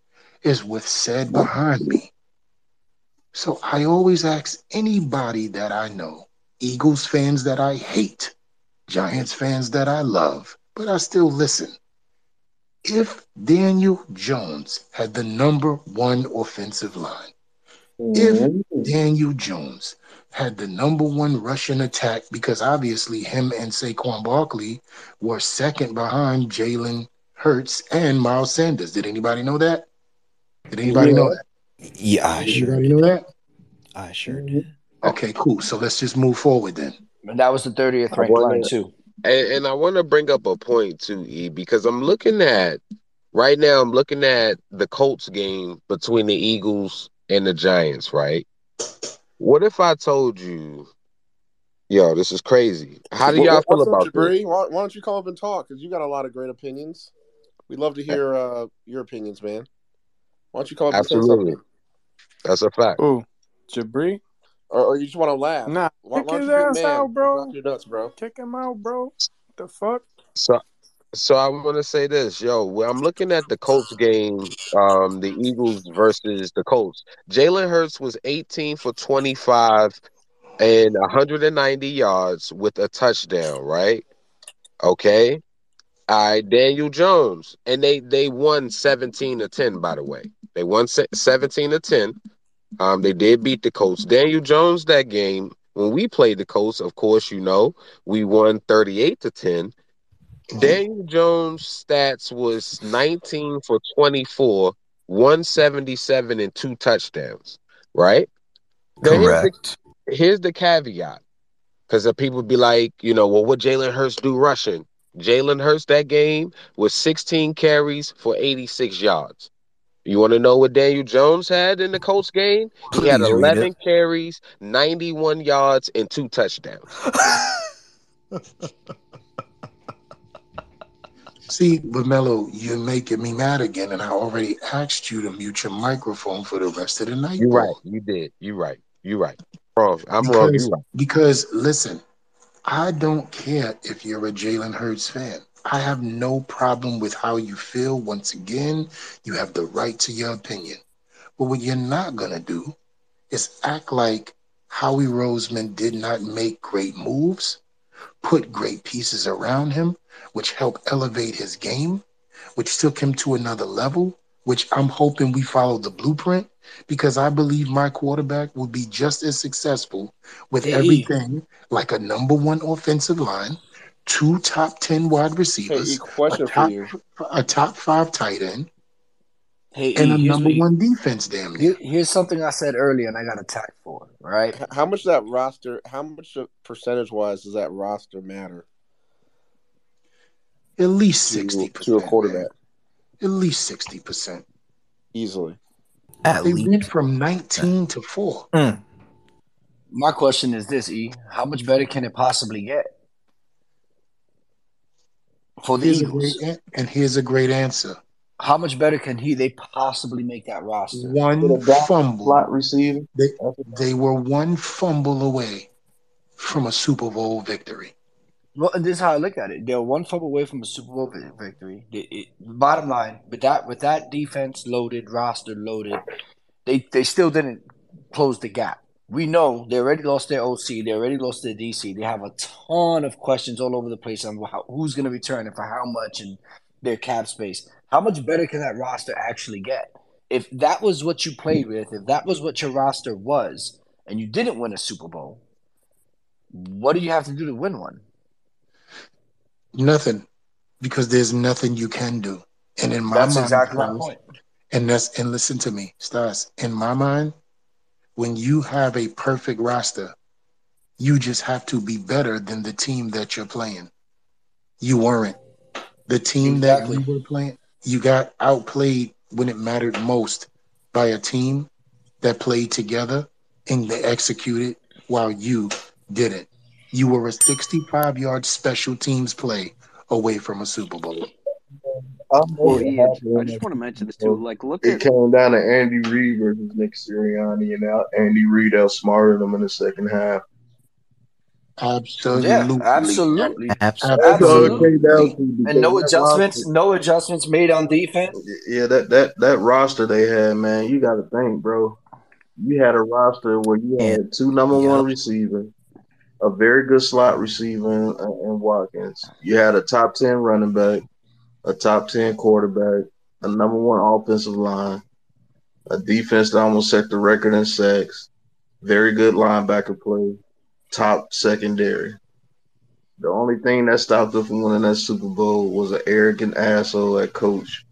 is what's said behind me. So I always ask anybody that I know, Eagles fans that I hate, Giants fans that I love, but I still listen. If Daniel Jones had the number one offensive line, if Mhm. Daniel Jones had the number one rushing attack, because obviously him and Saquon Barkley were second behind Jalen Hurts and Miles Sanders. Did anybody know that? Did anybody know that? Yeah, I Did sure anybody did. know that? I sure did. Okay, cool. So let's just move forward then. And that was the 30th I ranked line too. And, and I want to bring up a point too, E, because I'm looking at right now. I'm looking at the Colts game between the Eagles and the Giants. Right? What if I told you, yo, this is crazy? How do y'all what- feel about up, this? Why, why don't you come up and talk? Because you got a lot of great opinions. We'd love to hear uh, your opinions, man. Why don't you come up and say Absolutely, something? that's a fact. Ooh, Jabri? Or, or you just want to laugh? Nah, Why, kick why his you be a ass man? out, bro. Your nuts, bro. Kick him out, bro. The fuck? So, so I want to say this, yo. When I'm looking at the Colts game, um, the Eagles versus the Colts. Jalen Hurts was 18 for 25 and 190 yards with a touchdown, right? Okay. All right, Daniel Jones, and they they won 17 to 10. By the way, they won 17 to 10. Um, they did beat the Colts. Daniel Jones that game when we played the Colts, of course, you know we won 38 to 10. Daniel Jones' stats was 19 for 24, 177 and two touchdowns. Right? Now, here's the- Correct. here's the caveat because the people be like, you know, well, what Jalen Hurts do rushing? Jalen Hurts that game was 16 carries for 86 yards. You want to know what Daniel Jones had in the Colts game? He had 11 carries, 91 yards, and two touchdowns. See, but Mello, you're making me mad again, and I already asked you to mute your microphone for the rest of the night. You're right. You did. You're right. You're right. Wrong. I'm wrong. Because, You right. because listen, I don't care if you're a Jalen Hurts fan. I have no problem with how you feel. Once again, you have the right to your opinion. But what you're not gonna do is act like Howie Roseman did not make great moves, put great pieces around him, which helped elevate his game, which took him to another level, which I'm hoping we follow the blueprint because I believe my quarterback will be just as successful with Hey, everything like a number one offensive line, two top 10 wide Hey, E, receivers, a for top, you. a top five tight end, Hey, and a number what, one defense, damn near. here, here's something I said earlier and I got attacked for, right? How much that roster? How much percentage wise does that roster matter At least 60%, to a man. quarterback? At least 60%. Easily. At They least. went from 19 to 4. Mm. My question is this, E. How much better can it possibly get for the Here's a great and here's a great answer. How much better can he they possibly make that roster? With a One dot fumble. slot receiver. They they were one fumble away from a Super Bowl victory. Well, and this is how I look at it. They're one fumble away from a Super Bowl victory. It- it- bottom line, with that with that defense loaded, roster loaded, they they still didn't close the gap. We know they already lost their OC. They already lost their DC. They have a ton of questions all over the place on how, who's going to return and for how much and their cap space. How much better can that roster actually get? If that was what you played with, if that was what your roster was, and you didn't win a Super Bowl, what do you have to do to win one? Nothing, because there's nothing you can do. And in my That's mind, exactly my point. and that's and listen to me, Stars. In my mind, when you have a perfect roster, you just have to be better than the team that you're playing. You weren't. The team Exactly. that you were playing, you got outplayed when it mattered most by a team that played together and they executed while you didn't. You were a 65 yard special teams play away from a Super Bowl. I know Well, what Ian, I just want to mention this too. Like, look It at came down to Andy Reid versus Nick Sirianni, and out Andy Reid outsmarted them in the second half. Absolutely. Yeah, absolutely. That's all Absolutely. came down to. And no adjustments, roster, no adjustments made on defense. yeah, that that that roster they had, man, you got to think, bro. You had a roster where you had two number Yep. one receivers, a very good slot receiver in, in Watkins. You had a top ten running back, a top ten quarterback, a number one offensive line, a defense that almost set the record in sacks, very good linebacker play, top secondary. The only thing that stopped them from winning that Super Bowl was an arrogant asshole at coach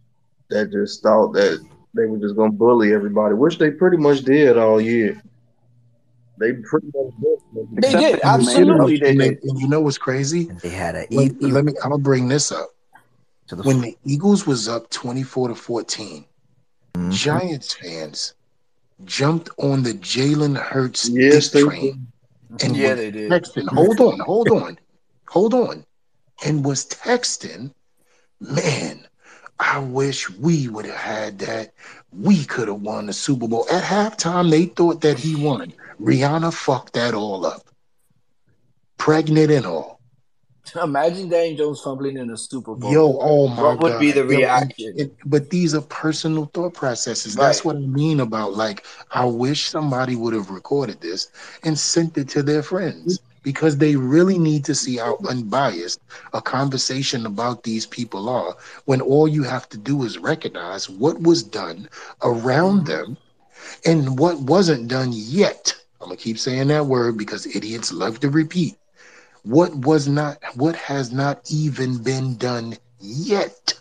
that just thought that they were just gonna bully everybody, which they pretty much did all year. They pretty much did. They Except did. Absolutely, they And, did. you know what's crazy? They had a When, easy let me. I'm gonna bring this up. To the When the Eagles was up 24 to 14, Mhm. Giants fans jumped on the Jalen Hurts Yes, dick they train and Yeah, was they did. texting. Hold on, hold on, hold on, and was texting. Man, I wish we would have had that. We could have won the Super Bowl at halftime. They thought that he won. Rihanna fucked that all up, pregnant and all. Imagine Daniel Jones fumbling in a Super Bowl. Yo, oh my god. what would god. be the Yo, and- reaction? and- but these are personal thought processes. That's what I mean about like I wish somebody would have recorded this and sent it to their friends because they really need to see how unbiased a conversation about these people are when all you have to do is recognize what was done around them and what wasn't done yet. I'm gonna keep saying that word because idiots love to repeat. What was not, what has not even been done yet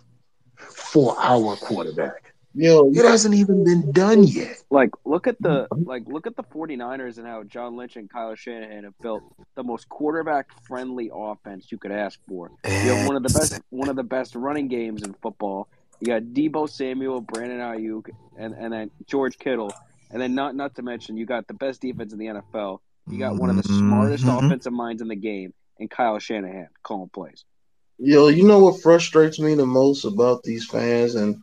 for our quarterback. Yo, It hasn't even been done yet. Like look at the mm-hmm. like look at the 49ers and how John Lynch and Kyle Shanahan have built the most quarterback friendly offense you could ask for. You have one of the best one of the best running games in football. You got Deebo Samuel, Brandon Aiyuk, and, and then George Kittle. And then not not to mention you got the best defense in the NFL. You got one of the smartest Mhm. offensive minds in the game and Kyle Shanahan calling plays. Yo, you know what frustrates me the most about these fans, and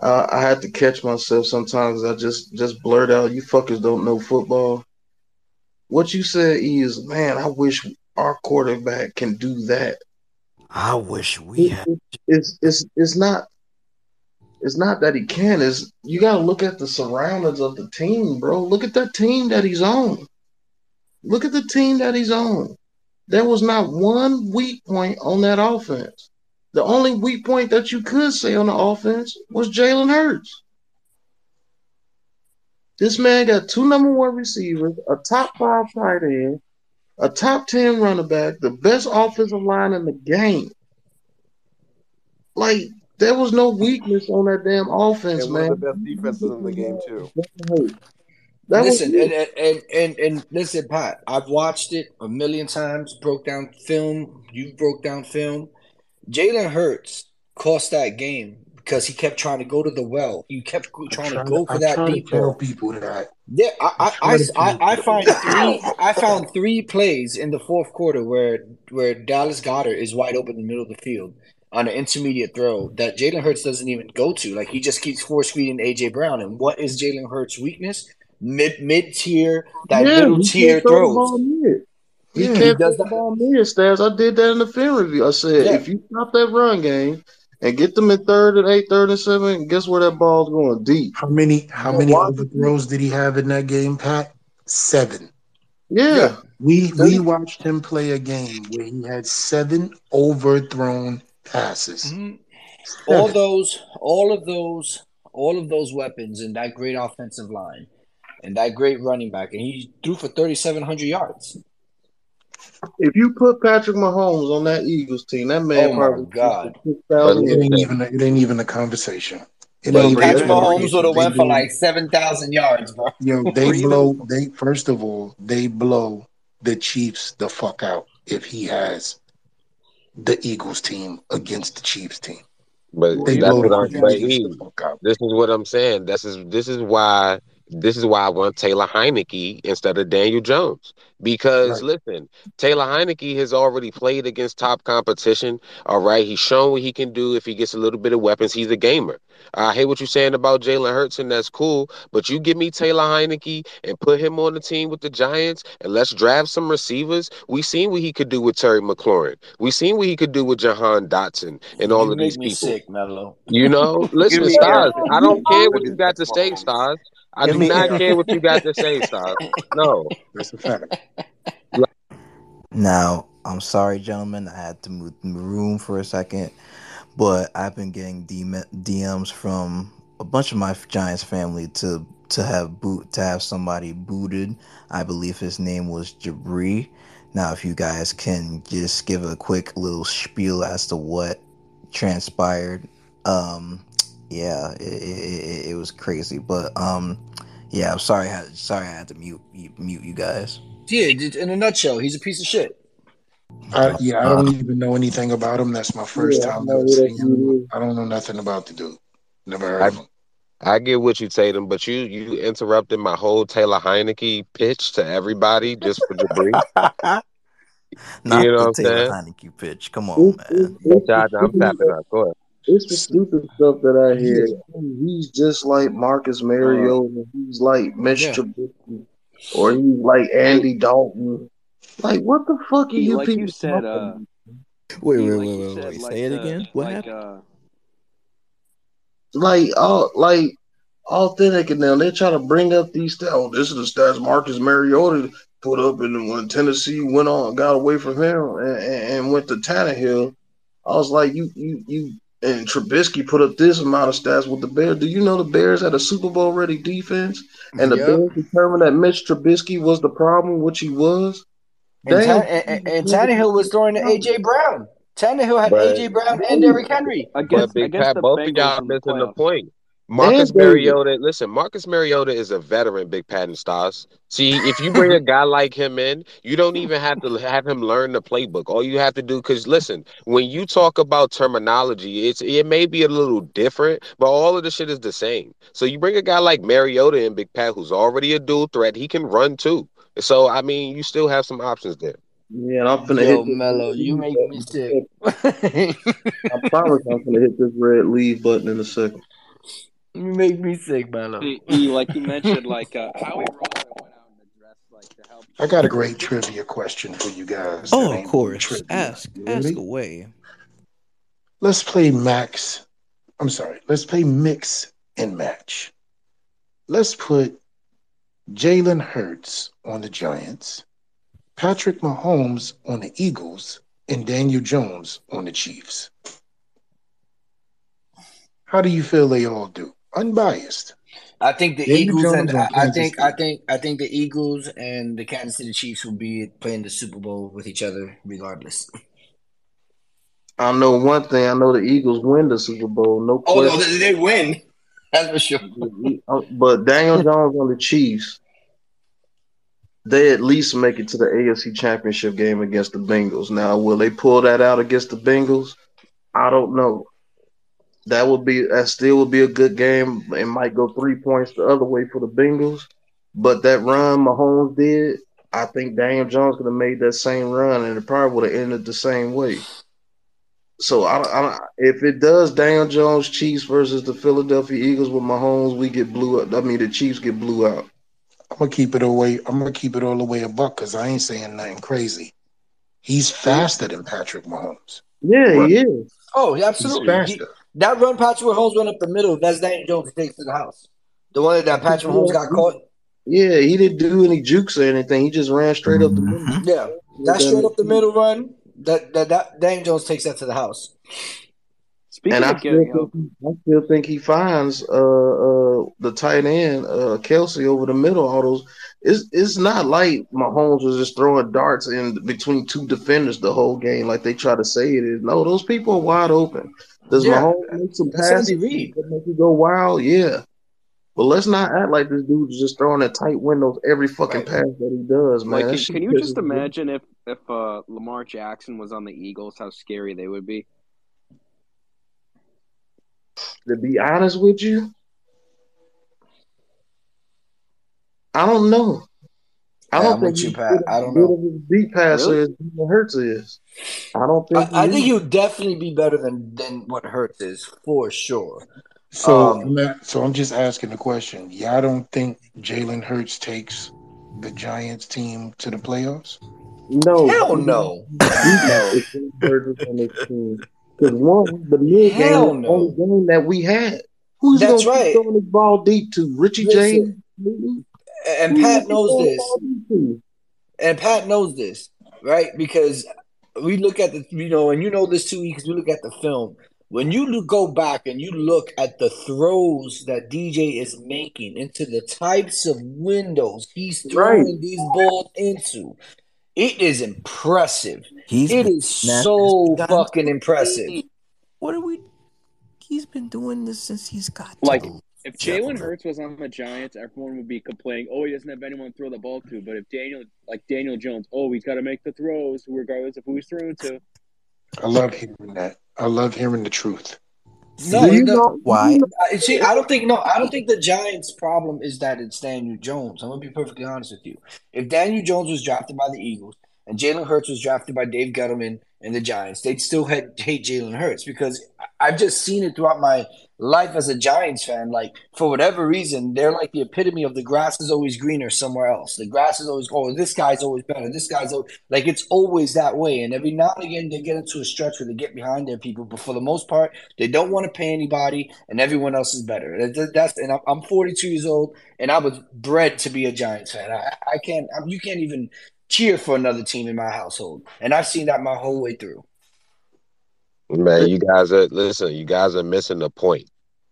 uh, I had to catch myself sometimes. I just just blurt out, "You fuckers don't know football." What you said is, man, I wish our quarterback can do that. I wish we had. It's it's it's not. It's not that he can. Is you got to look at the surroundings of the team, bro. Look at that team that he's on. Look at the team that he's on. There was not one weak point on that offense. The only weak point that you could say on the offense was Jalen Hurts. This man got two number one receivers, a top five tight end, a top ten running back, the best offensive line in the game. Like there was no weakness on that damn offense, And one man. of the best defenses in the game too. That listen, it. and, and, and, and listen, Pat, I've watched it a million times, broke down film. You broke down film. Jalen Hurts cost that game because he kept trying to go to the well. You kept I trying to go to, for I that try to deep tell ball. people that. Yeah, I, I I, I, I, tell find three. I found three plays in the fourth quarter where where Dallas Goedert is wide open in the middle of the field on an intermediate throw that Jalen Hurts doesn't even go to. Like he just keeps force feeding AJ Brown. And what is Jalen Hurts' weakness? Mid mid tier, that Yeah, middle he tier can't throw the throws. ball mid. He Yeah, can't throw does the ball mid, Stats. I did that in the film review. I said, Yeah. if you stop that run game and get them in third and eight, third and seven, guess where that ball's going? Deep. How many how many why- overthrows did he have in that game, Pat? Seven. Yeah. We we watched him play a game where he had seven overthrown passes. Mhm. All those, all of those, all of those weapons and that great offensive line and that great running back, and he threw for thirty seven hundred yards. If you put Patrick Mahomes on that Eagles team, that man Oh my probably God. It ain't even it ain't even a conversation. It But ain't even Patrick a Mahomes would have They went for like seven thousand yards, bro. Yo, they blow. They first of all, they blow the Chiefs the fuck out if he has the Eagles team against the Chiefs team. But They that's what I'm saying. the fuck out. This is what I'm saying. This is this is why this is why I want Taylor Heinicke instead of Daniel Jones. Because Right. listen, Taylor Heinicke has already played against top competition. All right, he's shown what he can do if he gets a little bit of weapons. He's a gamer. I hate what you're saying about Jalen Hurts, and that's cool. But you give me Taylor Heinicke and put him on the team with the Giants, and let's draft some receivers. We seen what he could do with Terry McLaurin. We seen what he could do with Jahan Dotson and all you of these me people. sick. You know, listen, Stars. I don't care what you got to say, Stars. I do not care what you got to say, Stars. No. That's a fact. Now, I'm sorry, gentlemen. I had to move the room for a second, but I've been getting DM- DMs from a bunch of my Giants family to to have boot to have somebody booted. I believe his name was Jabri. Now, if you guys can just give a quick little spiel as to what transpired, um, yeah, it, it, it, it was crazy. But um, yeah, I'm sorry. I had, sorry, I had to mute mute you guys. Yeah, in a nutshell, he's a piece of shit. I, yeah, I don't even know anything about him. That's my first Yeah, time know ever seeing him. I don't know nothing about the dude. Never heard I, of him. I get what you Tatum, but you you interrupted my whole Taylor Heinicke pitch to everybody just for Jabri. Not You know the what I'm Taylor saying? Heinicke pitch. Come on, man. it's, it's, But y'all, the I'm tapping out. Go ahead. It's the stupid stuff that I hear. Yeah. He's just like Marcus Mariota. He's like Mitch Yeah. Trubisky, or he's like Andy Dalton. Like, what the fuck are He, you like people you said, uh, Wait, he, wait, like wait, you wait, wait. like Say it the again. What like happened? uh like all like authentic and them. They try to bring up these stats. Oh, this is the stats Marcus Mariota put up, and when Tennessee went on, got away from him, and, and, and went to Tannehill. I was like, you, you, you, and Trubisky put up this amount of stats with the Bears. Do you know the Bears had a Super Bowl ready defense, and the Yep. Bears determined that Mitch Trubisky was the problem, which he was. And, Damn, Tan- and, and, and Tannehill was throwing to AJ Brown. Tannehill had But AJ Brown and Derrick Henry. but against Big against Pat, the both of y'all in the missing the point. Marcus And Mariota, listen, Marcus Mariota is a veteran, Big Pat and Stars. See, if you bring a guy like him in, you don't even have to have him learn the playbook. All you have to do, because listen, when you talk about terminology, it's it may be a little different, but all of the shit is the same. So you bring a guy like Mariota in, Big Pat, who's already a dual threat, he can run too. So I mean, you still have some options there. Yeah, and I'm finna Yo, hit this Mello, you make me sick. I promise I'm gonna hit this red leave button in a second. You make me sick, Mello. E, E, like you mentioned, like uh, Howie Roseman went out and addressed like to help. I got a great trivia question for you guys. Oh, of course. trivia. Ask, You ask ready? away. Let's play Max. I'm sorry. Let's play mix and match. Let's put Jalen Hurts on the Giants, Patrick Mahomes on the Eagles, and Daniel Jones on the Chiefs. How do you feel they all do? Unbiased. I think the Daniel Eagles Jones and I, I think City. I think I think the Eagles and the Kansas City Chiefs will be playing the Super Bowl with each other regardless. I know one thing. I know the Eagles win the Super Bowl, no Oh question. they, they win. That's for sure. Oh, but Daniel Jones on the Chiefs, they at least make it to the AFC Championship game against the Bengals. Now, will they pull that out against the Bengals? I don't know. That would be that still would be a good game. It might go three points the other way for the Bengals, but that run Mahomes did, I think Daniel Jones could have made that same run, and it probably would have ended the same way. So I, don't- I, if it does Daniel Jones Chiefs versus the Philadelphia Eagles with Mahomes, we get blew up. I mean, the Chiefs get blew out. I'm gonna keep it away. I'm gonna keep it all the way a buck because I ain't saying nothing crazy. He's faster than Patrick Mahomes. Yeah, Right. he is. Oh, yeah, He's absolutely. He, faster. That run Patrick Mahomes went up the middle. That's Daniel Jones takes to the house. The one that Patrick Mahomes got caught. Yeah, he didn't do any jukes or anything. He just ran straight up the middle. Mhm. Yeah, that straight up the middle run. That that, that Daniel Jones takes that to the house. Speaking And I of still, think, I still think he finds uh, uh, the tight end uh, Kelce over the middle. All those it's it's not like Mahomes was just throwing darts in between two defenders the whole game like they try to say it is. No, those people are wide open. Does Yeah, Mahomes make some that's passes Andy Reid. that make you go wild? Yeah. But let's not act like this dude's just throwing at tight windows every fucking Right. pass that he does, man. like, can, can you just me off. imagine if if uh, Lamar Jackson was on the Eagles, how scary they would be? To be honest with you, I don't know. I Yeah, don't I'm think you, he's Pat. I don't know. of a deep passer Really? as Hurts is. I don't think I, I think is. he'll definitely be better than than what Hurts is for sure. So, Um, I'm so I'm just asking the question. Y'all don't think Jalen Hurts takes the Giants team to the playoffs? No, hell no, no, if Jalen Hurts is on this team. Because one, the mid game hell was the only game that we had. Who's That's gonna keep right. throwing this ball deep to? Richie James? Listen, Newton? and Pat knows this. ball deep to? and Pat knows this, right? Because we look at the, you know, and you know this too, because we look at the film. When you look, go back and you look at the throws that DJ is making into the types of windows he's Right. throwing these balls into, it is impressive. He's It been is that so since he got into fucking impressive. What are we? He's been doing this since he's got Like, the if Jalen level. Hurts was on the Giants, everyone would be complaining, "Oh, he doesn't have anyone to throw the ball to." But if Daniel, like Daniel Jones, oh, he's got to make the throws regardless of who he's throwing to. I love hearing that. I love hearing the truth. No, you it know? Why? See, I don't think no, I don't think the Giants' problem is that it's Daniel Jones. I'm gonna be perfectly honest with you. If Daniel Jones was drafted by the Eagles and Jalen Hurts was drafted by Dave Gettleman and the Giants, they'd still hate Jalen Hurts because I've just seen it throughout my life as a Giants fan. Like for whatever reason, they're like the epitome of the grass is always greener somewhere else. The grass is always oh this guy's always better. This guy's always, like it's always that way. And every now and again they get into a stretch where they get behind their people, but for the most part they don't want to pay anybody, and everyone else is better. That's and I'm- I'm 42 years old, and I was bred to be a Giants fan. I, I can't. You can't even cheer for another team in my household, and I've seen that my whole way through. Man, you guys are listen. You guys are missing the point.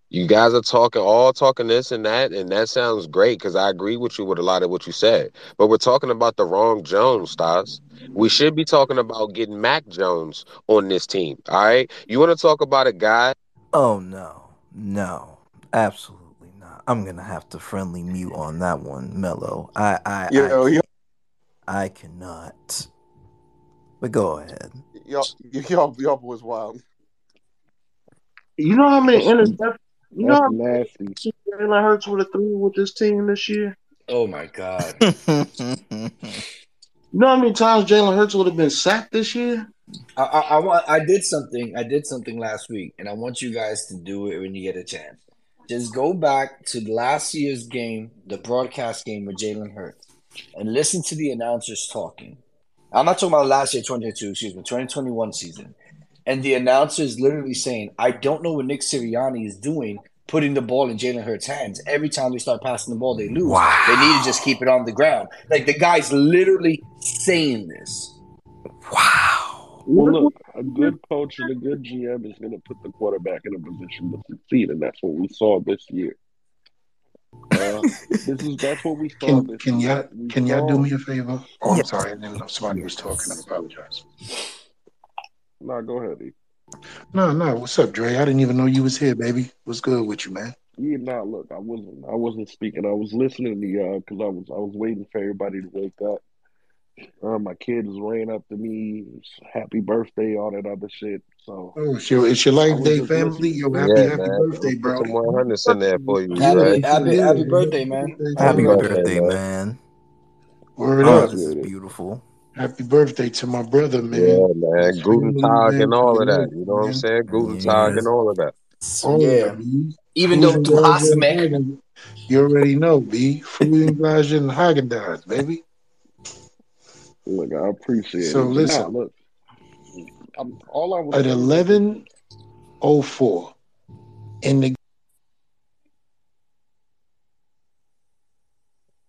You guys are talking all talking this and that, and that sounds great because I agree with you with a lot of what you said. But we're talking about the wrong Jones, Stas. We should be talking about getting Mac Jones on this team. All right. You want to talk about a guy? Oh no, no. Absolutely not. I'm gonna have to friendly mute on that one, Mello. I I Yo, I, yo, I cannot. But go ahead. y'all, y'all, y'all boys wild. You know how many That's interceptions? You know that's how nasty. many Jalen Hurts would have threw with this team this year? Oh my god. You know how many times Jalen Hurts would have been sacked this year? I, I, I want I did something I did something last week and I want you guys to do it when you get a chance. Just go back to last year's game, the broadcast game with Jalen Hurts, and listen to the announcers talking. I'm not talking about last year, 2022, excuse me, 2021 season. And the announcer is literally saying, I don't know what Nick Sirianni is doing, putting the ball in Jalen Hurts' hands. Every time they start passing the ball, they lose. Wow. They need to just keep it on the ground. Like the guy's literally saying this. Wow. Well, look, a good coach and a good GM is going to put the quarterback in a position to succeed, and that's what we saw this year. Uh, this is that's what we saw Can this can y'all We can y'all do me a favor? Oh, I'm Yes. sorry. I didn't know somebody was talking. I apologize. Nah, go ahead. E. No, no. What's up, Dre? I didn't even know you was here, baby. What's good with you, man? Yeah, nah, look, I wasn't, I wasn't speaking. I was listening to y'all because I was, I was waiting for everybody to wake up. Uh, my kids ran up to me, happy birthday, all that other shit. So Oh, it's your it's your life day family. listening. Yo, happy Yeah, happy man. birthday, Put some Brody. in there for you, Happy Dre. happy Yeah, happy birthday, man. Happy Happy Happy Happy birthday. birthday, man. man. Word Oh, up. this is beautiful. Happy birthday to my brother, man. Yeah, man. His Guten Tag and all of that. You know what I'm saying? Guten Tag Yeah. and all of that. All Yeah. that, B. Even though Frühen du hast mich. You already know, B. Frühen Glas and Häagen-Dazs, baby. Look, I appreciate So it. But nah, listen, look, I'm, all I was at eleven oh four in the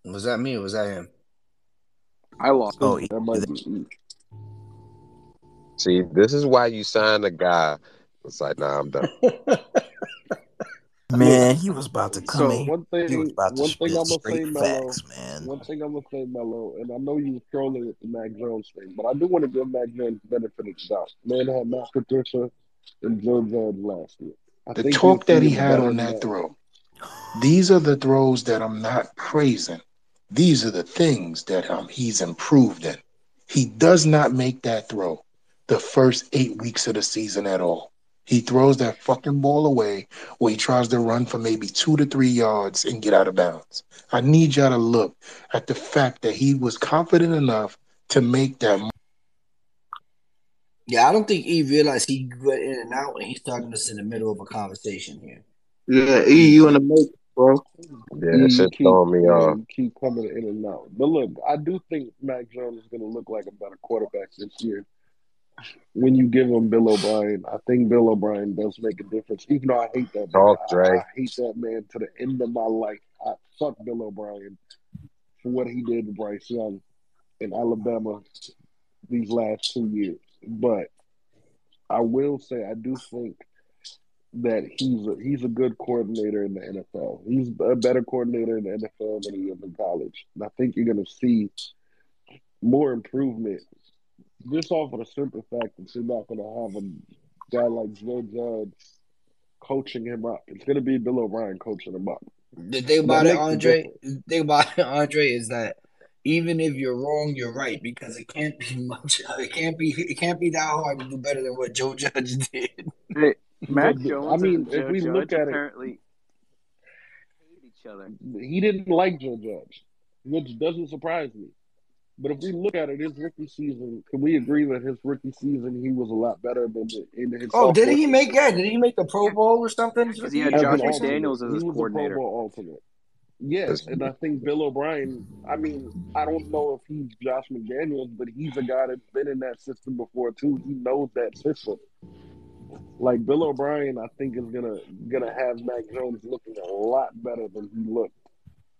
Was that me or was that him? I lost. Oh, that might be. See, this is why you sign a guy. It's like, nah, I'm done. Look, man, he was about to come so in. one He was thing, about to one thing spit I'm gonna say, straight Mello. man. One thing I'm gonna say, Mello, and I know you was trolling with the Mac Jones thing, but I do want to give Mac Jones the benefit of the doubt. Man had Matt Patricia and Joe Judge last year. I the talk that he had on that that. throw. These are the throws that I'm not praising. These are the things that um, he's improved in. He does not make that throw the first eight weeks of the season at all. He throws that fucking ball away where he tries to run for maybe two to three yards and get out of bounds. I need y'all to look at the fact that he was confident enough to make that. Yeah, I don't think he realized he went in and out and he started us in the middle of a conversation here. Yeah, E, you in the matrix, bro. Yeah, You, that you shit keep, throwing me off. keep coming in and out. But look, I do think Mac Jones is going to look like a better quarterback this year. When you give him Bill O'Brien, I think Bill O'Brien does make a difference. Even though I hate that man, Talk, I, Dre. I hate that man to the end of my life. I fuck Bill O'Brien for what he did to Bryce Young in Alabama these last two years. But I will say I do think that he's a, he's a good coordinator in the NFL. He's a better coordinator in the NFL than he is in college. And I think you're going to see more improvement just off of the simple fact that you're not going to have a guy like Joe Judge coaching him up. It's going to be Bill O'Brien coaching him up. The thing about it, Andre, the thing about it, Andre, is that even if you're wrong, you're right because it can't be much. It can't be. It can't be that hard to do better than what Joe Judge did. Hey, Mac Jones I mean, and if Joe we look Judge at it, apparently hate each other. he didn't like Joe Judge, which doesn't surprise me. But if we look at it, his rookie season, can we agree that his rookie season he was a lot better than the, in his Oh, did he make? season? Yeah, did he make the Pro Bowl or something? Because rookie he had as Josh an alternate. McDaniels as He his was a Pro coordinator. Bowl alternate. Yes, and I think Bill O'Brien. I mean, I don't know if he's Josh McDaniels, but he's a guy that's been in that system before too. He knows that system. Like Bill O'Brien, I think is gonna gonna have Mac Jones looking a lot better than he looked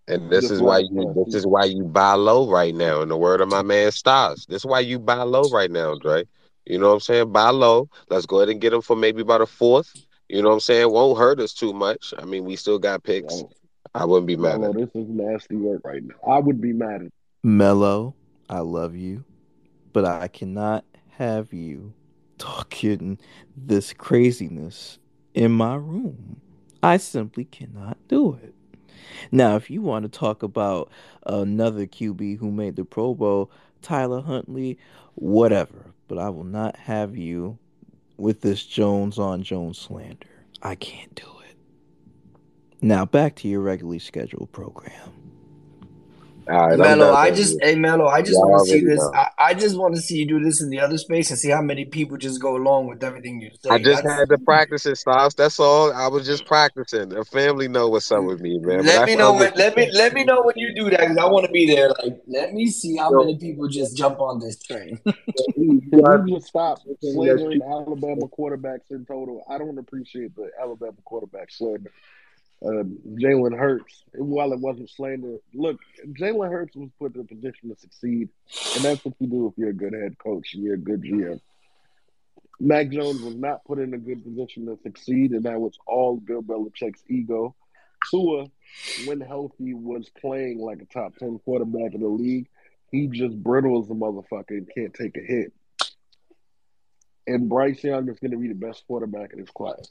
And this this is why you this is why you buy low right now. In the word of my man Stars. This is why you buy low right now, Dre. You know what I'm saying? Buy low. Let's go ahead and get him for maybe about a fourth. You know what I'm saying? Won't hurt us too much. I mean, we still got picks. I wouldn't be mad Mello, at oh, this is nasty work right now. I would be mad at Mello, I love you, but I cannot have you talking this craziness in my room. I simply cannot do it. Now, if you want to talk about another QB who made the Pro Bowl, Tyler Huntley, whatever, but I will not have you with this Jones on Jones slander. I can't do it. Now, back to your regularly scheduled program. All right, I'm Mello, I just hey Mello, I just Y'all want to see this. I, I just want to see you do this in the other space and see how many people just go along with everything you say. I just That's had to practice it, Sauce. That's all. I was just practicing. The family know what's up with me, man. Let I me know when let me let me know when you do that because I want to be there. Like, let me see how Yo. many people just jump on this train. Can we just stop slandering Alabama quarterbacks in total? I don't appreciate the Alabama quarterback slander. Uh, Jalen Hurts, while it wasn't slander, look, Jalen Hurts was put in a position to succeed, and that's what you do if you're a good head coach and you're a good GM. Mac Jones was not put in a good position to succeed, and that was all Bill Belichick's ego. Tua, when healthy, was playing like a top 10 quarterback in the league. He just brittle as a motherfucker and can't take a hit. And Bryce Young is going to be the best quarterback in his class.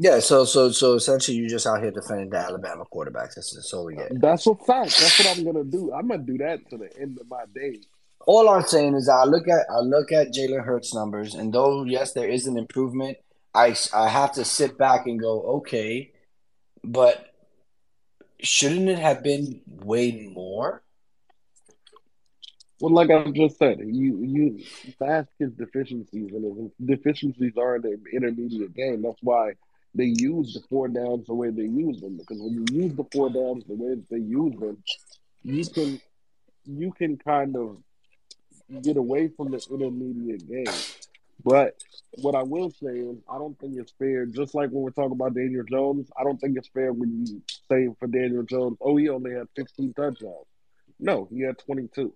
Yeah, so so so essentially, you're just out here defending the Alabama quarterbacks. That's, that's all we get. That's a fact. That's what I'm going to do. I'm going to do that to the end of my days. All I'm saying is, I look at I look at Jalen Hurts numbers, and though yes, there is an improvement, I I have to sit back and go, okay, but shouldn't it have been way more? Well, like I just said, you you mask his deficiencies, and his deficiencies are in the intermediate game. That's why they use the four downs the way they use them. Because when you use the four downs the way they use them, you can you can kind of get away from the intermediate game. But what I will say is, I don't think it's fair. Just like when we're talking about Daniel Jones, I don't think it's fair when you say for Daniel Jones, oh, he only had 15 touchdowns. No, he had 22.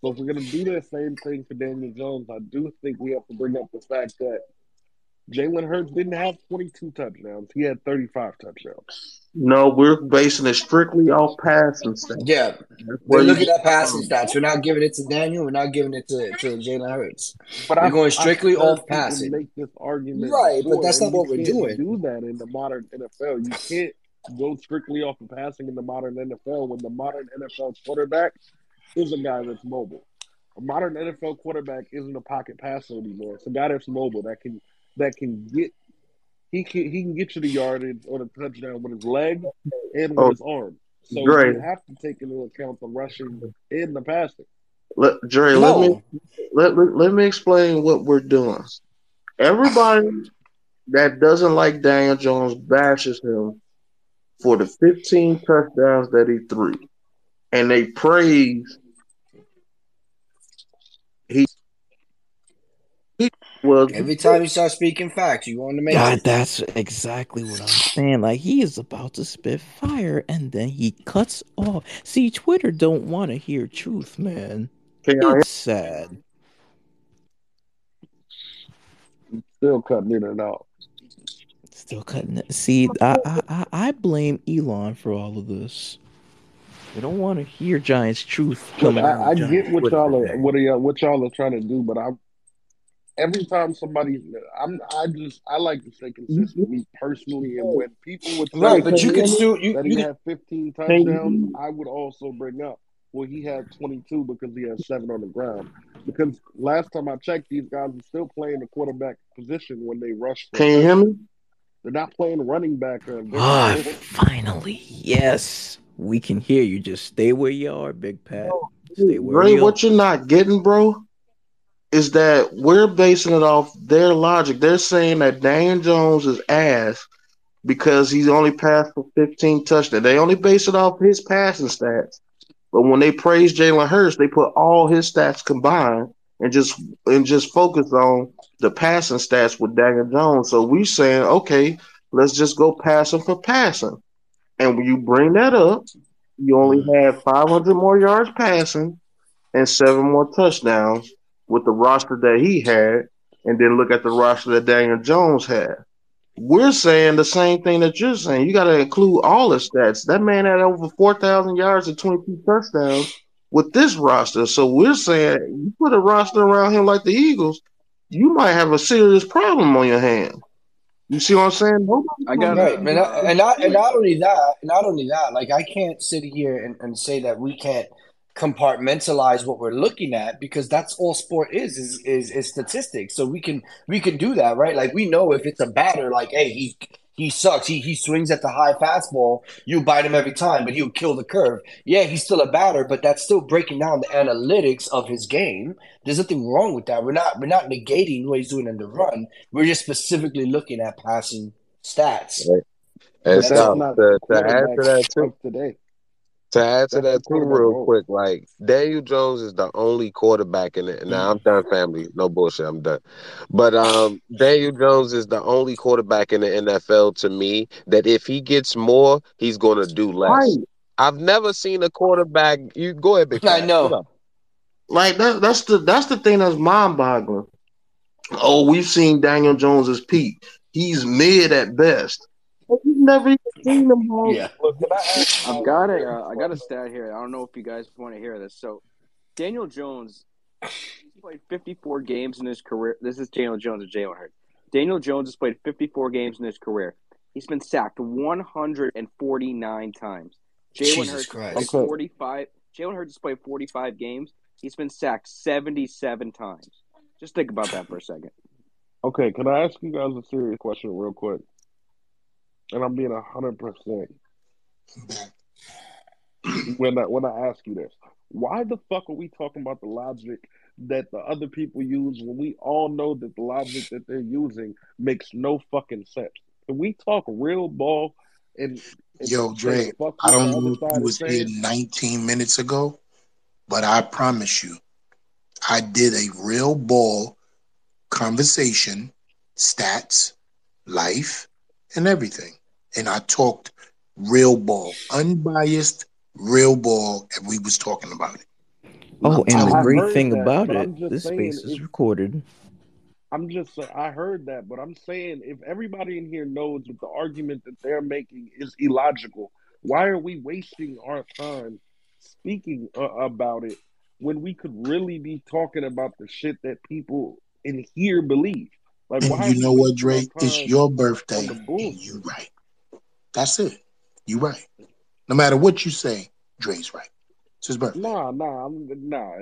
So if we're going to do the same thing for Daniel Jones, I do think we have to bring up the fact that Jalen Hurts didn't have 22 touchdowns. He had 35 touchdowns. No, we're basing it strictly off passing stats. Yeah, That's they're where looking at passing stats. We're not giving it to Daniel. We're not giving it to, to Jalen Hurts. But We're I, going I've strictly heard off passing. make this argument Right, but that's not you what we're can't doing. do that in the modern NFL. You can't go strictly off of passing in the modern NFL when the modern NFL quarterback is a guy that's mobile. A modern NFL quarterback isn't a pocket passer anymore. It's a guy that's mobile that can that can get he can he can get you the yardage or the touchdown with his leg and with Oh, his arm. So Dre, you have to take into account the rushing and the passing. let, Dre, let me let, let, let me explain what we're doing. Everybody that doesn't like Daniel Jones bashes him for the 15 touchdowns that he threw, and they praise he he was every time you start speaking facts, you want to make. God, matrix. that's exactly what I'm saying. Like he is about to spit fire, and then he cuts off. See, Twitter don't want to hear truth, man. Can y'all? It's sad. Still cutting in and out. Still cutting it. See, I, I, I, I blame Elon for all of this. They don't want to hear Giants truth Look, coming out I, I get what y'all are what are y'all, what y'all are trying to do, but I every time somebody I'm I just I like to stay consistent me personally and when people would say Right, but you Can can still you that you he can had 15 can touchdowns, I would also bring up well he had 22 because he had seven on the ground. Because last time I checked, these guys are still playing the quarterback position when they rush for can you hear me? They're not playing running back or a Ah, finally, yes, we can hear you. Just stay where you are, Big Pat. Stay where Ray, you are. what you're not getting, bro, is that we're basing it off their logic. They're saying that Daniel Jones is ass because he's only passed for 15 touchdowns. They only base it off his passing stats. But when they praise Jalen Hurts, they put all his stats combined and just and just focus on the passing stats with Daniel Jones. So we saying, okay, let's just go passing for passing. And when you bring that up, you only have 500 more yards passing and seven more touchdowns with the roster that he had, and then look at the roster that Daniel Jones had. We're saying the same thing that you're saying. You got to include all the stats. That man had over 4,000 yards and 22 touchdowns with this roster. So we're saying you put a roster around him like the Eagles, you might have a serious problem on your hand. You see what I'm saying? Nobody I got Right, not, and not and not only that, not only that, like I can't sit here and, and say that we can't compartmentalize what we're looking at because that's all sport is is is is statistics. So we can we can do that, right? Like we know if it's a batter, like hey, he he sucks. He he swings at the high fastball. You bite him every time, but he'll kill the curve. Yeah, he's still a batter, but that's still breaking down the analytics of his game. There's nothing wrong with that. We're not we're not negating what he's doing in the run. We're just specifically looking at passing stats. Right. And that's Sal, not to, the to add to that too, today. To add to that too, real quick, like Daniel Jones is the only quarterback in it. Now I'm done, family. No bullshit. I'm done. But um, Daniel Jones is the only quarterback in the NFL to me that if he gets more, he's going to do less. right. I've never seen a quarterback. You go ahead, Big I know. Like that. That's the that's the thing that's mind boggling. Oh, we've seen Daniel Jones's peak. He's mid at best. But you've never even seen him. bro. Yeah. Look, I ask I've got a a. Uh, I got a stat here. I don't know if you guys want to hear this. So, Daniel Jones, he's played 54 games in his career. This is Daniel Jones and Jalen Hurts. Daniel Jones has played 54 games in his career. He's been sacked 149 times. Jalen Jesus Hurts Christ. played 45. Jalen Hurts has played 45 games. He's been sacked 77 times. Just think about that for a second. Okay, can I ask you guys a serious question real quick? And I'm being hundred percent when I when I ask you this. Why the fuck are we talking about the logic that the other people use when we all know that the logic that they're using makes no fucking sense? Can we talk real ball and, and Yo, Dre, I don't know if you was here 19 minutes ago, but I promise you, I did a real ball conversation, stats, life, and everything. And I talked real ball, unbiased, real ball, and we was talking about it. Oh, I'm and the I telling great thing that, about it, this space is if recorded. I'm just I heard that, but I'm saying if everybody in here knows that the argument that they're making is illogical, why are we wasting our time speaking uh, about it when we could really be talking about the shit that people in here believe? Like, And why you know what, Dre? It's your birthday, the and bullshit? you right. That's it. You right. No matter what you say, Dre's right. It's his birthday. Nah, nah, I'm nah.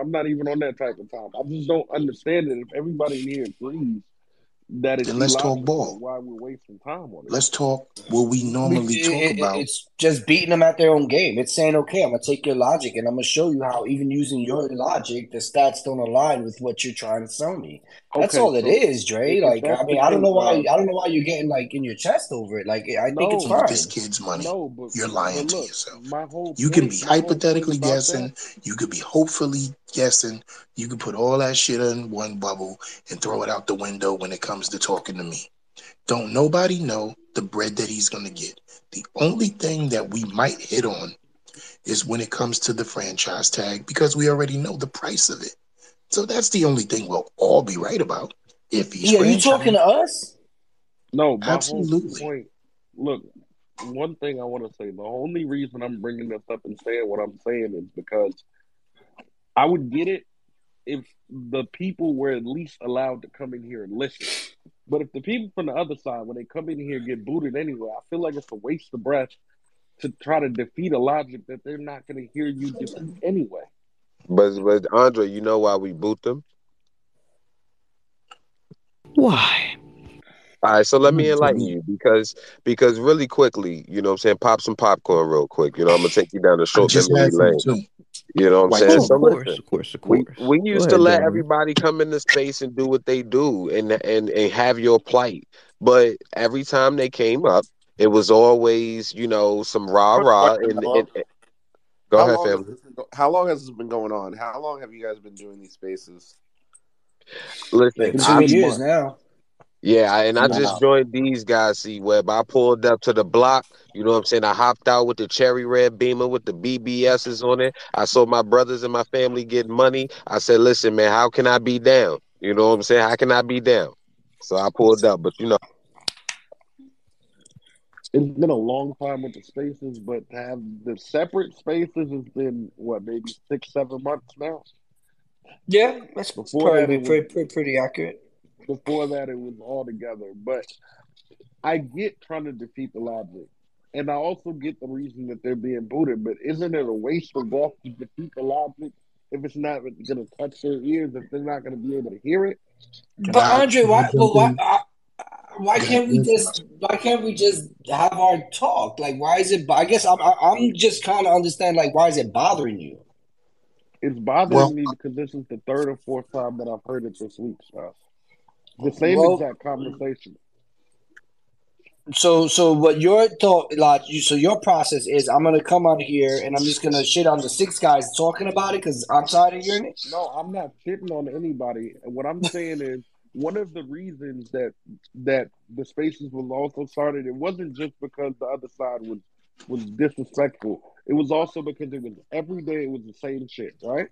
I'm not even on that type of time. I just don't understand it. If everybody in here agrees that it's Then let's talk ball. why we're wasting time on it? Let's talk what we We- normally it- talk it- about. it's just beating them at their own game. It's saying, okay, I'm gonna take your logic and I'm gonna show you how even using your logic, the stats don't align with what you're trying to sell me. That's Okay, all it so is, Dre. if Like, I mean, I don't know why. uh, I don't know why you're getting like in your chest over it. Like, I think it's no, Take this kid's money. no, but You're but lying to yourself. my whole You can be my whole point hypothetically about that, guessing. You could be hopefully guessing. You can put all that shit in one bubble and throw it out the window when it comes to talking to me. Don't nobody know the bread that he's going to get. The only thing that we might hit on is when it comes to the franchise tag because we already know the price of it. So that's the only thing we'll all be right about if he's Yeah, you talking to us? no, Absolutely. point. Look, one thing I want to say. The only reason I'm bringing this up and saying what I'm saying is because I would get it if the people were at least allowed to come in here and listen. But if the people from the other side, when they come in here, get booted anyway, I feel like it's a waste of breath to try to defeat a logic that they're not going to hear you defeat anyway. But but Andre, you know why we boot them? Why? All right, so let me enlighten you because because really quickly, you know what I'm saying, pop some popcorn real quick. You know, I'm gonna take you down the short just memory had some lane. Too. You know what I'm saying? Oh, So of course, listen, of course, of we course. we Go used to let gentlemen. everybody come into space and do what they do and and and have your plight. But every time they came up, it was always, you know, some rah rah. and, and, and go How ahead, long has family. this how long has this been going on? How long have you guys been doing these spaces? Listen, It's two years now. Yeah, I- and I just joined these guys, see Web. I pulled up to the block, you know what I'm saying? I hopped out with the cherry red beamer with the BBSs on it. I saw my brothers and my family get money. I said, listen, man, how can I be down? You know what I'm saying? How can I be down? So I pulled up, but you know, It's been a long time with the spaces, but to have the separate spaces has been what maybe six, seven months now. Yeah, that's Before probably pretty, pretty, pretty accurate. Before that, it was all together. But I get trying to defeat the logic. And I also get the reason that they're being booted, but isn't it a waste of golf to defeat the logic if it's not going to touch their ears, if they're not going to be able to hear it? But Andre, why? But why? Why can't we just? Why can't we just have our talk? Like, why is it? I guess I'm. I'm just kind of understand. Like, why is it bothering you? It's bothering Well- me because this is the third or fourth time that I've heard it this week, Seth. The same Well- exact conversation. So, so what your thought, like, you, so your process is, I'm gonna come on here and I'm just gonna shit on the six guys talking about it because I'm tired of hearing it. No, I'm not shitting on anybody. What I'm saying is one of the reasons that that the spaces was also started. It wasn't just because the other side was was disrespectful. It was also because it was every day. It was the same shit, right?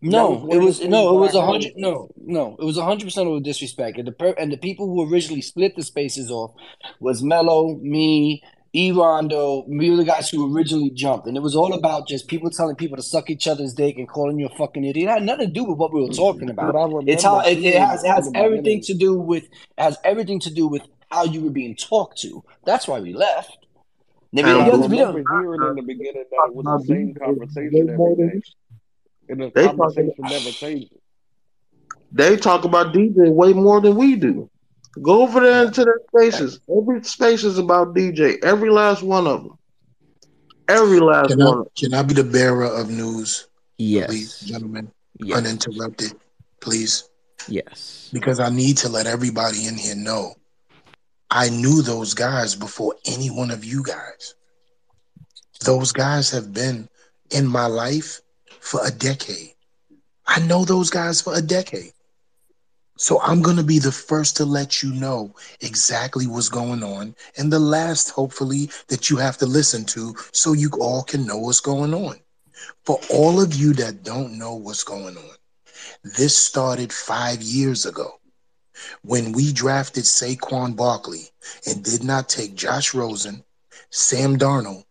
No, one it was no, it was a hundred. No, no, it was a hundred percent of disrespect. And the per, and the people who originally split the spaces off was Mello, me, E Rondo, me, the guys who originally jumped, and it was all about just people telling people to suck each other's dick and calling you a fucking idiot. It had nothing to do with what we were mm-hmm. talking about. But I remember It's how it, it has it has everything to do with has everything to do with how you were being talked to. That's why we left. Maybe And But I we remember hearing in the beginning that it was the same conversation way every more than day, and the they talking. conversation never changes. They talk about DJ way more than we do. Go over there into their spaces. Every space is about DJ. Every last one of them. Every last Can I one. can I be the bearer of news, please, Yes. gentlemen? Yes. Uninterrupted, please. Yes. Because I need to let everybody in here know I knew those guys before any one of you guys. Those guys have been in my life for a decade. I know those guys for a decade. So I'm going to be the first to let you know exactly what's going on and the last, hopefully, that you have to listen to so you all can know what's going on. For all of you that don't know what's going on, this started five years ago when we drafted Saquon Barkley and did not take Josh Rosen, Sam Darnold,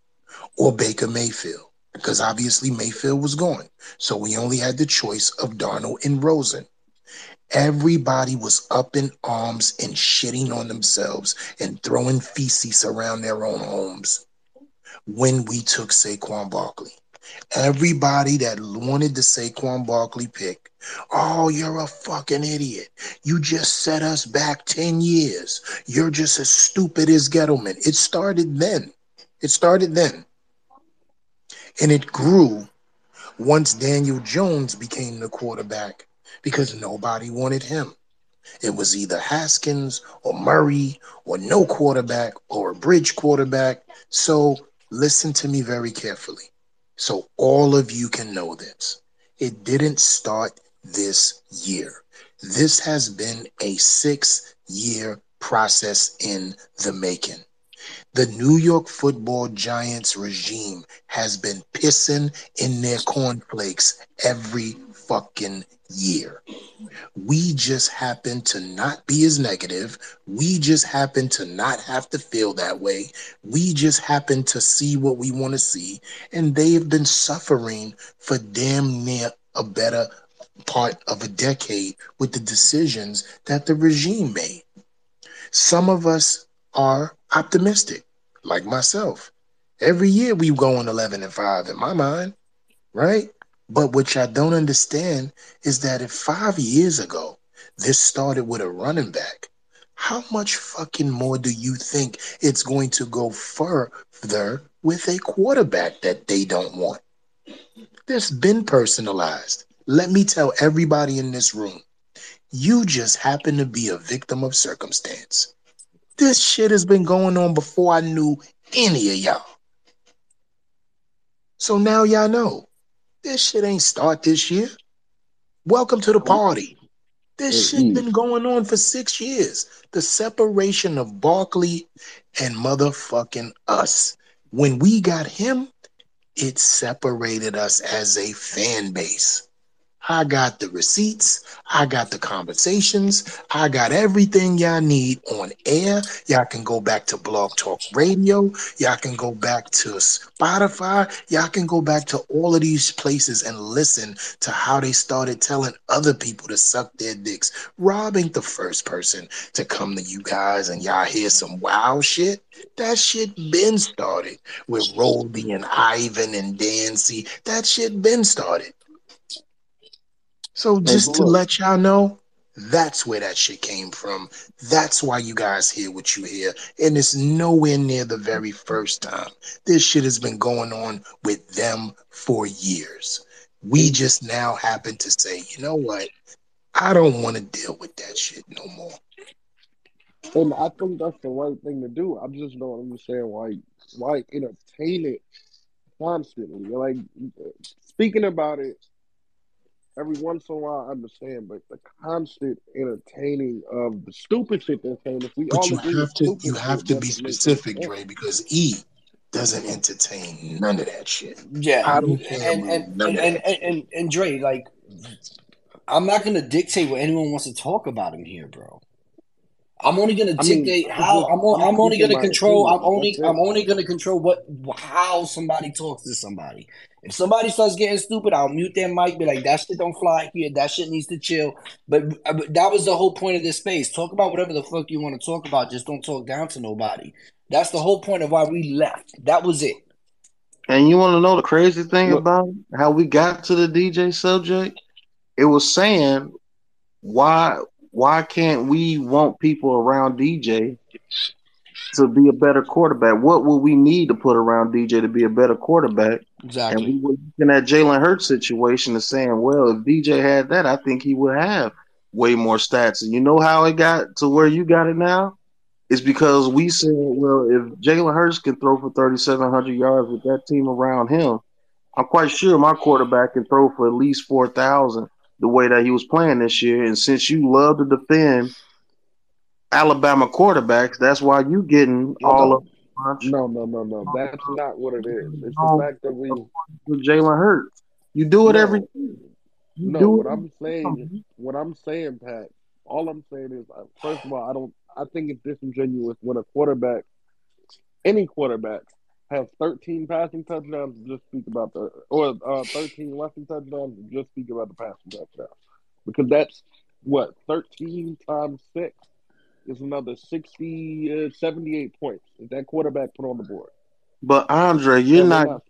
or Baker Mayfield because obviously Mayfield was gone. So we only had the choice of Darnold and Rosen. Everybody was up in arms and shitting on themselves and throwing feces around their own homes when we took Saquon Barkley. Everybody that wanted the Saquon Barkley pick, oh, you're a fucking idiot. You just set us back 10 years. You're just as stupid as Gettleman. It started then. It started then. And it grew once Daniel Jones became the quarterback because nobody wanted him. It was either Haskins or Murray or no quarterback or a bridge quarterback. So listen to me very carefully so all of you can know this. It didn't start this year. This has been a six year process in the making. The New York football giants regime has been pissing in their cornflakes every fucking year. We just happen to not be as negative. We just happen to not have to feel that way. We just happen to see what we want to see. And they've been suffering for damn near a better part of a decade with the decisions that the regime made. Some of us are optimistic, like myself. Every year we go on 11 and 5 in my mind, right? But what I don't understand is that if five years ago this started with a running back, how much fucking more do you think it's going to go further with a quarterback that they don't want? This been personalized. Let me tell everybody in this room, you just happen to be a victim of circumstance. This shit has been going on before I knew any of y'all. So now y'all know. This shit ain't start this year. Welcome to the party. This shit been going on for six years. The separation of Barkley and motherfucking us. When we got him, it separated us as a fan base. I got the receipts. I got the conversations. I got everything y'all need on air. Y'all can go back to Blog Talk Radio. Y'all can go back to Spotify. Y'all can go back to all of these places and listen to how they started telling other people to suck their dicks. Rob ain't the first person to come to you guys and y'all hear some wow shit. That shit been started with Roldy and Ivan and Dancy. That shit been started. So oh, just to let y'all know, that's where that shit came from. That's why you guys hear what you hear. And it's nowhere near the very first time. This shit has been going on with them for years. We just now happen to say, you know what? I don't want to deal with that shit no more. and I think that's the right thing to do. I just don't understand why why entertain it constantly. Like speaking about it every once in a while, I understand, but the constant entertaining of the stupid shit they're saying. If we But all you agree have to you have to be doesn't make any specific, sense. Dre, because E doesn't entertain none of that shit. Yeah, I don't care and and and and, and, shit. and, and Dre, like, I'm not gonna dictate what anyone wants to talk about in here, bro. I'm only gonna dictate I'm how I'm. On, I'm I'm only gonna my control. I'm only. I'm only gonna control what how somebody talks to somebody. If somebody starts getting stupid, I'll mute their mic. Be like, that shit don't fly here. That shit needs to chill. But, uh, but that was the whole point of this space. Talk about whatever the fuck you want to talk about. Just don't talk down to nobody. That's the whole point of why we left. That was it. and you want to know the crazy thing Look, about it? how we got to the DJ subject? It was saying why why can't we want people around DJ to be a better quarterback? What would we need to put around DJ to be a better quarterback? And we were looking at Jalen Hurts situation and saying, well, if DJ had that, I think he would have way more stats. And you know how it got to where you got it now? It's because we said, well, if Jalen Hurts can throw for 3,700 yards with that team around him, I'm quite sure my quarterback can throw for at least 4,000 the way that he was playing this year. And since you love to defend Alabama quarterbacks, that's why you getting all of bunch no, no, no, no. That's not what it is. It's the fact that we with Jalen Hurts. You do it every no, year. You no. What I'm saying, what I'm saying, Pat. All I'm saying is, uh, first of all, I don't. I think it's disingenuous when a quarterback, any quarterback, has 13 passing touchdowns to just speak about the, or uh, 13 rushing touchdowns to just speak about the passing touchdowns, because that's what 13 times six is another 60, uh, 78 points that that quarterback put on the board, But Andre, you're we're not. not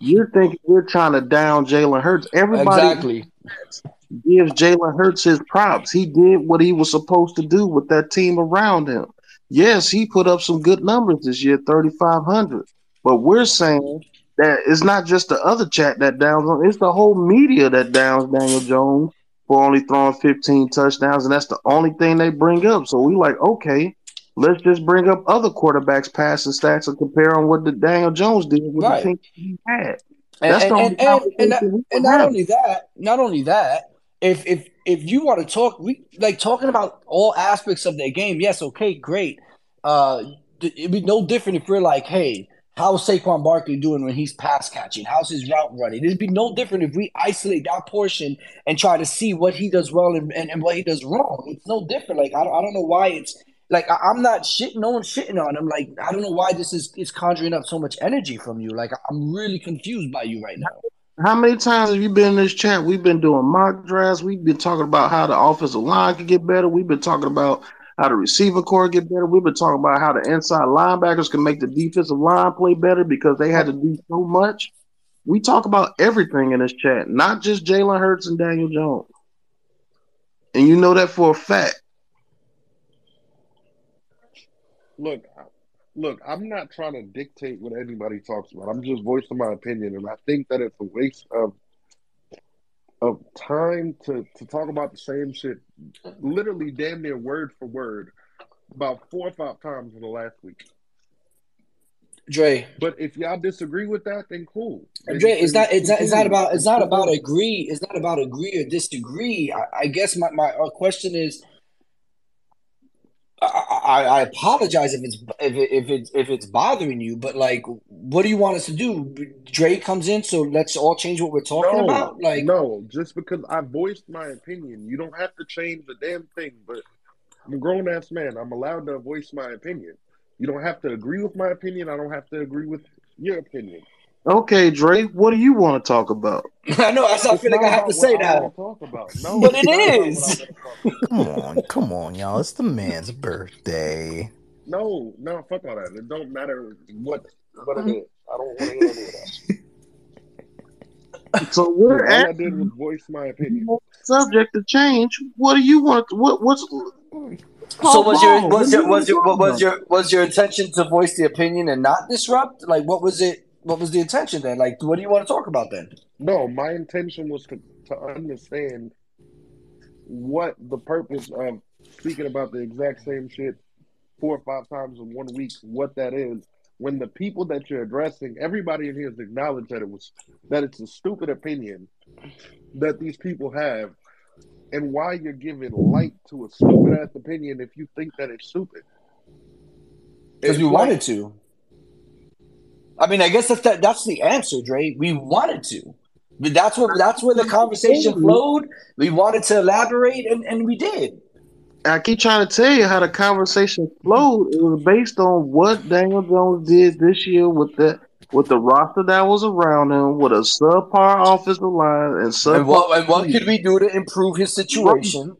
You're, thinking we're trying to down Jalen Hurts. Everybody Exactly. gives Jalen Hurts his props. He did what he was supposed to do with that team around him. Yes, he put up some good numbers this year, 3,500. But we're saying that it's not just the other chat that downs him, it's the whole media that downs Daniel Jones for only throwing 15 touchdowns, and that's the only thing they bring up. So we like, okay, let's just bring up other quarterbacks' passing stats and compare on what the Daniel Jones did with Right. the team he had. And That's the and only and and, and, not, and not only that, not only that, if if if you want to talk, we like talking about all aspects of their game. Yes, okay, great. Uh, it'd be no different if we're like, hey, how's Saquon Barkley doing when he's pass catching? How's his route running? It'd be no different if we isolate that portion and try to see what he does well and, and, and what he does wrong. It's no different. Like I don't, I don't know why it's like I, I'm not shitting. No one's shitting on him. Like I don't know why this is is conjuring up so much energy from you. Like I'm really confused by you right now. How many times have you been in this chat? We've been doing mock drafts. We've been talking about how the offensive line could get better. We've been talking about how the receiver corps get better. We've been talking about how the inside linebackers can make the defensive line play better because they had to do so much. We talk about everything in this chat, not just Jalen Hurts and Daniel Jones. And you know that for a fact. Look, look, I'm not trying to dictate what anybody talks about. I'm just voicing my opinion, and I think that it's a waste of of time to to talk about the same shit, literally damn near word for word, about four or five times in the last week. Dre, But if y'all disagree with that, then cool. Then, Dre, it's not it's not it's not about it's not about agree. It's not about agree or disagree. I, I guess my my question is, I, I, apologize if it's if it, if it's if it's bothering you, but like, what do you want us to do? Dre comes in, so let's all change what we're talking No, about. Like, no, just because I voiced my opinion, you don't have to change the damn thing. But I'm a grown ass man. I'm allowed to voice my opinion. You don't have to agree with my opinion. I don't have to agree with your opinion. Okay, Dre, what do you want to talk about? I know. That's I feel like I have to say what I now, talk about. No, but it's it not about what I is. want to talk about. Come on, come on, y'all. It's the man's birthday. No, no, fuck all that. It don't matter what what it mm-hmm. is. I don't want to hear any of that. So Because we're all I did was voice my opinion. subject to change. What do you want? What what's So call was your was your was your was your was your intention to voice the opinion and not disrupt? Like, what was it? What was the intention then? Like, what do you want to talk about then? No, my intention was to, to understand what the purpose of speaking about the exact same shit four or five times in one week, what that is. When the people that you're addressing, everybody in here has acknowledged that it was that it's a stupid opinion that these people have, and why you're giving light to a stupid ass opinion if you think that it's stupid. Because you It's wanted to. I mean, I guess that's that, that's the answer, Dre. We wanted to. But that's what that's where the conversation flowed. We wanted to elaborate, and, and we did. I keep trying to tell you how the conversation flowed. It was based on what Daniel Jones did this year with the with the roster that was around him, with a subpar offensive line and And what and what could we do to improve his situation?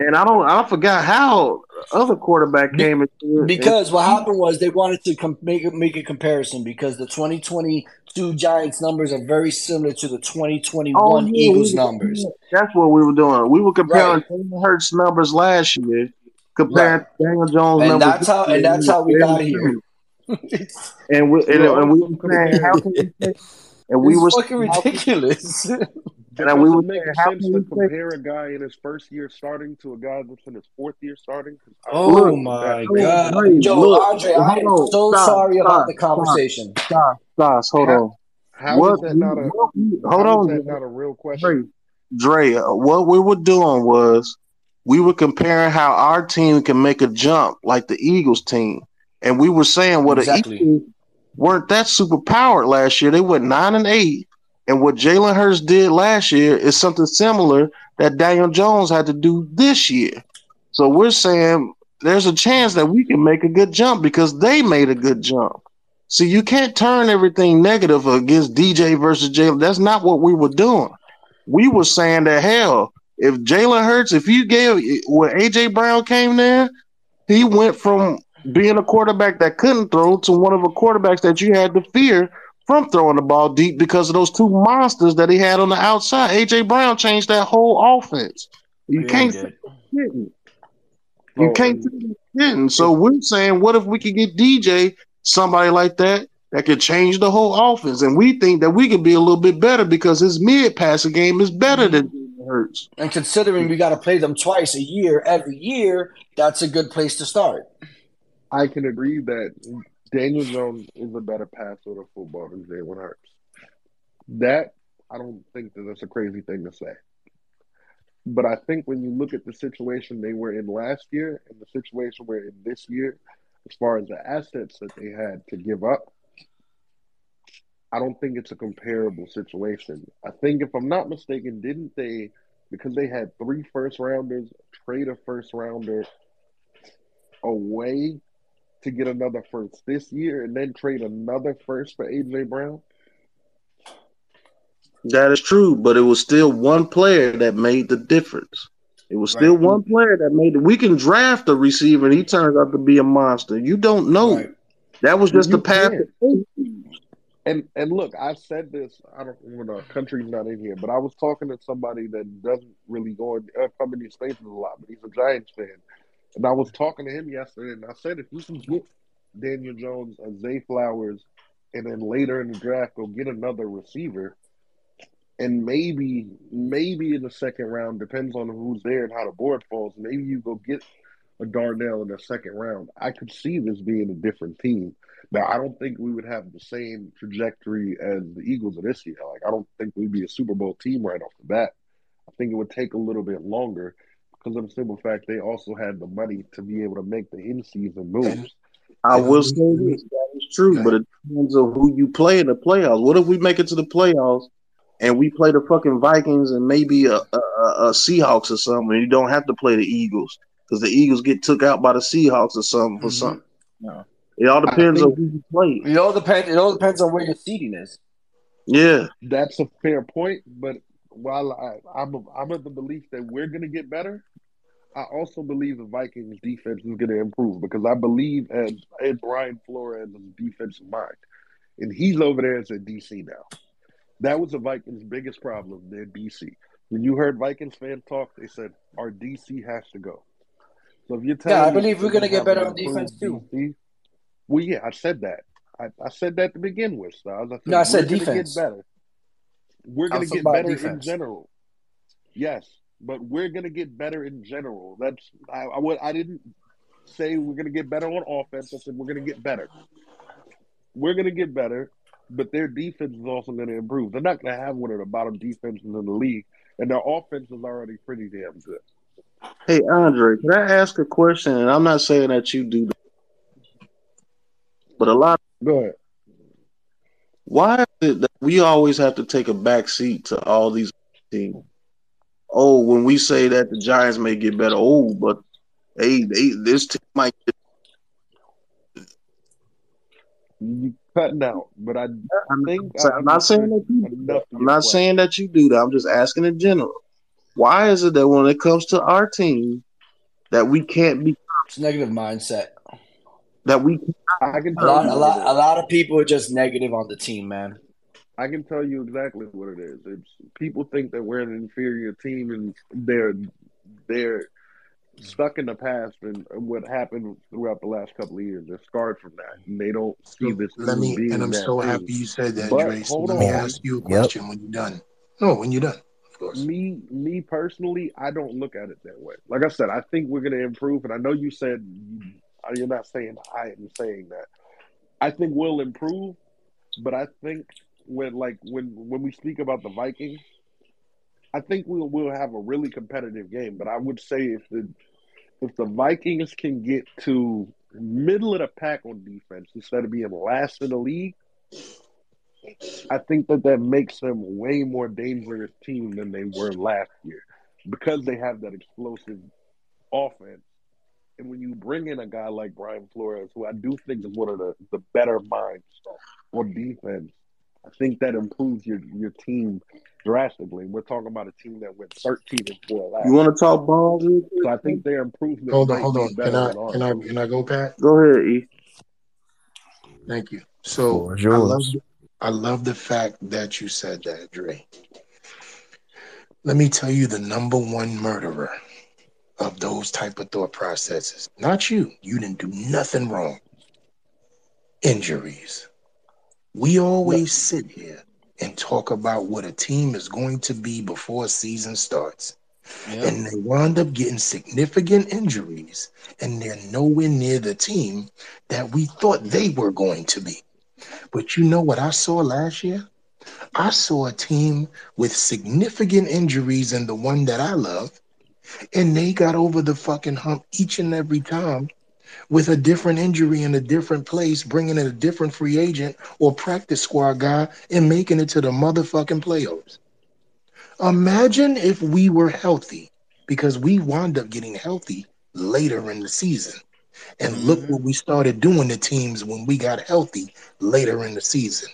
And I don't, I forgot how other quarterback came into it. And Because what happened was they wanted to com- make a, make a comparison because the 2022 Giants numbers are very similar to the oh 2021 yeah, Eagles numbers. that's what we were doing. We were comparing Right, Hurts numbers last year, comparing right. Daniel Jones And numbers that's how and that's we how we got here. And we and, and we were saying how can say and we were fucking saying how can ridiculous. and then we Does were it make saying sense to compare a guy in his first year starting to a guy that's in his fourth year starting? 'Cause Oh look my god, Dre, Joe look Andre, I am on so stop sorry about the conversation. stop stop hold how on how is what that not a what hold on that not a real question? Dre uh, what we were doing was we were comparing how our team can make a jump like the Eagles team and we were saying well the Exactly. Eagles weren't that super powered last year they went nine and eight and what Jalen Hurts did last year is something similar that Daniel Jones had to do this year so we're saying there's a chance that we can make a good jump because they made a good jump See, you can't turn everything negative against DJ versus Jalen. That's not what we were doing. We were saying that hell, if Jalen Hurts, if you gave when AJ Brown came there, he went from being a quarterback that couldn't throw to one of the quarterbacks that you had to fear from throwing the ball deep because of those two monsters that he had on the outside. AJ Brown changed that whole offense. You Yeah, can't say did. he didn't. You Oh, can't say didn't. So we're saying, what if we could get DJ, somebody like that, that could change the whole offense? And we think that we could be a little bit better because his mid passing game is better than mm-hmm. Jalen Hurts. And considering we got to play them twice a year every year, that's a good place to start. I can agree that Daniel Jones is a better passer of football than Jalen Hurts. That I don't think that that's a crazy thing to say. But I think when you look at the situation they were in last year and the situation we're in this year, as far as the assets that they had to give up, I don't think it's a comparable situation. I think, if I'm not mistaken, didn't they, because they had three first rounders, trade a first rounder away to get another first this year and then trade another first for AJ Brown? That is true, but it was still one player that made the difference. It was still one player that made it. We can draft a receiver and he turns out to be a monster. You don't know. Right. That was just the You path. And and look, I've said this. I don't when the country's not in here, but I was talking to somebody that doesn't really go in, uh, come in these spaces a lot, but he's a Giants fan, and I was talking to him yesterday, and I said if you can get Daniel Jones, a Zay Flowers, and then later in the draft go get another receiver, and maybe maybe in the second round depends on who's there and how the board falls. Maybe you go get a Darnell in the second round. I could see this being a different team. Now, I don't think we would have the same trajectory as the Eagles of this year. Like, I don't think we'd be a Super Bowl team right off the bat. I think it would take a little bit longer because of the simple fact they also had the money to be able to make the in season moves. I And will say this: that is true, but it depends on who you play in the playoffs. What if we make it to the playoffs and we play the fucking Vikings and maybe a, a, a a Seahawks or something? And you don't have to play the Eagles because the Eagles get took out by the Seahawks or something for Mhm. something. No. It all I depends on who you play. It all depends. It all depends on where your seating is. Yeah, that's a fair point, but while I, I'm a, I'm of the belief that we're going to get better, I also believe the Vikings defense is going to improve because I believe in, in Brian Flores' defensive mind, and he's over there as a DC now. That was the Vikings' biggest problem. Their DC. When you heard Vikings fans talk, they said our DC has to go. So if you're telling Yeah, I believe we're gonna gonna get better on defense too. DC, well, yeah, I said that. I, I said that to begin with, Styles. I said No, I we're said going to get defense. better. We're going to get better in general. Yes, but we're going to get better in general. That's I, I would I didn't say we're going to get better on offense. I said we're going to get better. We're going to get better, but their defense is also going to improve. They're not going to have one of the bottom defenses in the league, and their offense is already pretty damn good. Hey Andre, can I ask a question? And I'm not saying that you do, but a lot. Go ahead. Why is it that we always have to take a back seat to all these teams? Oh, when we say that the Giants may get better, oh, but hey, they this team might. Get, You cutting out, but I I'm, think I I'm not saying that you. Do that. I'm not question. saying that you do that. I'm just asking in general. Why is it that when it comes to our team, that we can't be It's negative mindset. that we I can A lot, a lot, a lot of people are just negative on the team, man. I can tell you exactly what it is. It's people think that we're an inferior team and they're they're stuck in the past and what happened throughout the last couple of years. They're scarred from that, and they don't see this let me, being and I'm that so team. happy you said that, But Dre. So hold let me ask you a Yep. question when you're done. No, when you're done, of course. me me personally, I don't look at it that way. Like I said, I think we're going to improve, and I know you said you're not saying I am saying that. I think we'll improve, but I think when like when when we speak about the Vikings, I think we'll we'll have a really competitive game. But I would say if the if the Vikings can get to middle of the pack on defense instead of being last in the league, I think that that makes them way more dangerous team than they were last year because they have that explosive offense. And when you bring in a guy like Brian Flores, who I do think is one of the, the better minds on defense, I think that improves your your team drastically. We're talking about a team that went 13 and 4 last You want to talk balls real? So I think their improvement Hold on, hold on. Can I, can I, can I go, Pat? Go ahead, E. Thank you. So I love, yours. I love the fact that you said that, Dre. Let me tell you the number one murderer of those type of thought processes. Not you. You didn't do nothing wrong. Injuries. We always sit here and talk about what a team is going to be before a season starts. Yep. And they wind up getting significant injuries, and they're nowhere near the team that we thought they were going to be. But you know what I saw last year? I saw a team with significant injuries and the one that I love, and they got over the fucking hump each and every time with a different injury in a different place, bringing in a different free agent or practice squad guy and making it to the motherfucking playoffs. Imagine if we were healthy because we wound up getting healthy later in the season. And look Mm-hmm. what we started doing to teams when we got healthy later in the season.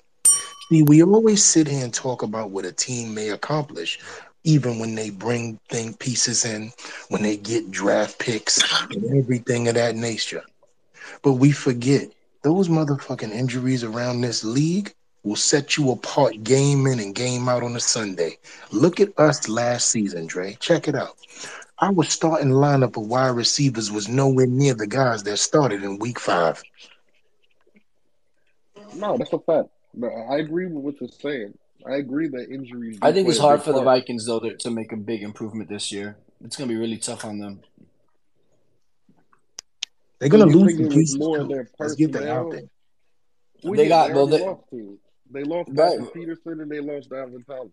See, we always sit here and talk about what a team may accomplish, even when they bring thing pieces in, when they get draft picks and everything of that nature. But we forget those motherfucking injuries around this league will set you apart game in and game out on a Sunday. Look at us last season, Dre. Check it out. Our starting lineup of wide receivers was nowhere near the guys that started in week five. no, that's a fact. I agree with what you're saying. I agree that injuries I think it's hard big for the. Vikings though to, to make a big improvement this year. It's gonna be really tough on them. They're gonna you lose some pieces more of their Let's get that out there. Well, They yeah, got they well, already they, lost. They lost right. Patrick Peterson and they lost Dalvin Tomlin.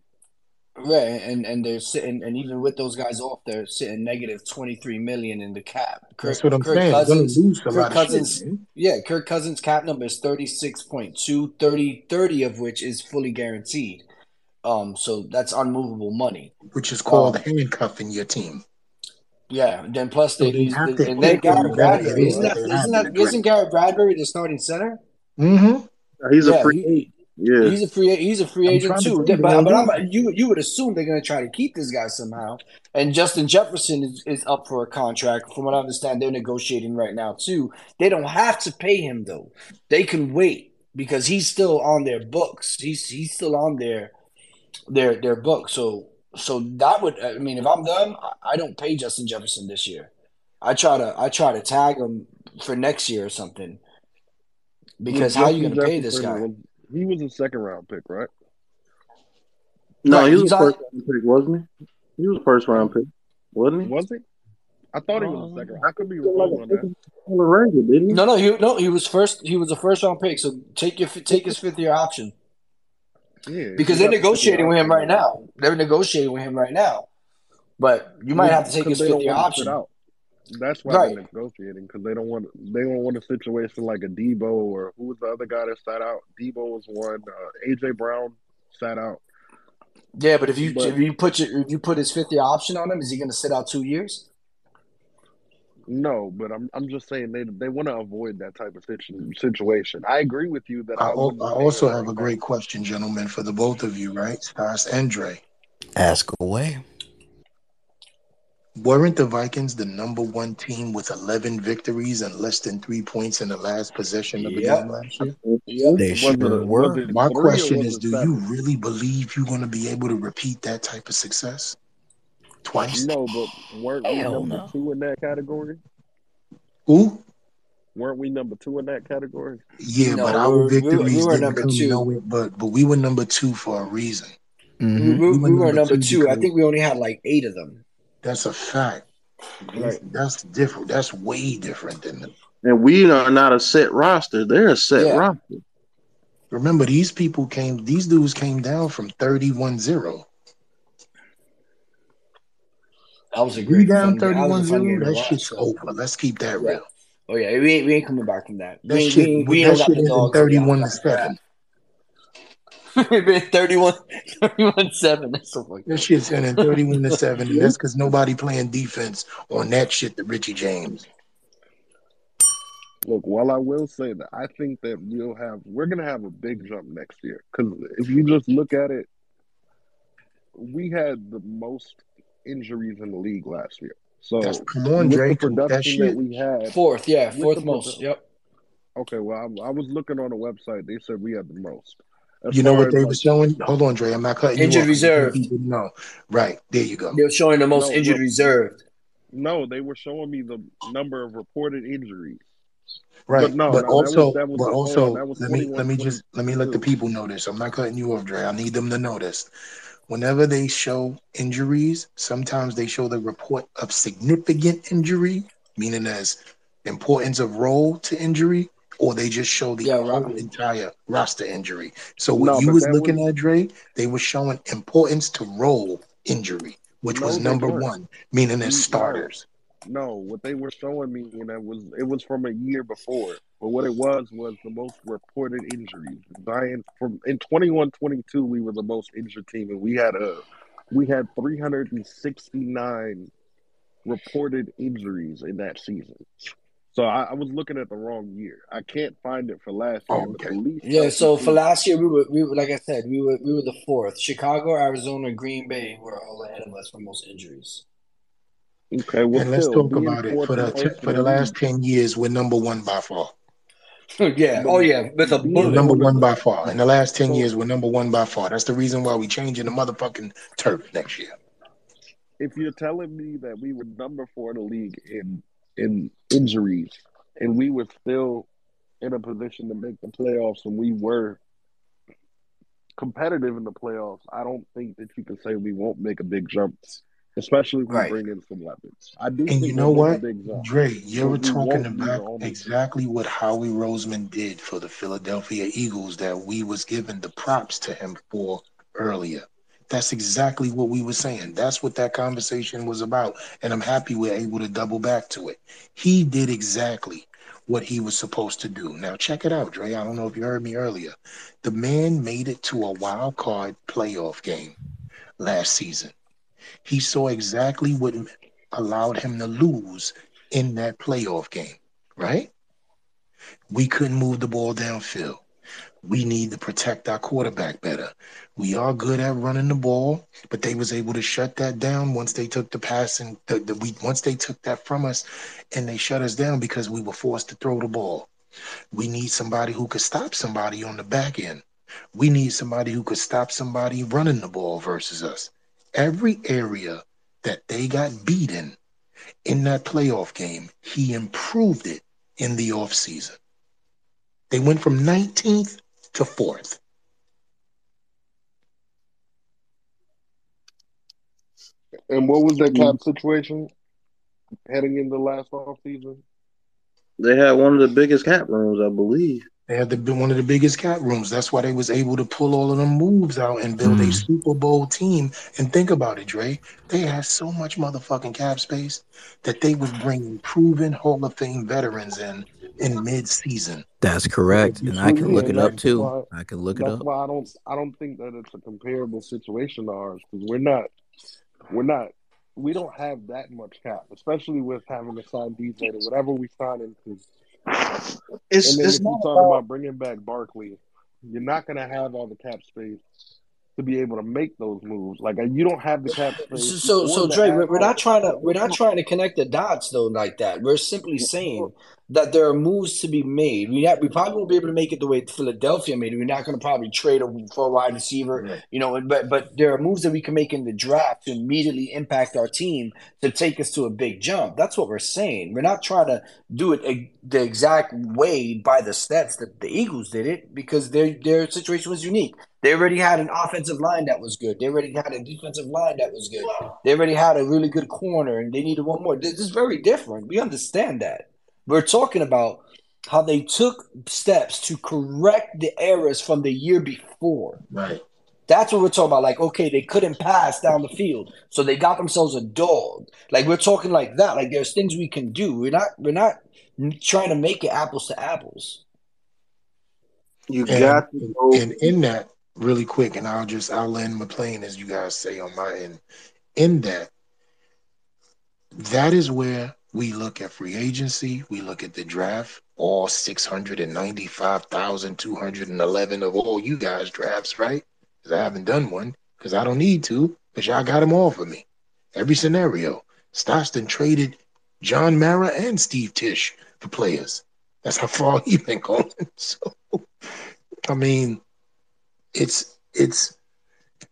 Right, and and they're sitting, and even with those guys off, they're sitting negative twenty three million in the cap. That's Kirk what I'm Kirk saying. Cousins, lose Kirk Cousins, shit, yeah, Kirk Cousins cap number is 36.2, 30, 30 of which is fully guaranteed. Um, so that's unmovable money. Which is called Um, handcuffing your team. yeah. Then plus So they they these, have to and then Garrett better Bradbury isn't that that they have isn't to that address. isn't Garrett Bradbury the starting center? Mm-hmm. He's a free he, agent. Yeah. He's a free he's a free I'm agent trying to too. But but. I'm you you would assume they're going to try to keep this guy somehow. And Justin Jefferson is, is up for a contract. From what I understand, they're negotiating right now too. They don't have to pay him though. They can wait because he's still on their books. He's he's still on their their their book. So so that would I mean if I'm them, I I don't pay Justin Jefferson this year. I try to I try to tag him for next year or something. Was Because how are you going to pay this guy? was he was a second round pick, right? No, Right, he was he's a on. first round pick, wasn't he? He was a first round pick, wasn't he? Was he? I thought he was a Uh, second. I could be he was like wrong on that. second on the Ranger, didn't he? No, no, he no, he was first. He was a first round pick. So take your take his fifth year option Yeah, because they're got the fifth year negotiating with him right now. They're negotiating with him right now, but you might have to take his fifth don't year want to sit option. out. That's why Right. they're negotiating because they don't want they don't want a situation like a Deebo or who was the other guy that sat out. Deebo was one. Uh, AJ Brown sat out. Yeah, but if you But if you put your if you put his fifth year option on him, is he going to sit out two years? no, but I'm I'm just saying they they want to avoid that type of situ- situation. I agree with you that I, I I also have a great question, gentlemen, for the both of you, right? Stas and Dre. Ask away. Weren't the Vikings the number one team with 11 victories and less than three points in the last possession of the Yep, game last year? yep. They sure it were. it My question is it do you really believe you're going to be able to repeat that type of success twice? No, but weren't we Hell number no. two in that category? Who? Weren't we number two in that category? Yeah, but our we were, we, were- we victories were didn't number come two. nowhere, but but we were number two for a reason. We, hmm we, We were we were number number two two. I think we only had like eight of them. That's a fact. That's, Right. that's different. That's way different than the, And we are not a set roster. They're a set Yeah. roster. remember these people came these dudes came down from 31-0. That was a We great down fun game. That was a fun 31-0, game to that shit's So over. Let's keep that yeah. real. Oh yeah, we ain't we ain't coming back from that. We That ain't we shit ain't, we that shit ended dogs to be 31 to outside the trap. 7. We've been 31, 31 7 That's so fucking That funny. shit's ending 31 to 7, and that's because nobody playing defense on that shit to Richie James. Look, while I will say that I think that we'll have we're gonna have a big jump next year because if you just look at it, we had the most injuries in the league last year. That's So come on, with the Drake. That production that shit. we had, Fourth, yeah, with the fourth produ- most. Yep. okay, well I, I was looking on the website. They said we had the most. As You know what they like were showing? Hold on, Dre. I'm not cutting you Injured off. I'm just letting reserved. people know. Right. There you go. They're showing the most no, injured look, reserved. no, they were showing me the number of reported injuries. But Right. no, But no, that was also, that was but the hold on, also, that let me let me just let me let the people know this. I'm not cutting you off, Dre. I need them to know this. Whenever they show injuries, sometimes they show the report of significant injury, meaning as importance of role to injury, or they just show the Yeah, right. entire roster injury. So what No, you was looking was at, Dre, they were showing importance to role injury, which was no, they number one, meaning as mm, N- starters. no. What they were showing me, and it was it was from a year before. But what it was was the most reported injuries. The Giants from in 21-22, we were the most injured team, and we had a we had 369 reported injuries in that season. So I, I was looking at the wrong year. I can't find it for last year, Oh, okay. Yeah, so for last year we were we were like I said, we were we were the fourth. Chicago, Arizona, Green Bay were all ahead of us for most injuries. Okay, well, And let's still talk about it. For the most te- in for the the last ten years, we're number one by far. yeah. Oh yeah, with a bullet. number one by far. In the last ten years, we're number one by far. That's the reason why we changing the motherfucking turf next year. if you're telling me that we were number four in the league in in injuries and we were still in a position to make the playoffs and we were competitive in the playoffs, I don't think that you can say we won't make a big jump, especially if we bring in some weapons. I do And you know we'll make a what, Dre, you were talking won't be the about exactly what Howie Roseman did for the Philadelphia Eagles that we was giving the props to him for earlier. That's exactly what we were saying. That's what that conversation was about. And I'm happy we're able to double back to it. He did exactly what he was supposed to do. Now, check it out, Dre. I don't know if you heard me earlier. The man made it to a wild card playoff game last season. He saw exactly what allowed him to lose in that playoff game, right? We couldn't move the ball downfield. We need to protect our quarterback better. We are good at running the ball, but they was able to shut that down once they took the pass and the, the we once they took that from us, and they shut us down because we were forced to throw the ball. We need somebody who could stop somebody on the back end. We need somebody who could stop somebody running the ball versus us. Every area that they got beaten in that playoff game, he improved it in the offseason. They went from 19th to 4th. And what was that hmm. cap situation heading into last off season? They had one of the biggest cap rooms, I believe. They had the, one of the biggest cap rooms. That's why they was able to pull all of them moves out and build a hmm. Super Bowl team. And think about it, Dre. They had so much motherfucking cap space that they was bringing proven Hall of Fame veterans in in mid-season. That's correct, and I can look it up too. why- I can look it up. why I don't I don't think that it's a comparable situation to ours because we're not we're not we don't have that much cap, especially with having to sign DJ or whatever we sign into. It's and then it's if you're talking about about bringing back Barkley, you're not going to have all the cap space to be able to make those moves. Like uh, you don't have the cap space. So, so Dre, we're, we're not trying to we're not trying to connect the dots though like that. We're simply saying that there are moves to be made. We have, we probably won't be able to make it the way Philadelphia made it. We're not going to probably trade a for a wide receiver, you know. But but there are moves that we can make in the draft to immediately impact our team to take us to a big jump. That's what we're saying. We're not trying to do it the exact way by the stats that the Eagles did it because their their situation was unique. They already had an offensive line that was good. They already had a defensive line that was good. They already had a really good corner, and they needed one more. This is very different. We understand that. We're talking about how they took steps to correct the errors from the year before. Right. That's what we're talking about. Like, okay, they couldn't pass down the field, so they got themselves a dog. Like we're talking like that. Like there's things we can do. We're not. We're not trying to make it apples to apples. you And, got to go. and in that, really quick, and I'll just I'll land my plane as you guys say on my end. In that, that is where we look at free agency, we look at the draft, all 695,211 of all you guys drafts, right? Because I haven't done one because I don't need to, because y'all got them all for me. Every scenario. Stockton traded John Mara and Steve Tisch the players. That's how far he been going. So, I mean, it's it's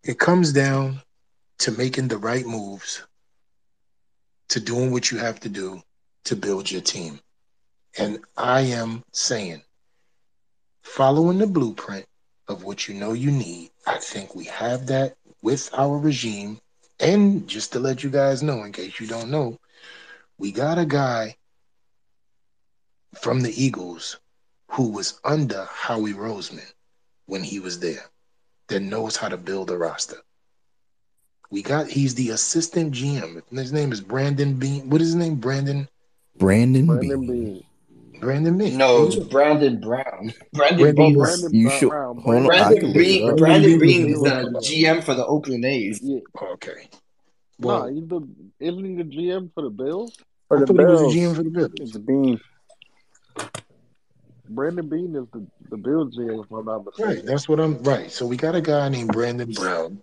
it comes down to making the right moves, to doing what you have to do to build your team. And I am saying, following the blueprint of what you know you need, I think we have that with our regime. And just to let you guys know, in case you don't know, we got a guy from the Eagles who was under Howie Roseman when he was there that knows how to build a roster. We got he's the assistant GM. His name is Brandon Beane. What is his name? Brandon Brandon Brandon Beane. Beane. Brandon Beane. No, it's Brandon Brown. Brandon Brandon Beane is Brandon You Brown. should Brown. hold Brandon can look it Beane. Brandon Brandon Beane Beane is was the the- GM for the Oakland A's. Yeah. Okay. Nah, he's the isn't he the GM for the Bills? For I the thought he was Bills, the GM for the Bills. it's Beane. Brandon Beane is the the Bills GM, if I'm not mistaken. Right. That's what I'm right. So we got a guy named Brandon Brown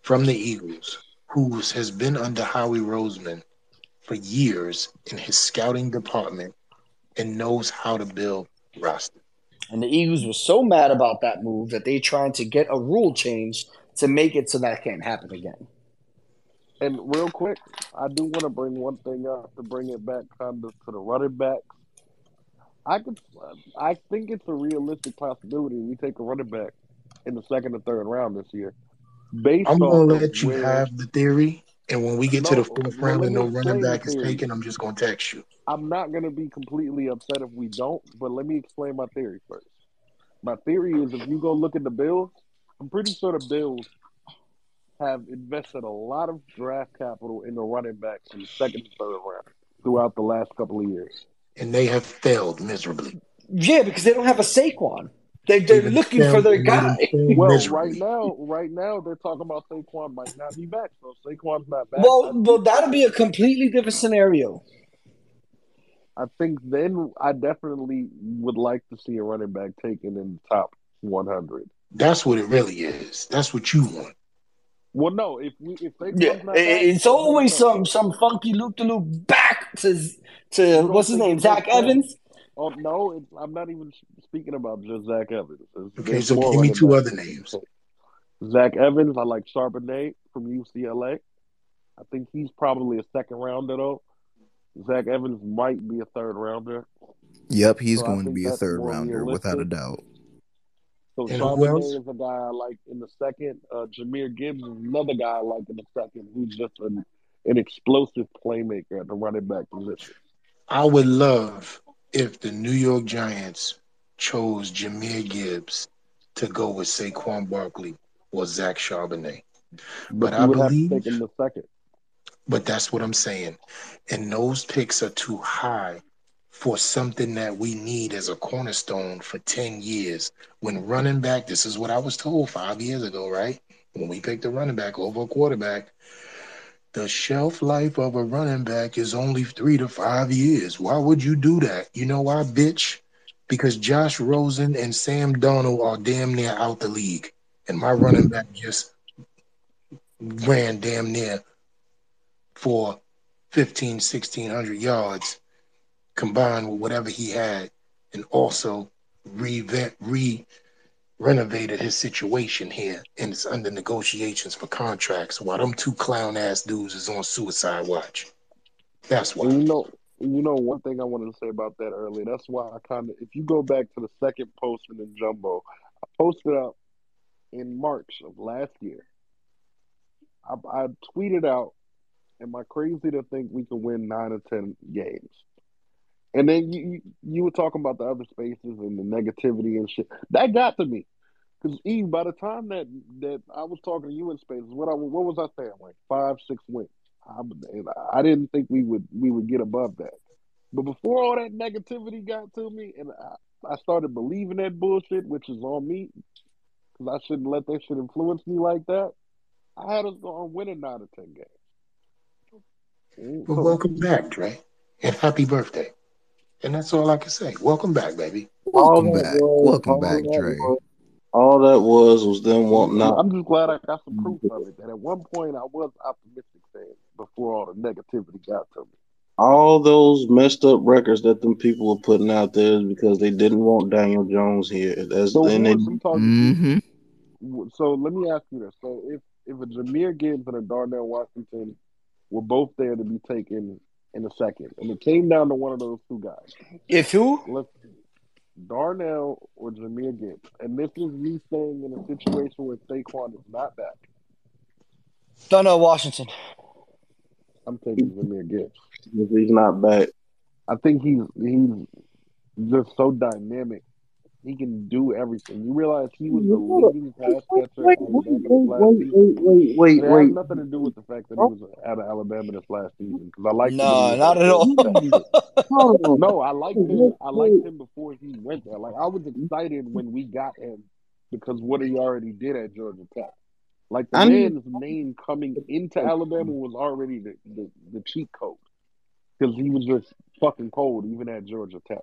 from the Eagles who has been under Howie Roseman for years in his scouting department and knows how to build roster. And the Eagles were so mad about that move that they trying to get a rule change to make it so that can't happen again. And real quick, I do want to bring one thing up to bring it back kind of to the running backs. I could, I think it's a realistic possibility we take a running back in the second or third round this year, based I'm gonna let you where. have the theory, and when we get to the fourth round and no running back is taken, I'm just gonna text you. I'm not going to be completely upset if we don't, but let me explain my theory first. My theory is if you go look at the Bills, I'm pretty sure the Bills have invested a lot of draft capital in the running backs in the second and third round throughout the last couple of years. and they have failed miserably. Yeah, because they don't have a Saquon. They, they're Even looking for their guy. Well, miserably. right now, right now they're talking about Saquon might not be back. So Saquon's not back. Well, well, that'll be a completely different scenario. I think then I definitely would like to see a running back taken in the top 100. That's what it really is. That's what you want. Well, no, if we if Saquon's Yeah, not back, it's always no. some some funky loop to loop back to to what's his name, Zach makes? Evans. Oh no, it's, I'm not even speaking about just Zach Evans. It's- Okay, there's so give me two other names. Zach Evans, I like Charbonnet from UCLA. I think he's probably a second rounder though. Zach Evans might be a third rounder. Yep, he's So going to be a third more rounder without a doubt. So And Charbonnet is a guy I like in the second. Uh, Jahmyr Gibbs is another guy I like in the second, who's just an, an explosive playmaker at the running back position. I would love if the New York Giants chose Jahmyr Gibbs to go with Saquon Barkley or Zach Charbonnet. But, I would have to believe, take him the second. but that's what I'm saying. And those picks are too high for something that we need as a cornerstone for 10 years. When running back, this is what I was told five years ago, right? When we picked a running back over a quarterback, the shelf life of a running back is only three to five years. Why would you do that? You know why, bitch? Because Josh Rosen and Sam Darnold are damn near out the league. And my running back just ran damn near for 15, 1600 yards combined with whatever he had and also revamp, re renovated his situation here and it's under negotiations for contracts while them two clown ass dudes is on suicide watch. That's why. You know, you know, one thing I wanted to say about that earlier. That's why I kind of, if you go back to the second posting in the Jumbo, I posted up in March of last year. I, I tweeted out, "Am I crazy to think we can win nine or ten games?" And then you you, were talking about the other spaces and the negativity and shit. That got to me. Because Eve, by the time that that I was talking to you in spaces, what I what was I saying? Like five, six wins. I, I didn't think we would we would get above that. But before all that negativity got to me, and I, I started believing that bullshit, which is on me, because I shouldn't let that shit influence me like that. I had us going winning nine or ten games. So welcome back, Dre. And happy birthday. And that's all I can say. Welcome back, baby. Welcome that back. was, Welcome all back, that Dre. was, all that was was them wanting I'm out. I'm just glad I got some proof of it. That at one point I was optimistic saying before all the negativity got to me. All those messed up records that them people were putting out there is because they didn't want Daniel Jones here. That's So and they, is he talking to? hmm So let me ask you this: So if if a Jahmyr Gibbs and a Darnell Washington were both there to be taken in a second, and it came down to one of those two guys, If who? let's Darnell or Jahmyr Gibbs, and this is me saying in a situation where Saquon is not back, Darnell Washington. I'm taking Jahmyr Gibbs. if he's not back. I think he's he's just so dynamic. He can do everything. You realize he was the leading pass catcher Wait, at wait, Alabama wait, last wait, wait, wait, it has wait, nothing to do with the fact that he was out of Alabama this last season because I liked him No, was not at at all. Georgia Tech. Hold on. No, I liked him. I liked him before he went there. Like I was excited when we got him because what he already did at Georgia Tech. Like the I need man's name coming into Alabama was already the, the, the cheat code because he was just fucking cold even at Georgia Tech.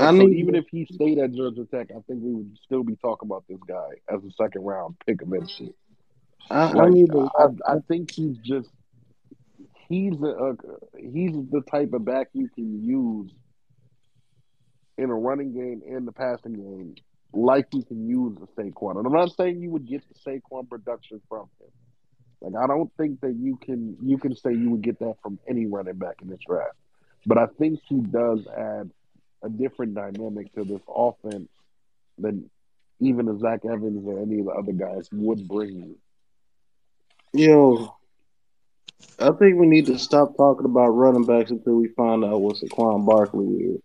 I so need even if he stayed at Georgia Tech, I think we would still be talking about this guy as a second round pick eventually. I, I Like need to I, I think he's just he's a, a he's the type of back you can use in a running game and the passing game, like you can use a Saquon. And I'm not saying you would get the Saquon production from him. Like I don't think that you can you can say you would get that from any running back in this draft. But I think he does add a different dynamic to this offense than even a Zach Evans or any of the other guys would bring you. Yo, I think we need to stop talking about running backs until we find out what Saquon Barkley is.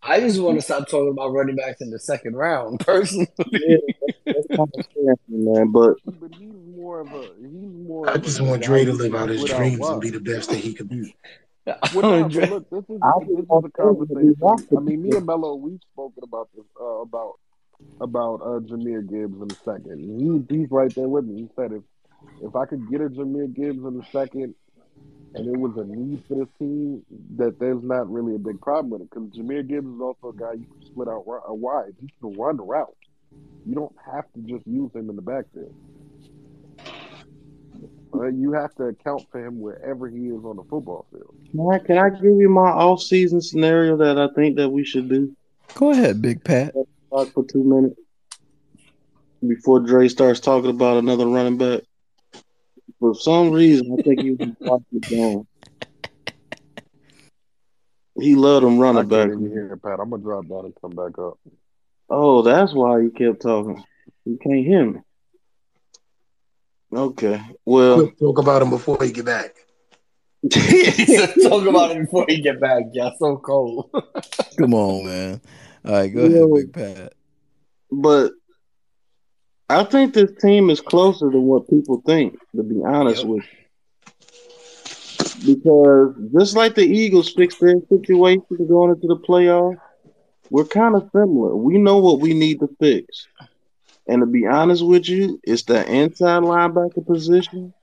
I just want to stop talking about running backs in the second round, personally. Yeah, That's kind of scary, man. But but he's more of a he's more I just a want guy Dre to live out his split out dreams and be the best that he could be. Well, look, this is I this is a gonna say that he conversation. I mean, me and Melo, we've spoken about this uh, about about uh, Jahmyr Gibbs in a second. He, he's right there with me. He said if if I could get a Jahmyr Gibbs in a second, and it was a need for this team, that there's not really a big problem with it because Jahmyr Gibbs is also a guy you can split out uh, wide. He can run the route. You don't have to just use him in the backfield. Uh, you have to account for him wherever he is on the football field. Can I, can I give you my off-season scenario that I think that we should do? Go ahead, Big Pat. Talk for two minutes before Dre starts talking about another running back. For some reason, I think he was watching down. He loved him I running can't backs. even hear it, Pat. I'm gonna drop down and come back up. Oh, that's why he kept talking. You can't hear me. Okay. Well, Quick talk about him before he get back. talk about it before he get back. Yeah, so cold. Come on, man. All right, go ahead, Yo. Big Pat. but I think this team is closer to what people think, to be honest with you. Because just like the Eagles fixed their situation going into the playoffs, we're kind of similar. We know what we need to fix. And to be honest with you, it's the inside linebacker position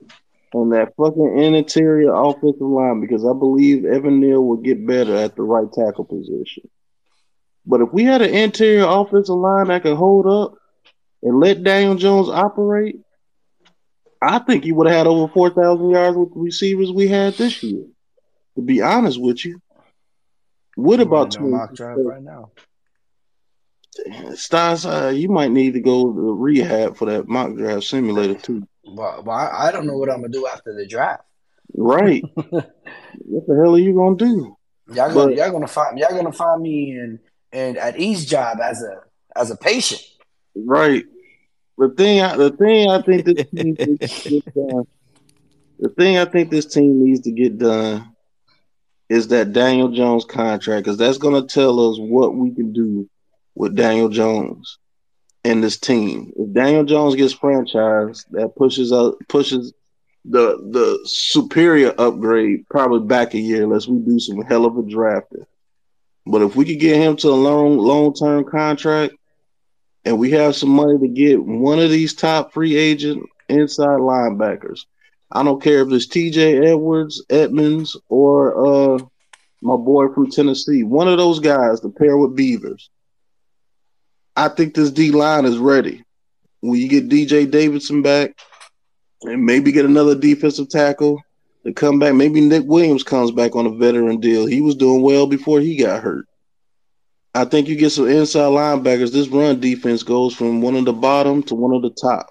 and that fucking interior offensive line because I believe Evan Neal will get better at the right tackle position. But if we had an interior offensive line that could hold up and let Daniel Jones operate, I think he would have had over 4,000 yards with the receivers we had this year. To be honest with you. What about running a mock 20? draft right now. Stas, uh, you might need to go to rehab for that mock draft simulator too. Well, well I, I don't know what I'm gonna do after the draft. Right. what the hell are you gonna do? Y'all gonna But y'all gonna find y'all gonna find me in and at each job as a as a patient. right. The thing I the thing I think this team needs to get done the thing I think this team needs to get done is that Daniel Jones contract, because that's gonna tell us what we can do with Daniel Jones and this team. If Daniel Jones gets franchised, that pushes up pushes the the superior upgrade probably back a year unless we do some hell of a drafting. But if we could get him to a long long term contract and we have some money to get one of these top free agent inside linebackers. I don't care if it's TJ Edwards, Edmunds, or uh my boy from Tennessee. One of those guys to pair with Beavers. I think this D line is ready. When you get DJ Davidson back and maybe get another defensive tackle to come back, maybe Nick Williams comes back on a veteran deal. He was doing well before he got hurt. I think you get some inside linebackers. This run defense goes from one of the bottom to one of the top.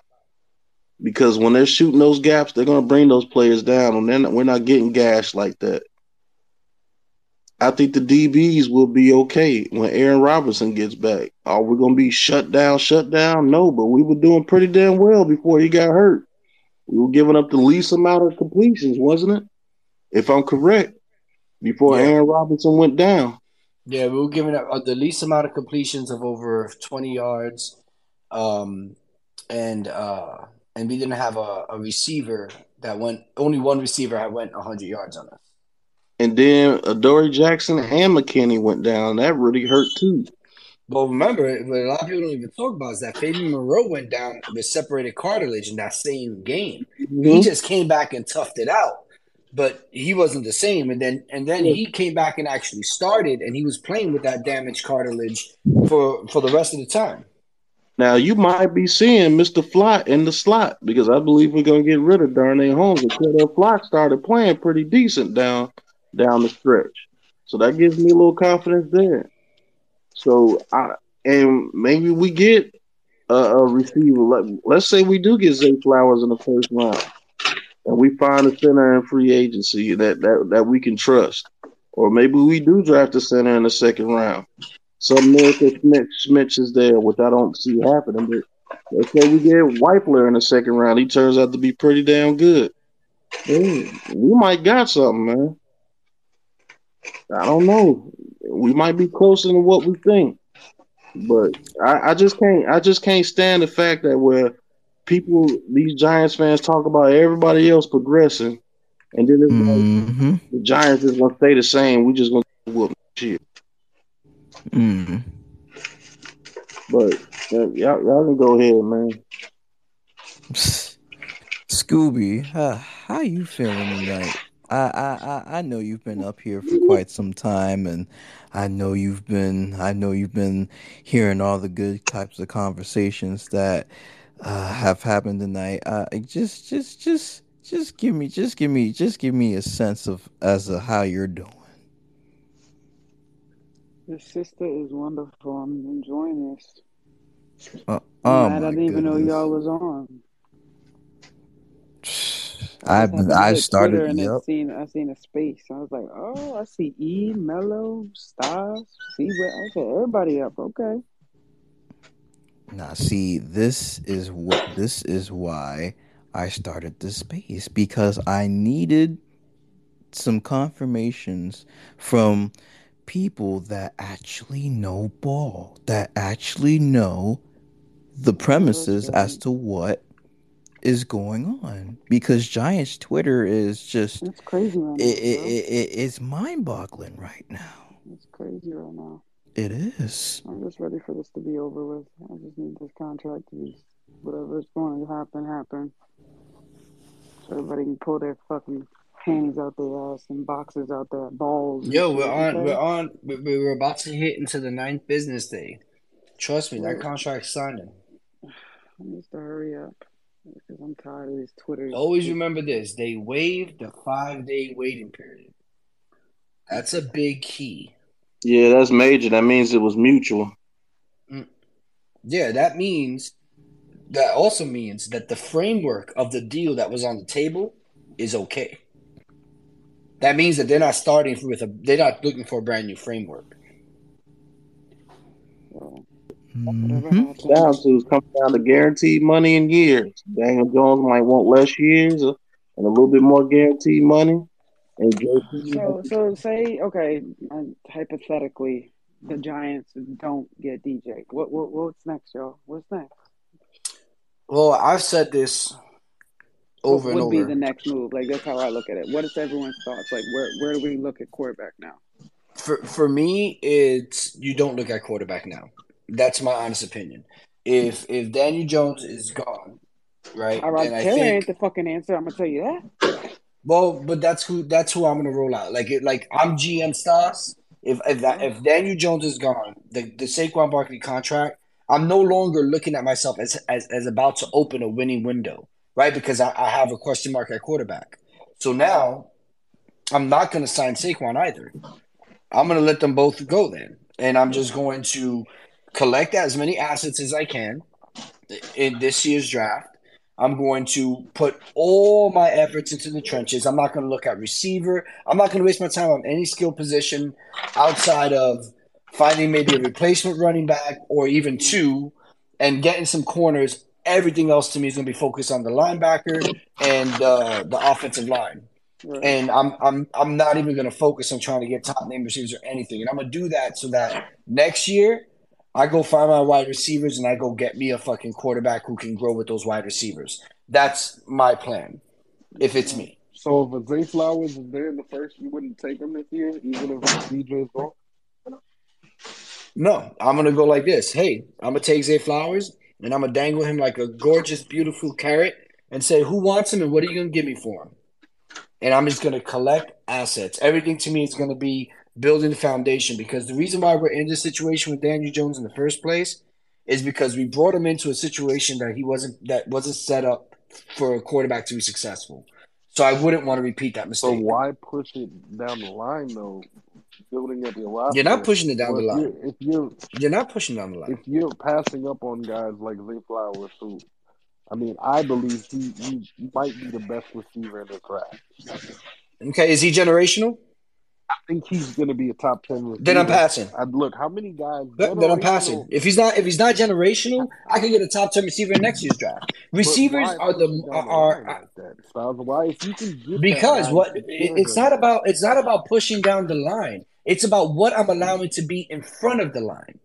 Because when they're shooting those gaps, they're going to bring those players down, and then we're not getting gashed like that. I think the DBs will be okay when Aaron Robinson gets back. Are we going to be shut down, shut down? No, but we were doing pretty damn well before he got hurt. We were giving up the least amount of completions, wasn't it? If I'm correct, before Yeah. Aaron Robinson went down. Yeah, we were giving up uh, the least amount of completions of over 20 yards. Um, and uh, and we didn't have a, a receiver that went, only one receiver had went 100 yards on us. And then Adoree Jackson and McKinney went down. That really hurt too. But remember, what a lot of people don't even talk about is that Fabian Moreau went down with separated cartilage in that same game. He Mhm. just came back and toughed it out, but he wasn't the same. And then and then he came back and actually started, and he was playing with that damaged cartilage for for the rest of the time. Now you might be seeing Mr. Flott in the slot because I believe we're gonna get rid of Darnay Holmes until that Flott started playing pretty decent down down the stretch. So that gives me a little confidence there. So I and maybe we get a, a receiver. Let, let's say we do get Zay Flowers in the first round, and we find a center in free agency that that that we can trust, or maybe we do draft a center in the second round. So America Smith Schmitz is there, which I don't see happening. But let's say we get Wypler in the second round. He turns out to be pretty damn good. We might got something, man. I don't know. We might be closer than what we think. But I, I just can't I just can't stand the fact that where people these Giants fans talk about everybody else progressing and then it's Mm-hmm. like the Giants is gonna stay the same. We just gonna whoop shit. Mm. But uh, y'all, y'all can go ahead, man. Scooby, uh, how you feeling tonight? I, I I know you've been up here for quite some time, and I know you've been I know you've been hearing all the good types of conversations that uh, have happened tonight. Uh, just just just just give me just give me just give me a sense of as to how you're doing. Your sister is wonderful. I'm enjoying this. Uh, oh I didn't even know y'all was on. I've I just happened been I Twitter started. and Yep. seen I seen a space. I was like, oh, I see E, Mello, Styles, C. I said everybody up. Okay. Now, see, this is what this is why I started this space because I needed some confirmations from people that actually know ball, that actually know the I know that's premises as to what is going on. Because Giants Twitter is just It's crazy right it, now, it, it, it- it's mind-boggling right now. It's crazy right now. It is. I'm just ready for this to be over with. I just need this contract to be whatever's going to happen, happen. So everybody can pull their fucking panties out their ass and boxes out their balls and Yo, we're on. We're on. we- We're about to hit into the ninth business day. Trust me, that Right. contract's signing. I need to hurry up because I'm tired of these Twitter. Always remember this: they waived the five-day waiting period. That's a big key. Yeah, that's major. That means it was mutual. Mm. Yeah, that means that also means that the framework of the deal that was on the table is okay. That means that they're not starting with a they're not looking for a brand new framework. so whatever hmm down to is coming down to guaranteed money in years. Daniel Jones might want less years uh, and a little bit more guaranteed money. And JP, So so say okay, and hypothetically, the Giants don't get DJ. What what what's next, y'all? What's next? Well, I've said this What over and would be the next move? Like that's how I look at it. What is everyone's thoughts? Like where where do we look at quarterback now? For for me, it's you don't look at quarterback now. That's my honest opinion. If if Daniel Jones is gone, right, then I Taylor ain't think the fucking answer. I'm gonna tell you that. well, but that's who that's who I'm gonna roll out. Like it, like I'm GM Stas. If if that, if Daniel Jones is gone, the the Saquon Barkley contract, I'm no longer looking at myself as as, as about to open a winning window, right? Because I, I have a question mark at quarterback. So now I'm not gonna sign Saquon either. I'm going to let them both go then. And I'm just going to collect as many assets as I can in this year's draft. I'm going to put all my efforts into the trenches. I'm not going to look at receiver. I'm not going to waste my time on any skill position outside of finding maybe a replacement running back or even two and getting some corners. Everything else to me is going to be focused on the linebacker and uh, the offensive line Right. and I'm I'm I'm not even going to focus on trying to get top name receivers or anything. And I'm going to do that so that next year I go find my wide receivers and I go get me a fucking quarterback who can grow with those wide receivers. That's my plan. If it's me, So if Zay Flowers is there in the first, you wouldn't take him this year, even if DJ is gone. no, I'm going to go like this. Hey, I'm going to take Zay Flowers and I'm going to dangle him like a gorgeous, beautiful carrot and say, who wants him and what are you going to give me for him? and I'm just going to collect assets. Everything to me is going to be building the foundation because the reason why we're in this situation with Daniel Jones in the first place is because we brought him into a situation that he wasn't that wasn't set up for a quarterback to be successful. So I wouldn't want to repeat that mistake. So why push it down the line though? Building up your roster. You're not pushing it down Well, the line. you're if you're You're not pushing down the line. if you're passing up on guys like Zay Flowers, who I mean, I believe he, he might be the best receiver in the draft. Okay, is he generational? I think he's going to be a top ten receiver. Then I'm passing. I'd look how many guys. Then then I'm passing. If he's not if he's not generational, I can get a top ten receiver in next year's draft. Receivers are the are, like that, Styles? Why if you can because what and it- secure it's not about it's not about pushing down the line. It's about what I'm allowing to be in front of the line.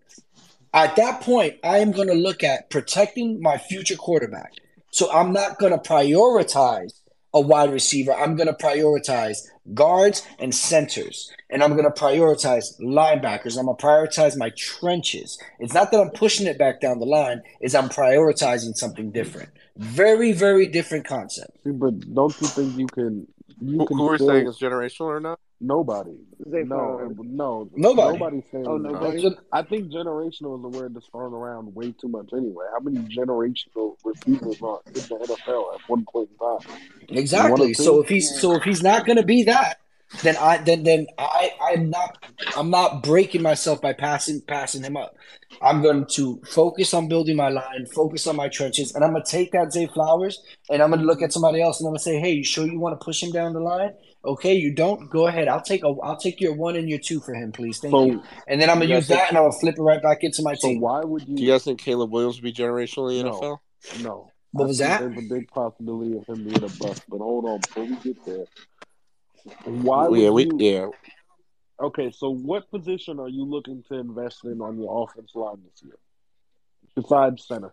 At that point, I am going to look at protecting my future quarterback. So I'm not going to prioritize a wide receiver. I'm going to prioritize guards and centers. And I'm going to prioritize linebackers. I'm going to prioritize my trenches. It's not that I'm pushing it back down the line, is I'm prioritizing something different. Very, very different concept. But don't you think you can? You Who, can who are still, saying is generational or not? Nobody. Zay No, no, Nobody. Nobody's saying. Oh, that. nobody? That's I think generational is a word that's thrown around way too much anyway. How many generational receivers are in the NFL at one point in time? Exactly. So if he's so if he's not going to be that, then I then then I I'm not I'm not breaking myself by passing passing him up. I'm going to focus on building my line, focus on my trenches, and I'm going to take that Zay Flowers and I'm going to look at somebody else and I'm going to say, "Hey, you sure you want to push him down the line? Okay, you don't. Go ahead. I'll take a I'll take your one and your two for him, please. Thank So, you." And then I'm going to use that and I'm going to flip it right back into my so team. why would you? do you guys think Caleb Williams would be generational in the No, NFL? no. What I was that? there's a big possibility of him being a bust. But hold on, before we get there, why yeah, would we you? yeah. Okay, so what position are you looking to invest in on your offense line this year besides center?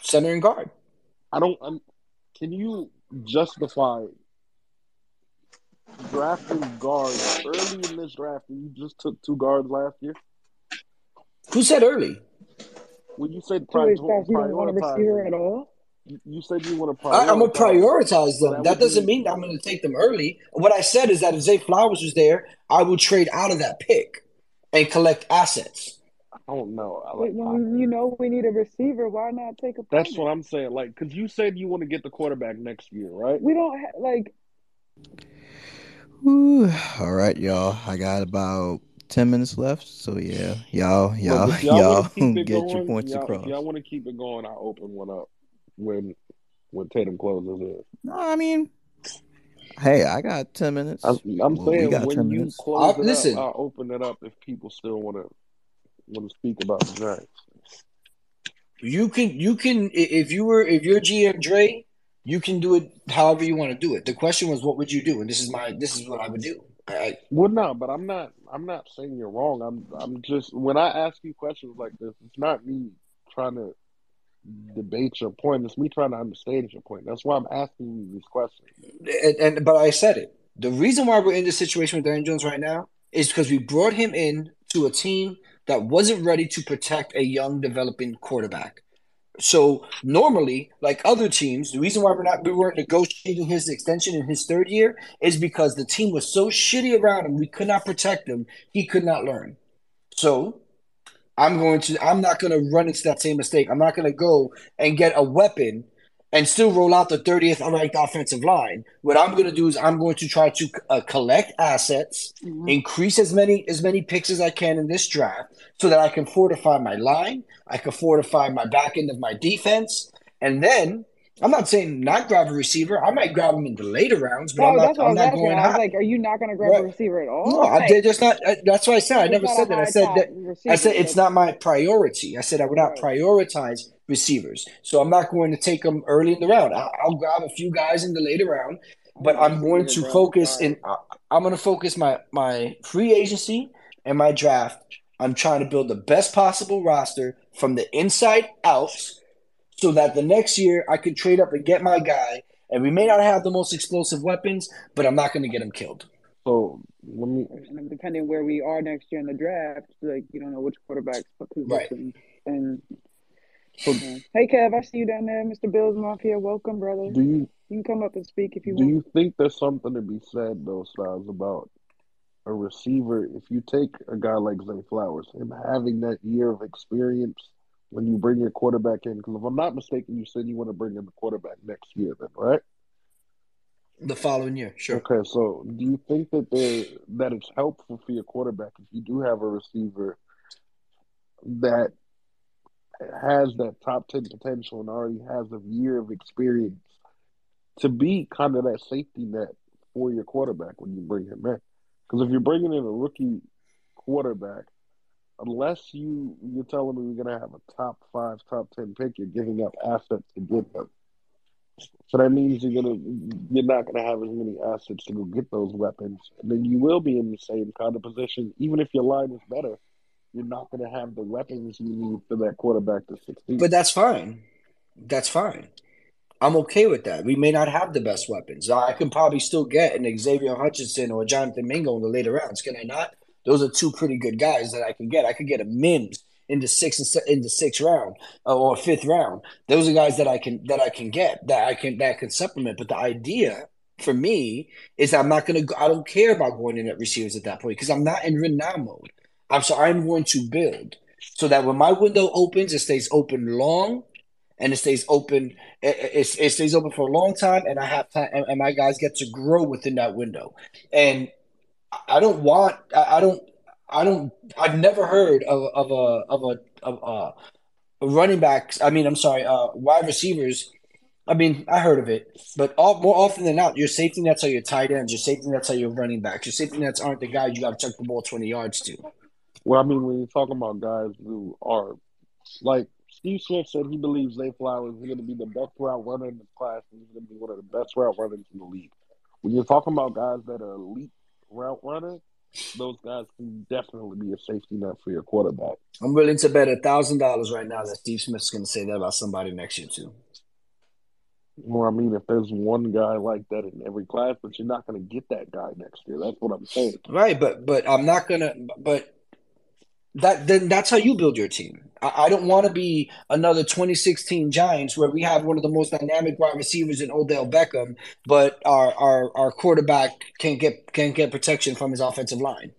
Center and guard. I don't. Um, can you justify drafting guards early in this draft? And you just took two guards last year. Who said early? When you said Two pri- you want a prioritize receiver at all? you, you said you want to I, I'm gonna prioritize. prioritize them. that That doesn't mean mean I'm gonna take them early. What I said is that if Zay Flowers was there, I would trade out of that pick and collect assets. I don't know. I like. I, when you know we need a receiver, why not take a that's punter? what I'm saying. Like, because you said you want to get the quarterback next year, right? We don't ha- like. Whew. All right, y'all. I got about ten minutes left, so yeah, y'all, y'all, if y'all y'all want to keep it get your points y'all, across. y'all want to keep it going, I'll open one up when when Tatum closes it. No, I mean, hey, I got ten minutes. I'm, I'm Well, saying got when ten you minutes. close I, it up, listen, I'll open it up if people still want to want to speak about the Giants. you can you can if you were if you're GM Dre, you can do it however you want to do it. The question was, what would you do? And this is my this is what I would do. I, Well, no, but I'm not. I'm not saying you're wrong. I'm. I'm just when I ask you questions like this, it's not me trying to debate your point. It's me trying to understand your point. That's why I'm asking you these questions. and, and but I said it. The reason why we're in this situation with Daniel Jones right now is because we brought him in to a team that wasn't ready to protect a young developing quarterback. So normally, like other teams, the reason why we're not we weren't negotiating his extension in his third year is because the team was so shitty around him, we could not protect him. He could not learn. So I'm going to I'm not going to run into that same mistake. I'm not going to go and get a weapon and still roll out the 30th ranked offensive line. What I'm going to do is I'm going to try to uh, collect assets, increase as many as many picks as I can in this draft, so that I can fortify my line, I can fortify my back end of my defense, and then I'm not saying not grab a receiver. I might grab him in the later rounds, but I'm Oh, not. that's what I I'm not going I was high. like, are you not going to grab a receiver at all? No, I Like, did just not. I, that's why I said I never said that. I said that. I said it's not my priority. I said I would not right. prioritize receivers, so I'm not going to take them early in the round. I'll, I'll grab a few guys in the later round, but want a I'm going to focus in. I- I'm going to focus my my free agency and my draft. I'm trying to build the best possible roster from the inside out, so that the next year I could trade up and get my guy. And we may not have the most explosive weapons, but I'm not going to get him killed. So let me. Depending where we are next year in the draft, like you don't know which quarterback's Right. And So hey, Kev, I see you down there, Mr. Bills Mafia. Welcome, brother. do you You can come up and speak if you do want. Do you think there's something to be said though, Styles, about a receiver? If you take a guy like Zay Flowers and having that year of experience when you bring your quarterback in, because if I'm not mistaken, you said you want to bring in the quarterback next year, then right? The following year, sure. Okay, so do you think that there that it's helpful for your quarterback if you do have a receiver that has that top ten potential and already has a year of experience to be kind of that safety net for your quarterback when you bring him in? Because if you're bringing in a rookie quarterback, unless you you're telling me you're gonna have a top five, top ten pick, you're giving up assets to get them. So that means you're gonna you're not gonna have as many assets to go get those weapons, and then you will be in the same kind of position, even if your line is better you're not going to have the weapons you need for that quarterback to succeed. But that's fine. That's fine. I'm okay with that. We may not have the best weapons. I can probably still get an Xavier Hutchinson or Jonathan Mingo in the later rounds. Can I not? Those are two pretty good guys that I can get. I could get a Mims in the sixth in the sixth round uh, or fifth round. Those are guys that I can that I can get that I can that can supplement. But the idea for me is I'm not gonna. I don't care about going in at receivers at that point because I'm not in now mode. I'm so I'm going to build so that when my window opens, it stays open long and it stays open. It, it, it stays open for a long time, and I have time, and, and my guys get to grow within that window. And I don't want. I, I don't. I don't. I've never heard of of a of a of a running backs. I mean, I'm sorry, uh, wide receivers. I mean, I heard of it, but all, more often than not, your safety nets are your tight ends. Your safety nets are your running backs. Your safety nets aren't the guys you got to chuck the ball 20 yards to. Well, I mean, when you're talking about guys who are like Steve Smith said, he believes Zay Flowers is going to be the best route runner in this class, and he's going to be one of the best route runners in the league. When you're talking about guys that are elite route runners, those guys can definitely be a safety net for your quarterback. I'm willing to bet a thousand dollars right now that Steve Smith's going to say that about somebody next year too. Well, I mean, if there's one guy like that in every class, but you're not going to get that guy next year. That's what I'm saying. Right, but but I'm not gonna. But that then that's how you build your team. I, I don't want to be another 2016 Giants where we have one of the most dynamic wide receivers in Odell Beckham, but our our our quarterback can't get can't get protection from his offensive line.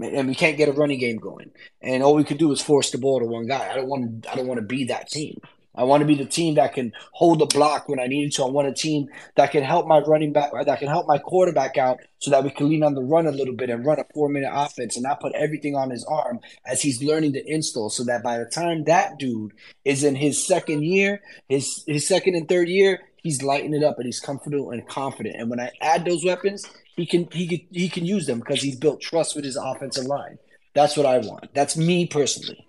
And we can't get a running game going, and all we could do is force the ball to one guy. I don't want. I don't want to be that team. I want to be the team that can hold the block when I need to. I want a team that can help my running back, that can help my quarterback out, so that we can lean on the run a little bit and run a four minute offense and not put everything on his arm as he's learning the install. So that by the time that dude is in his second year, his his second and third year, he's lighting it up and he's comfortable and confident. And when I add those weapons, he can he can he can use them because he's built trust with his offensive line. That's what I want. That's me personally.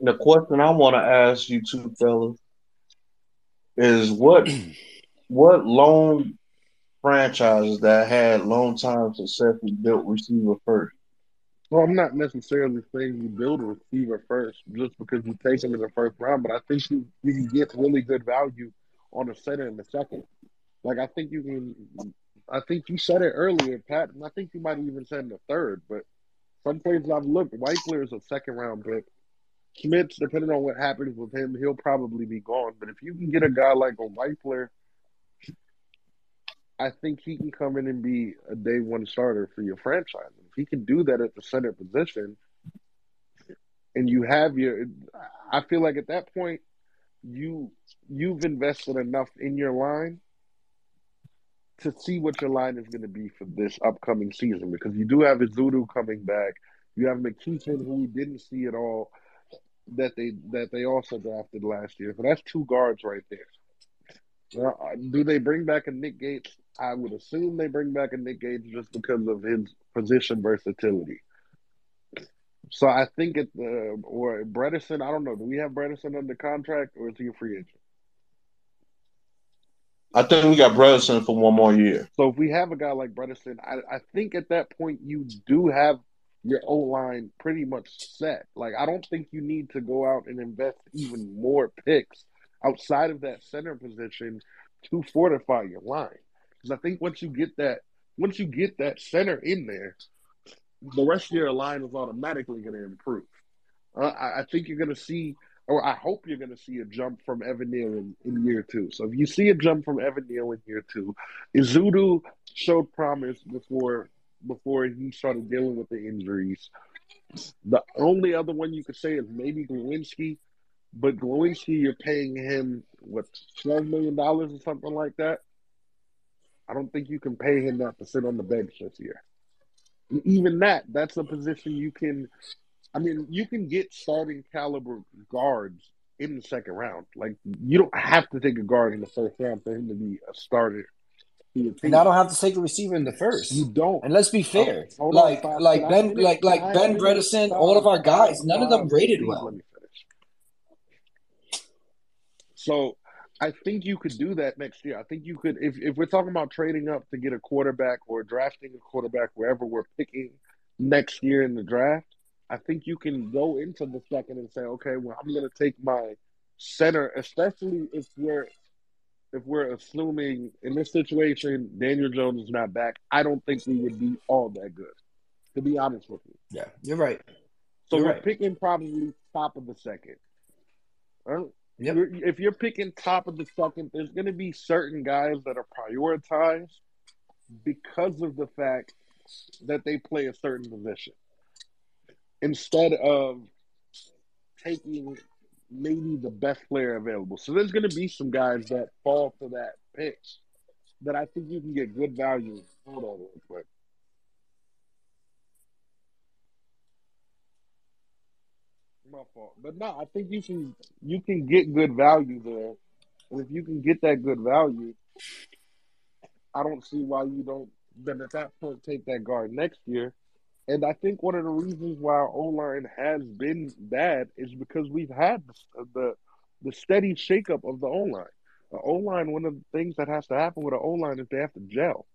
The question I want to ask you two fellas is what what lone franchises that had long time successfully built receiver first? Well, I'm not necessarily saying you build a receiver first just because you take him in the first round, but I think you, you can get really good value on a center in the second. Like I think you can. I think you said it earlier, Pat, and I think you might have even said in the third. But some places I've looked, Weichler is a second round pick. Schmitz, depending on what happens with him, he'll probably be gone. But if you can get a guy like a Weichler, I think he can come in and be a day one starter for your franchise. If he can do that at the center position, and you have your, I feel like at that point, you you've invested enough in your line to see what your line is going to be for this upcoming season because you do have Ezeudu coming back. You have McKethan, who we didn't see at all, that they that they also drafted last year. So that's two guards right there. Now, uh, do they bring back a Nick Gates? I would assume they bring back a Nick Gates just because of his position versatility. So I think it uh, or Bredeson. I don't know. Do we have Bredeson under contract or is he a free agent? I think we got Bredeson for one more year. So if we have a guy like Bredeson, I, I think at that point you do have your O line pretty much set. Like I don't think you need to go out and invest even more picks outside of that center position to fortify your line. Because I think once you get that once you get that center in there, the rest of your line is automatically going to improve. Uh, I, I think you're going to see, or I hope you're going to see a jump from Evan Neal in, in year two. So if you see a jump from Evan Neal in year two, Ezeudu showed promise before before he started dealing with the injuries. The only other one you could say is maybe Glowinski, but Glowinski, you're paying him what twelve million dollars or something like that. I don't think you can pay him that to sit on the bench this year. Even that, that's a position you can. I mean, you can get starting caliber guards in the second round. Like you don't have to take a guard in the first round for him to be a starter. And. I don't have to take a receiver in the first. You don't. And let's be oh, fair, Hold on, like stop. like Ben, like like Ben? Bredeson, all of our guys, none of them rated well. let me finish. So I think you could do that next year. I think you could if if we're talking about trading up to get a quarterback or drafting a quarterback wherever we're picking next year in the draft. I think you can go into the second and say, okay, well, I'm going to take my center, especially if we're if we're assuming in this situation Daniel Jones is not back. I don't think we would be all that good, to be honest with you. Yeah, you're right. So You're we're right. picking probably top of the second. Uh, Yep. If you're picking top of the second, there's going to be certain guys that are prioritized because of the fact that they play a certain position instead of taking maybe the best player available. So there's going to be some guys that fall to that pitch that I think you can get good value. Hold on real quick. My fault. But no, I think you can you can get good value there. And if you can get that good value, I don't see why you don't then at that point take that guard next year. And I think one of the reasons why our O line has been bad is because we've had the the, steady shakeup of the O line. The O line, one of the things that has to happen with an O line is they have to gel.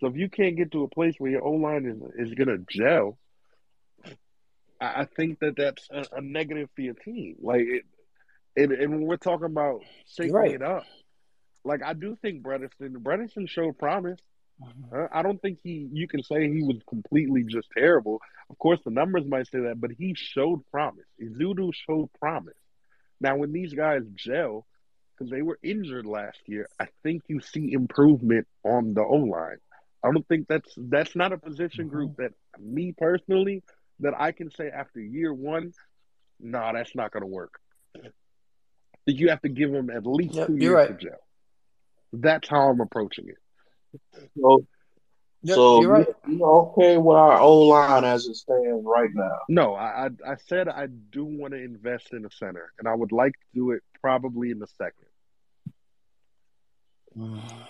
So if you can't get to a place where your O line is is gonna gel, I, I think that that's a, a negative for your team. Like it, and, and when we're talking about shaking right. it up, like I do think Bredeson Bredeson showed promise. I don't think he. You can say he was completely just terrible. Of course, the numbers might say that, but he showed promise. Ezeudu showed promise. Now, when these guys gel, because they were injured last year, I think you see improvement on the O line. I don't think that's that's not a position group mm-hmm. that me personally that I can say after year one, nah, that's not going to work. That you have to give them at least Yep, two years right. to gel. That's how I'm approaching it. So, Yep, so you're right. you- you're okay with our O line as it stands right now. No, I, I I said I do want to invest in a center, and I would like to do it probably in the second.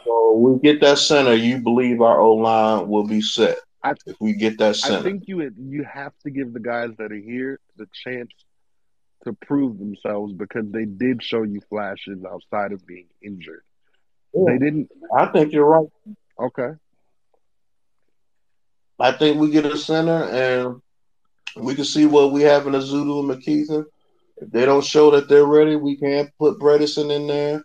So we get that center. You believe our O line will be set I if we get that center. I think you you have to give the guys that are here the chance to prove themselves because they did show you flashes outside of being injured. Yeah, They didn't. I think you're right. Okay. I think we get a center and we can see what we have in Ezeudu and McKethan. If they don't show that they're ready, we can't put Bredeson in there.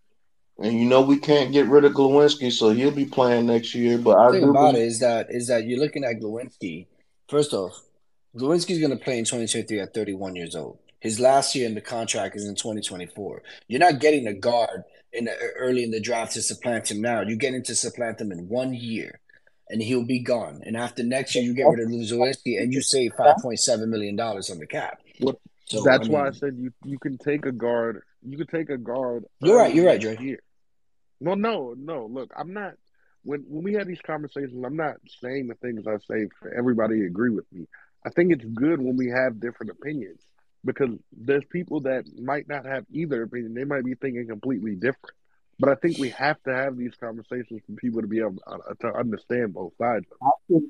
And you know we can't get rid of Glowinski, so he'll be playing next year. But I The thing about believe it is that is that you're looking at Glowinski. First off, Glowinski's going to play in 2023 at 31 years old. His last year in the contract is in 2024. You're not getting a guard in the, early in the draft to supplant him now. You're getting to supplant him in one year, and he'll be gone. And after next year, you get rid of Glowinski, and you save 5.7 million dollars on the cap. What? So That's I why I said you you can take a guard. You can take a guard. you're right. You're right, next Dre. year. Well, no, no. Look, I'm not. When when we have these conversations, I'm not saying the things I say for everybody to agree with me. I think it's good when we have different opinions because there's people that might not have either opinion. They might be thinking completely different. But I think we have to have these conversations for people to be able uh, to understand both sides. I think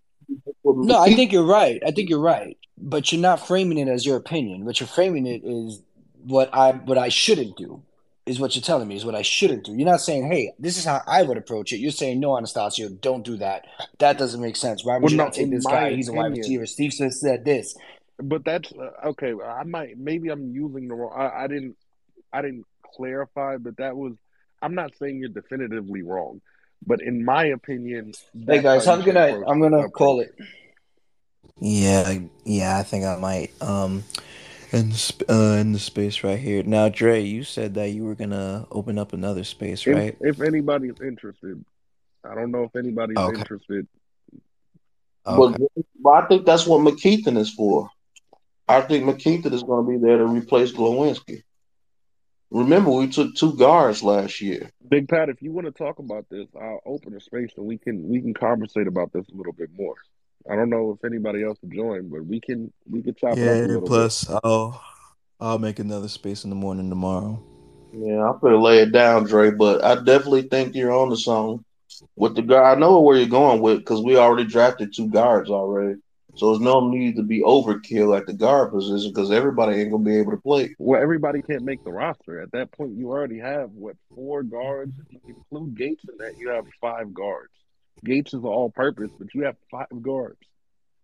with No, I think you're right. I think you're right. But you're not framing it as your opinion. What you're framing it is what I what I shouldn't do. Is what you're telling me is what I shouldn't do. You're not saying, "Hey, this is how I would approach it." You're saying, "No, Anastasio, don't do that. That doesn't make sense. Why would Well, you not take this my guy? He's a wide opinion, receiver. Steve Smith said this." But that's uh, okay. I might maybe I'm using the wrong. I, I didn't I didn't clarify, but that was. I'm not saying you're definitively wrong, but in my opinion, Hey that's guys, how have you a good night. I'm gonna call it. it. Yeah, yeah, I think I might. Um, in uh, in the space right here. Now, Dre, you said that you were gonna open up another space, If right? if anybody's interested, I don't know if anybody's Okay. interested. Okay. but, but I think that's what McKethan is for. I think McKethan is going to be there to replace Glowinski. Remember, we took two guards last year. Big Pat, if you want to talk about this, I'll open a space and we can we can conversate about this a little bit more. I don't know if anybody else will join, but we can we can chop it up a Yeah, little bit. plus I'll I'll make another space in the morning tomorrow. Yeah, I'm gonna lay it down, Dre, but I definitely think you're on the song with the guard. I know where you're going with because we already drafted two guards already, so there's no need to be overkill at the guard position because everybody ain't gonna be able to play. Well, everybody can't make the roster. At that point, you already have what four guards. If you include Gates in that, you have five guards. Gates is all-purpose, but you have five guards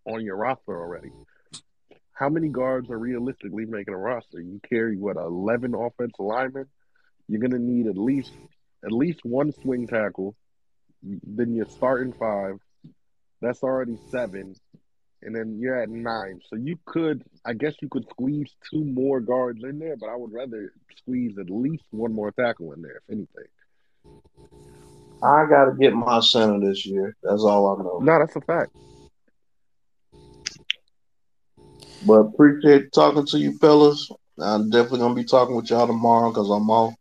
on your roster already. how many guards are realistically making a roster? You carry what eleven offensive linemen. You're gonna need at least at least one swing tackle. Then you're starting five. That's already seven, and then you're at nine. So you could, I guess, you could squeeze two more guards in there, but I would rather squeeze at least one more tackle in there, if anything. I got to get my center this year. That's all I know. No, that's a fact. But appreciate talking to you fellas. I'm definitely gonna be talking with y'all tomorrow because I'm off,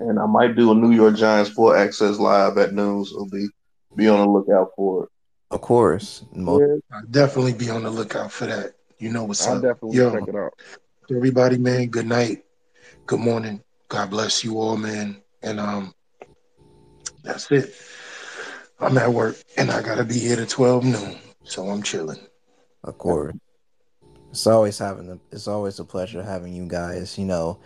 and I might do a New York Giants full access live at noon. So be be on the lookout for it. Of course. Mo- Yeah. I'll definitely be on the lookout for that. You know what's I'll up. definitely Yo, check it out. everybody, man, good night. Good morning. God bless you all, man. And um that's it. I'm at work and I gotta be here to 12 noon. So I'm chilling. Of course. It's always having a, it's always a pleasure having you guys, you know,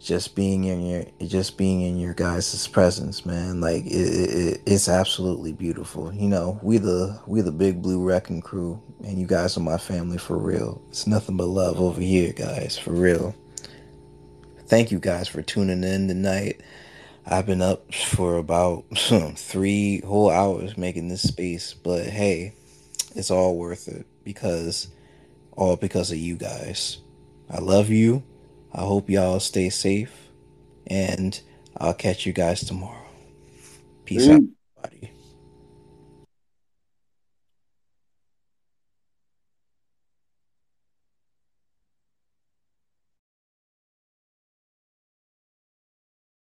just being in your just being in your guys' presence, man. Like it, it, it- it's absolutely beautiful. You know, we the we the big blue wrecking crew and you guys are my family for real. It's nothing but love over here, guys, for real. Thank you guys for tuning in tonight. I've been up for about three whole hours making this space, but hey, it's all worth it because all because of you guys. I love you. I hope y'all stay safe, and I'll catch you guys tomorrow. Peace out, Peace. everybody.